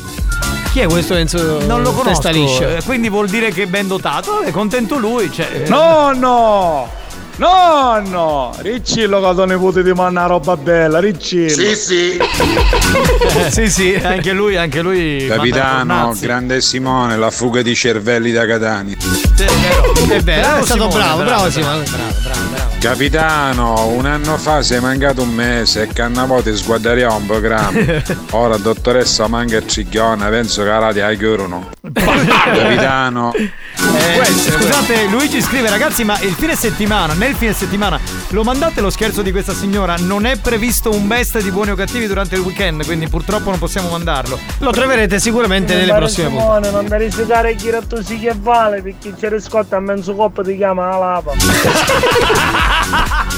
Chi è questo Enzo? Non lo conosco, Testa liscia? eh, quindi vuol dire che è ben dotato, è contento lui, cioè, eh, No, no! No, no! Riccillo che tuo nipote ti manda una roba bella, Riccillo. Sì, sì. *laughs* sì, sì. Anche lui, anche lui. Capitano, grande Simone, la fuga di cervelli da Catania. È vero. È vero, è stato Simone, bravo, bravo, bravo, Simone. Bravo, bravo, bravo. Capitano, un anno fa sei mancato un mese e cannavoti sguarderia un programma. *laughs* Ora dottoressa manca cigliona, penso che la ti aiutano. Capitano. Eh, scusate, Luigi scrive ragazzi ma il fine settimana, nel fine settimana, lo mandate lo scherzo di questa signora? Non è previsto un best di buoni o cattivi durante il weekend, quindi purtroppo non possiamo mandarlo. Lo troverete sicuramente nelle prossime puntate. Non devi risicare il giretto sì che vale perché c'è riscotta a mezzo coppa ti chiama la lava. *laughs* ha *laughs* ha!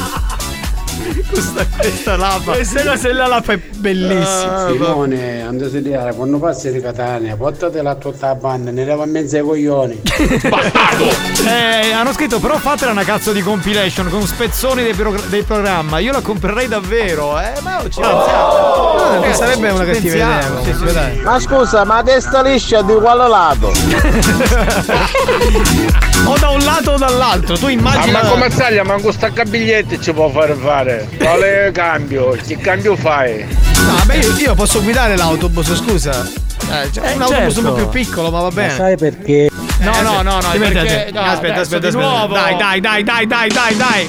*laughs* questa, questa lava. Questa cosa della lava è bellissima. Simone, andate a studiare, quando passi di Catania, portatela a tutta la banda, ne leva in mezzo ai coglioni. *laughs* Eh, hanno scritto però fatela una cazzo di compilation con spezzoni dei, progr- dei programma. Io la comprerei davvero, eh. Ma ci pensiamo. No, Ragazzi, sarebbe ci una cattiva idea, sì, sì. Ma scusa, ma testa liscia di quale lato? *laughs* o da un lato o dall'altro, tu immagina. Ah, ma come zaglia, ma con sta biglietti ci può fare fare. Quale cambio? Che cambio fai? No, beh, io, io posso guidare l'autobus, scusa. Eh, cioè, Eh, un autobus un po' certo. più piccolo, ma va bene. sai perché? No, no, no, no, a perché... no, Aspetta, aspetta, aspetta, aspetta, di aspetta. nuovo. Dai, dai, dai, dai, dai, dai, dai.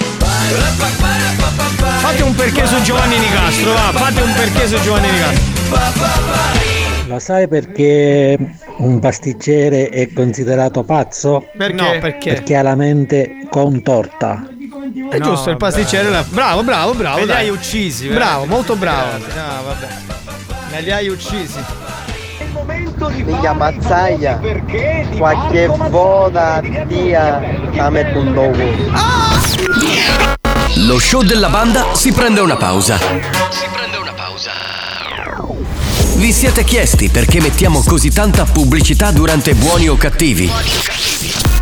Fate un perché su Giovanni Nicastro, va, fate un perché su Giovanni Nicastro. Lo sai perché un pasticcere è considerato pazzo? Perché? No, perché? Perché ha la mente contorta. È giusto, il pasticcere era... Bravo, bravo, bravo. Me li dai. hai uccisi, Bravo, veramente. molto bravo. No, vabbè. Me li hai uccisi. Minchia mazzaglia Qualche voda dia a me punto Lo show della banda si prende una pausa. Vi siete chiesti perché mettiamo così tanta pubblicità durante buoni o cattivi?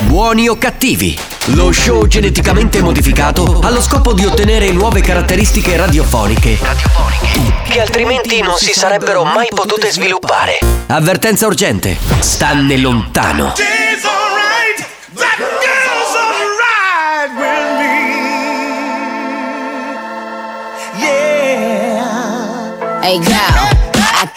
Buoni o cattivi? Lo show geneticamente modificato ha lo scopo di ottenere nuove caratteristiche radiofoniche che altrimenti non si sarebbero mai potute sviluppare. Avvertenza urgente. Stanne lontano. Hey girl,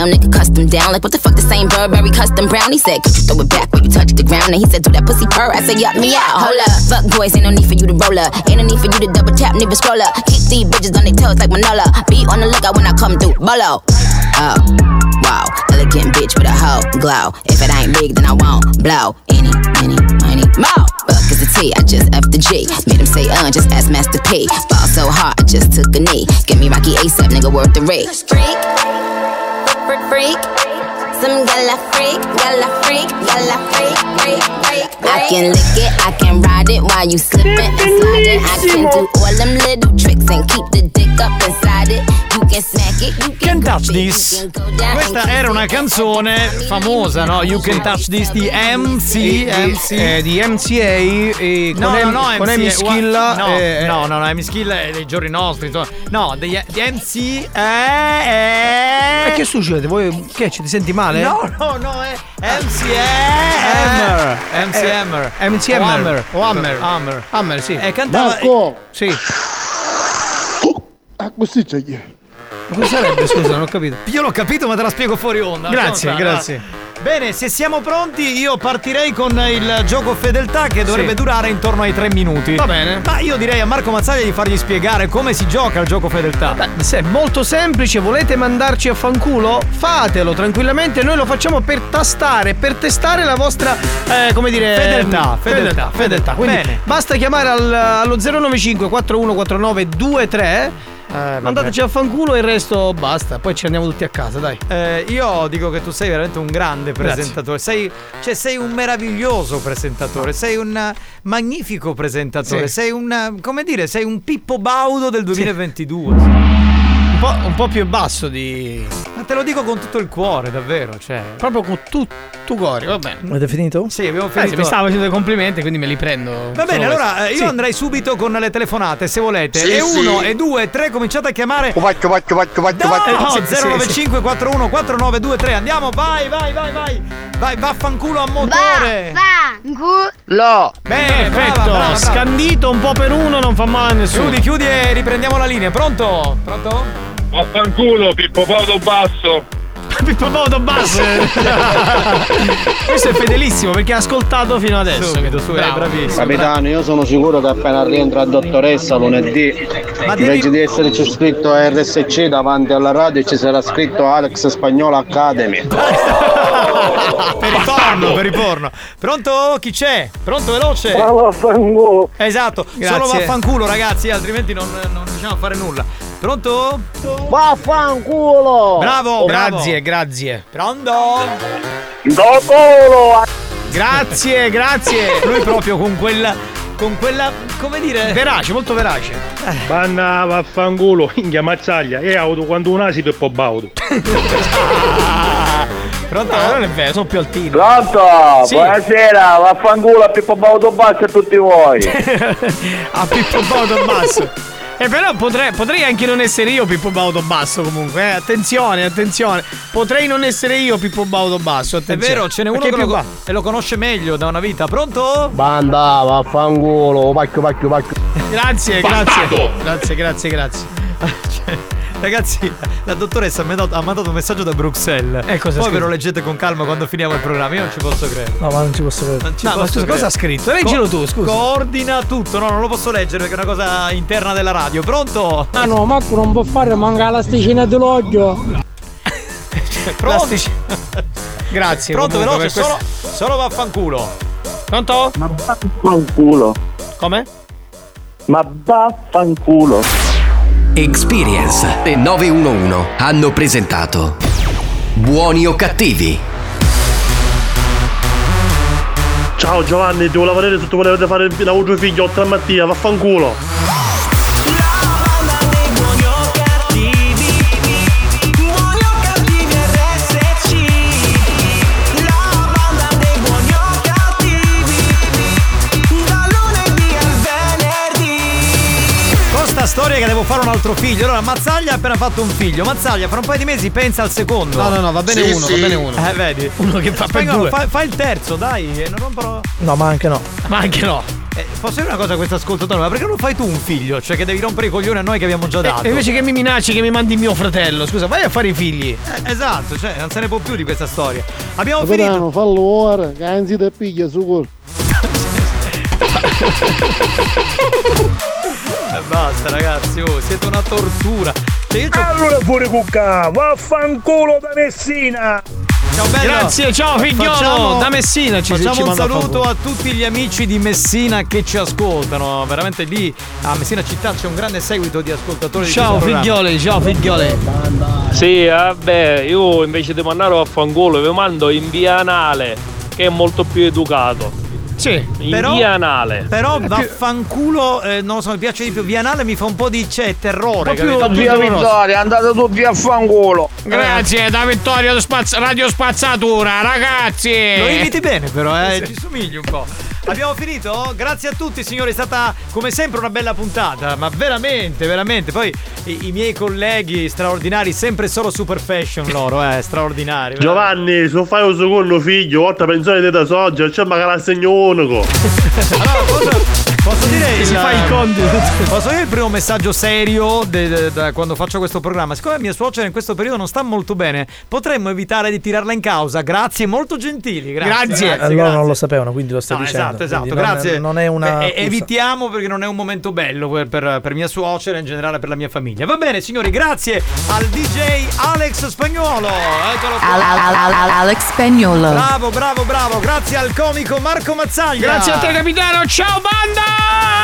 Chanel nigga custom down? Like what the fuck this ain't Burberry custom brown? He said, could you throw it back when you touch the ground? And he said, do that pussy purr. I said, yup me out. Hold up, fuck boys, ain't no need for you to roll up. Ain't no need for you to double tap, neither scroll up. Keep these bitches on their toes like Manola. Be on the lookout when I come through. Bolo. Oh, wow, elegant bitch with a hoe glow. If it ain't big, then I won't blow. Any, any, money, more. Fuck is the T, I just F the G. Made him say, uh, just ask Master P. Ball so hard, I just took a knee. Give me Rocky ASAP, nigga, worth the rate. Freak, freak, freak. Some gala freak, gala freak, gala freak, freak, freak. I can lick it, I can ride it while you slipping and sliding. I can do all them little tricks and keep the dick up inside it. You can touch this. Questa era una canzone famosa, no? You can touch this di MC. MC. Eh, di MCA e No, con, no, no, con MC, Amy Schilla no, eh, no, no, no, Amy Schilla è dei giorni nostri. insomma. No, degli, di MC. Eh, eh. E che succede? Voi che ci ti senti male? No, no, no, è MC Hammer. MC Eh, Hammer. MC O Hammer. Hammer. O Hammer. Hammer. Hammer, sì. E cantava. Marco! Sì. Ah, così c'è cosa sarebbe? Scusa, non ho capito. Io l'ho capito, ma te la spiego fuori onda. Grazie, grazie. Bene, se siamo pronti, io partirei con il gioco fedeltà che dovrebbe Sì. durare intorno ai tre minuti. Va bene. Ma io direi a Marco Mazzaglia di fargli spiegare come si gioca il gioco fedeltà. Beh, se è molto semplice, volete mandarci a fanculo? Fatelo tranquillamente, noi lo facciamo per tastare, per testare la vostra, eh, come dire... Fedeltà, fedeltà, fedeltà. Quindi Bene. basta chiamare al- allo 095 4149 23 Mandateci a fanculo e il resto basta, poi ci andiamo tutti a casa, dai. Eh, io dico che tu sei veramente un grande presentatore. Sei, cioè, sei un meraviglioso presentatore. Sei un eh, magnifico presentatore. Sì. Sei un, eh, come dire, sei un Pippo Baudo del 2022. Un po', un po' più basso di. Ma te lo dico con tutto il cuore, davvero. Cioè. Proprio con tutto cuore, va bene. Avete finito? Sì, abbiamo Eh, finito. se mi stava facendo dei complimenti, quindi me li prendo. Va bene, allora questo. eh, io Sì. andrei subito con le telefonate se volete. Sì, e sì. uno, e due, e tre, cominciate a chiamare. Vacchio, vacchio, vacchio, vacchio, No, vacchio. no, Sì, sì, sì. 095 41 4923 Andiamo, vai, vai, vai, vai. Vai, vaffanculo a motore. Lo. Bene, Perfetto, brava, brava, brava. scandito un po' per uno, non fa male a nessuno. Chiudi, chiudi e riprendiamo la linea. Pronto? Pronto? Vaffanculo, Pippo Paulo Basso. Pippo Baudo basso. Questo è fedelissimo perché ha ascoltato fino adesso. Subito, su, è Bravo. bravissimo. Capitano, io sono sicuro che appena rientra la dottoressa lunedì, invece di esserci scritto RSC davanti alla radio ci sarà scritto Alex Spagnolo Academy. *laughs* per ritorno, per ritorno. Pronto? Chi c'è? Pronto, veloce? Ma vaffanculo. Esatto, solo Grazie. vaffanculo, ragazzi, altrimenti non, non riusciamo a fare nulla. Pronto? Vaffanculo! Bravo, bravo. Grazie, grazie. Pronto? Dotolo! Grazie, grazie. *laughs* Lui proprio con quella. con quella. come dire. Verace, molto verace. Banna vaffanculo, inghia mazzaglia. E auto quando un asi Pippo Baudo. *laughs* Pronto? No, non è vero, sono più altini. Pronto? Sì. Buonasera, vaffanculo a Pippo Baudo Basso a tutti voi. *laughs* a Pippo Baudo basso. E però potrei, potrei anche non essere io Pippo Baudo basso comunque, eh. Attenzione, attenzione. Potrei non essere io Pippo Baudo basso, È attenzione. vero, ce n'è uno Perché che lo, e lo conosce meglio da una vita. Pronto? Banda, vaffanculo, pacchio, pacchio, pacchio. Grazie, grazie. Grazie, grazie, grazie. Cioè, Ragazzi, la dottoressa mi ha dato- ha mandato un messaggio da Bruxelles. Eh, cosa Poi ve lo leggete con calma quando finiamo il programma. Io non ci posso credere. No, ma non ci posso credere. Ci No, ma posso scusa, credere. cosa ha scritto? Leggilo tu, scusa. Coordina tutto. No, non lo posso leggere perché è una cosa interna della radio. Pronto? Ah no, Marco non può fare, manca lasticina dell'occhio. *laughs* Pronto? *laughs* Grazie. Pronto, veloce, solo, questo- solo vaffanculo. Pronto? Ma vaffanculo. Come? Ma vaffanculo. Experience e 911 hanno presentato Buoni o cattivi? Ciao Giovanni, devo lavorare tutto volete fare la voce figlio 8 mattina, vaffanculo. Che devo fare un altro figlio. Allora, Mazzaglia ha appena fatto un figlio. Mazzaglia, fra un paio di mesi pensa al secondo. No, no, no, va bene Sì, uno, sì. va bene uno. Eh, vedi. Uno che fa per Spagnolo, due. Fa, fa il terzo, dai. Non romperò. No, ma anche no. Ma anche no. Eh, posso dire una cosa a questo ascoltatore? Ma perché non fai tu un figlio? Cioè, che devi rompere i coglioni a noi che abbiamo già dato. E invece che mi minacci che mi mandi mio fratello, scusa, vai a fare i figli. Eh, esatto, cioè, non se ne può più di questa storia. Abbiamo finito. Capitano, fallo ora, che anzi te piglia su col. *laughs* Eh, basta, ragazzi, oh, siete una tortura. Cioè, Allora pure cucca, vaffanculo da Messina. Ciao bello. Grazie, ciao, figliolo. Facciamo- Da Messina ci- Facciamo ci un a saluto a tutti gli amici di Messina che ci ascoltano. Veramente lì a Messina città c'è un grande seguito di ascoltatori di Ciao programma. figlioli, ciao figlioli. Sì, vabbè, io invece di mandare a fanculo vi mando in via anale, che è molto più educato. Sì. In via anale. Però vaffanculo, eh, non lo so, mi piace di più. Vianale mi fa un po' di c'è terrore. Ma più via Vittoria, andate tutti a fanculo. Grazie da Vittorio Spaz- Radio Spazzatura, ragazzi. Lo imiti bene però, eh, ci somigli un po'. Abbiamo finito? Grazie a tutti signori, è stata come sempre una bella puntata, ma veramente, veramente. Poi i, i miei colleghi straordinari, sempre solo super fashion loro, eh, straordinari. Giovanni, se fai un secondo figlio, volta pensione di da soggio, c'è magari l'assegno unico. *laughs* Posso dire Che si il- fa i conti. Posso dire il primo messaggio serio de- de- da quando faccio questo programma? Siccome mia suocera in questo periodo non sta molto bene, potremmo evitare di tirarla in causa. Grazie, molto gentili. Grazie. allora non lo sapevano, quindi lo stai No, dicendo. esatto, esatto, Quindi non- grazie. Non, è una. Beh, e- evitiamo perché non è un momento bello per, per- per mia suocera e in generale per la mia famiglia. Va bene, signori, grazie al DJ Alex Spagnuolo. Eccolo qua. Al- al- al- al- Alex Spagnolo. Bravo, bravo, bravo. Grazie al comico Marco Mazzaglia. Grazie a te, capitano. Ciao, banda!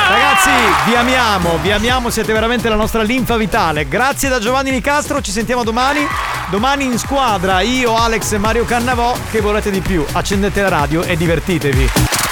Ragazzi, vi amiamo, vi amiamo, siete veramente la nostra linfa vitale. Grazie da Giovanni Nicastro, ci sentiamo domani. Domani in squadra, io, Alex e Mario Cannavò. Che volete di più? Accendete la radio e divertitevi.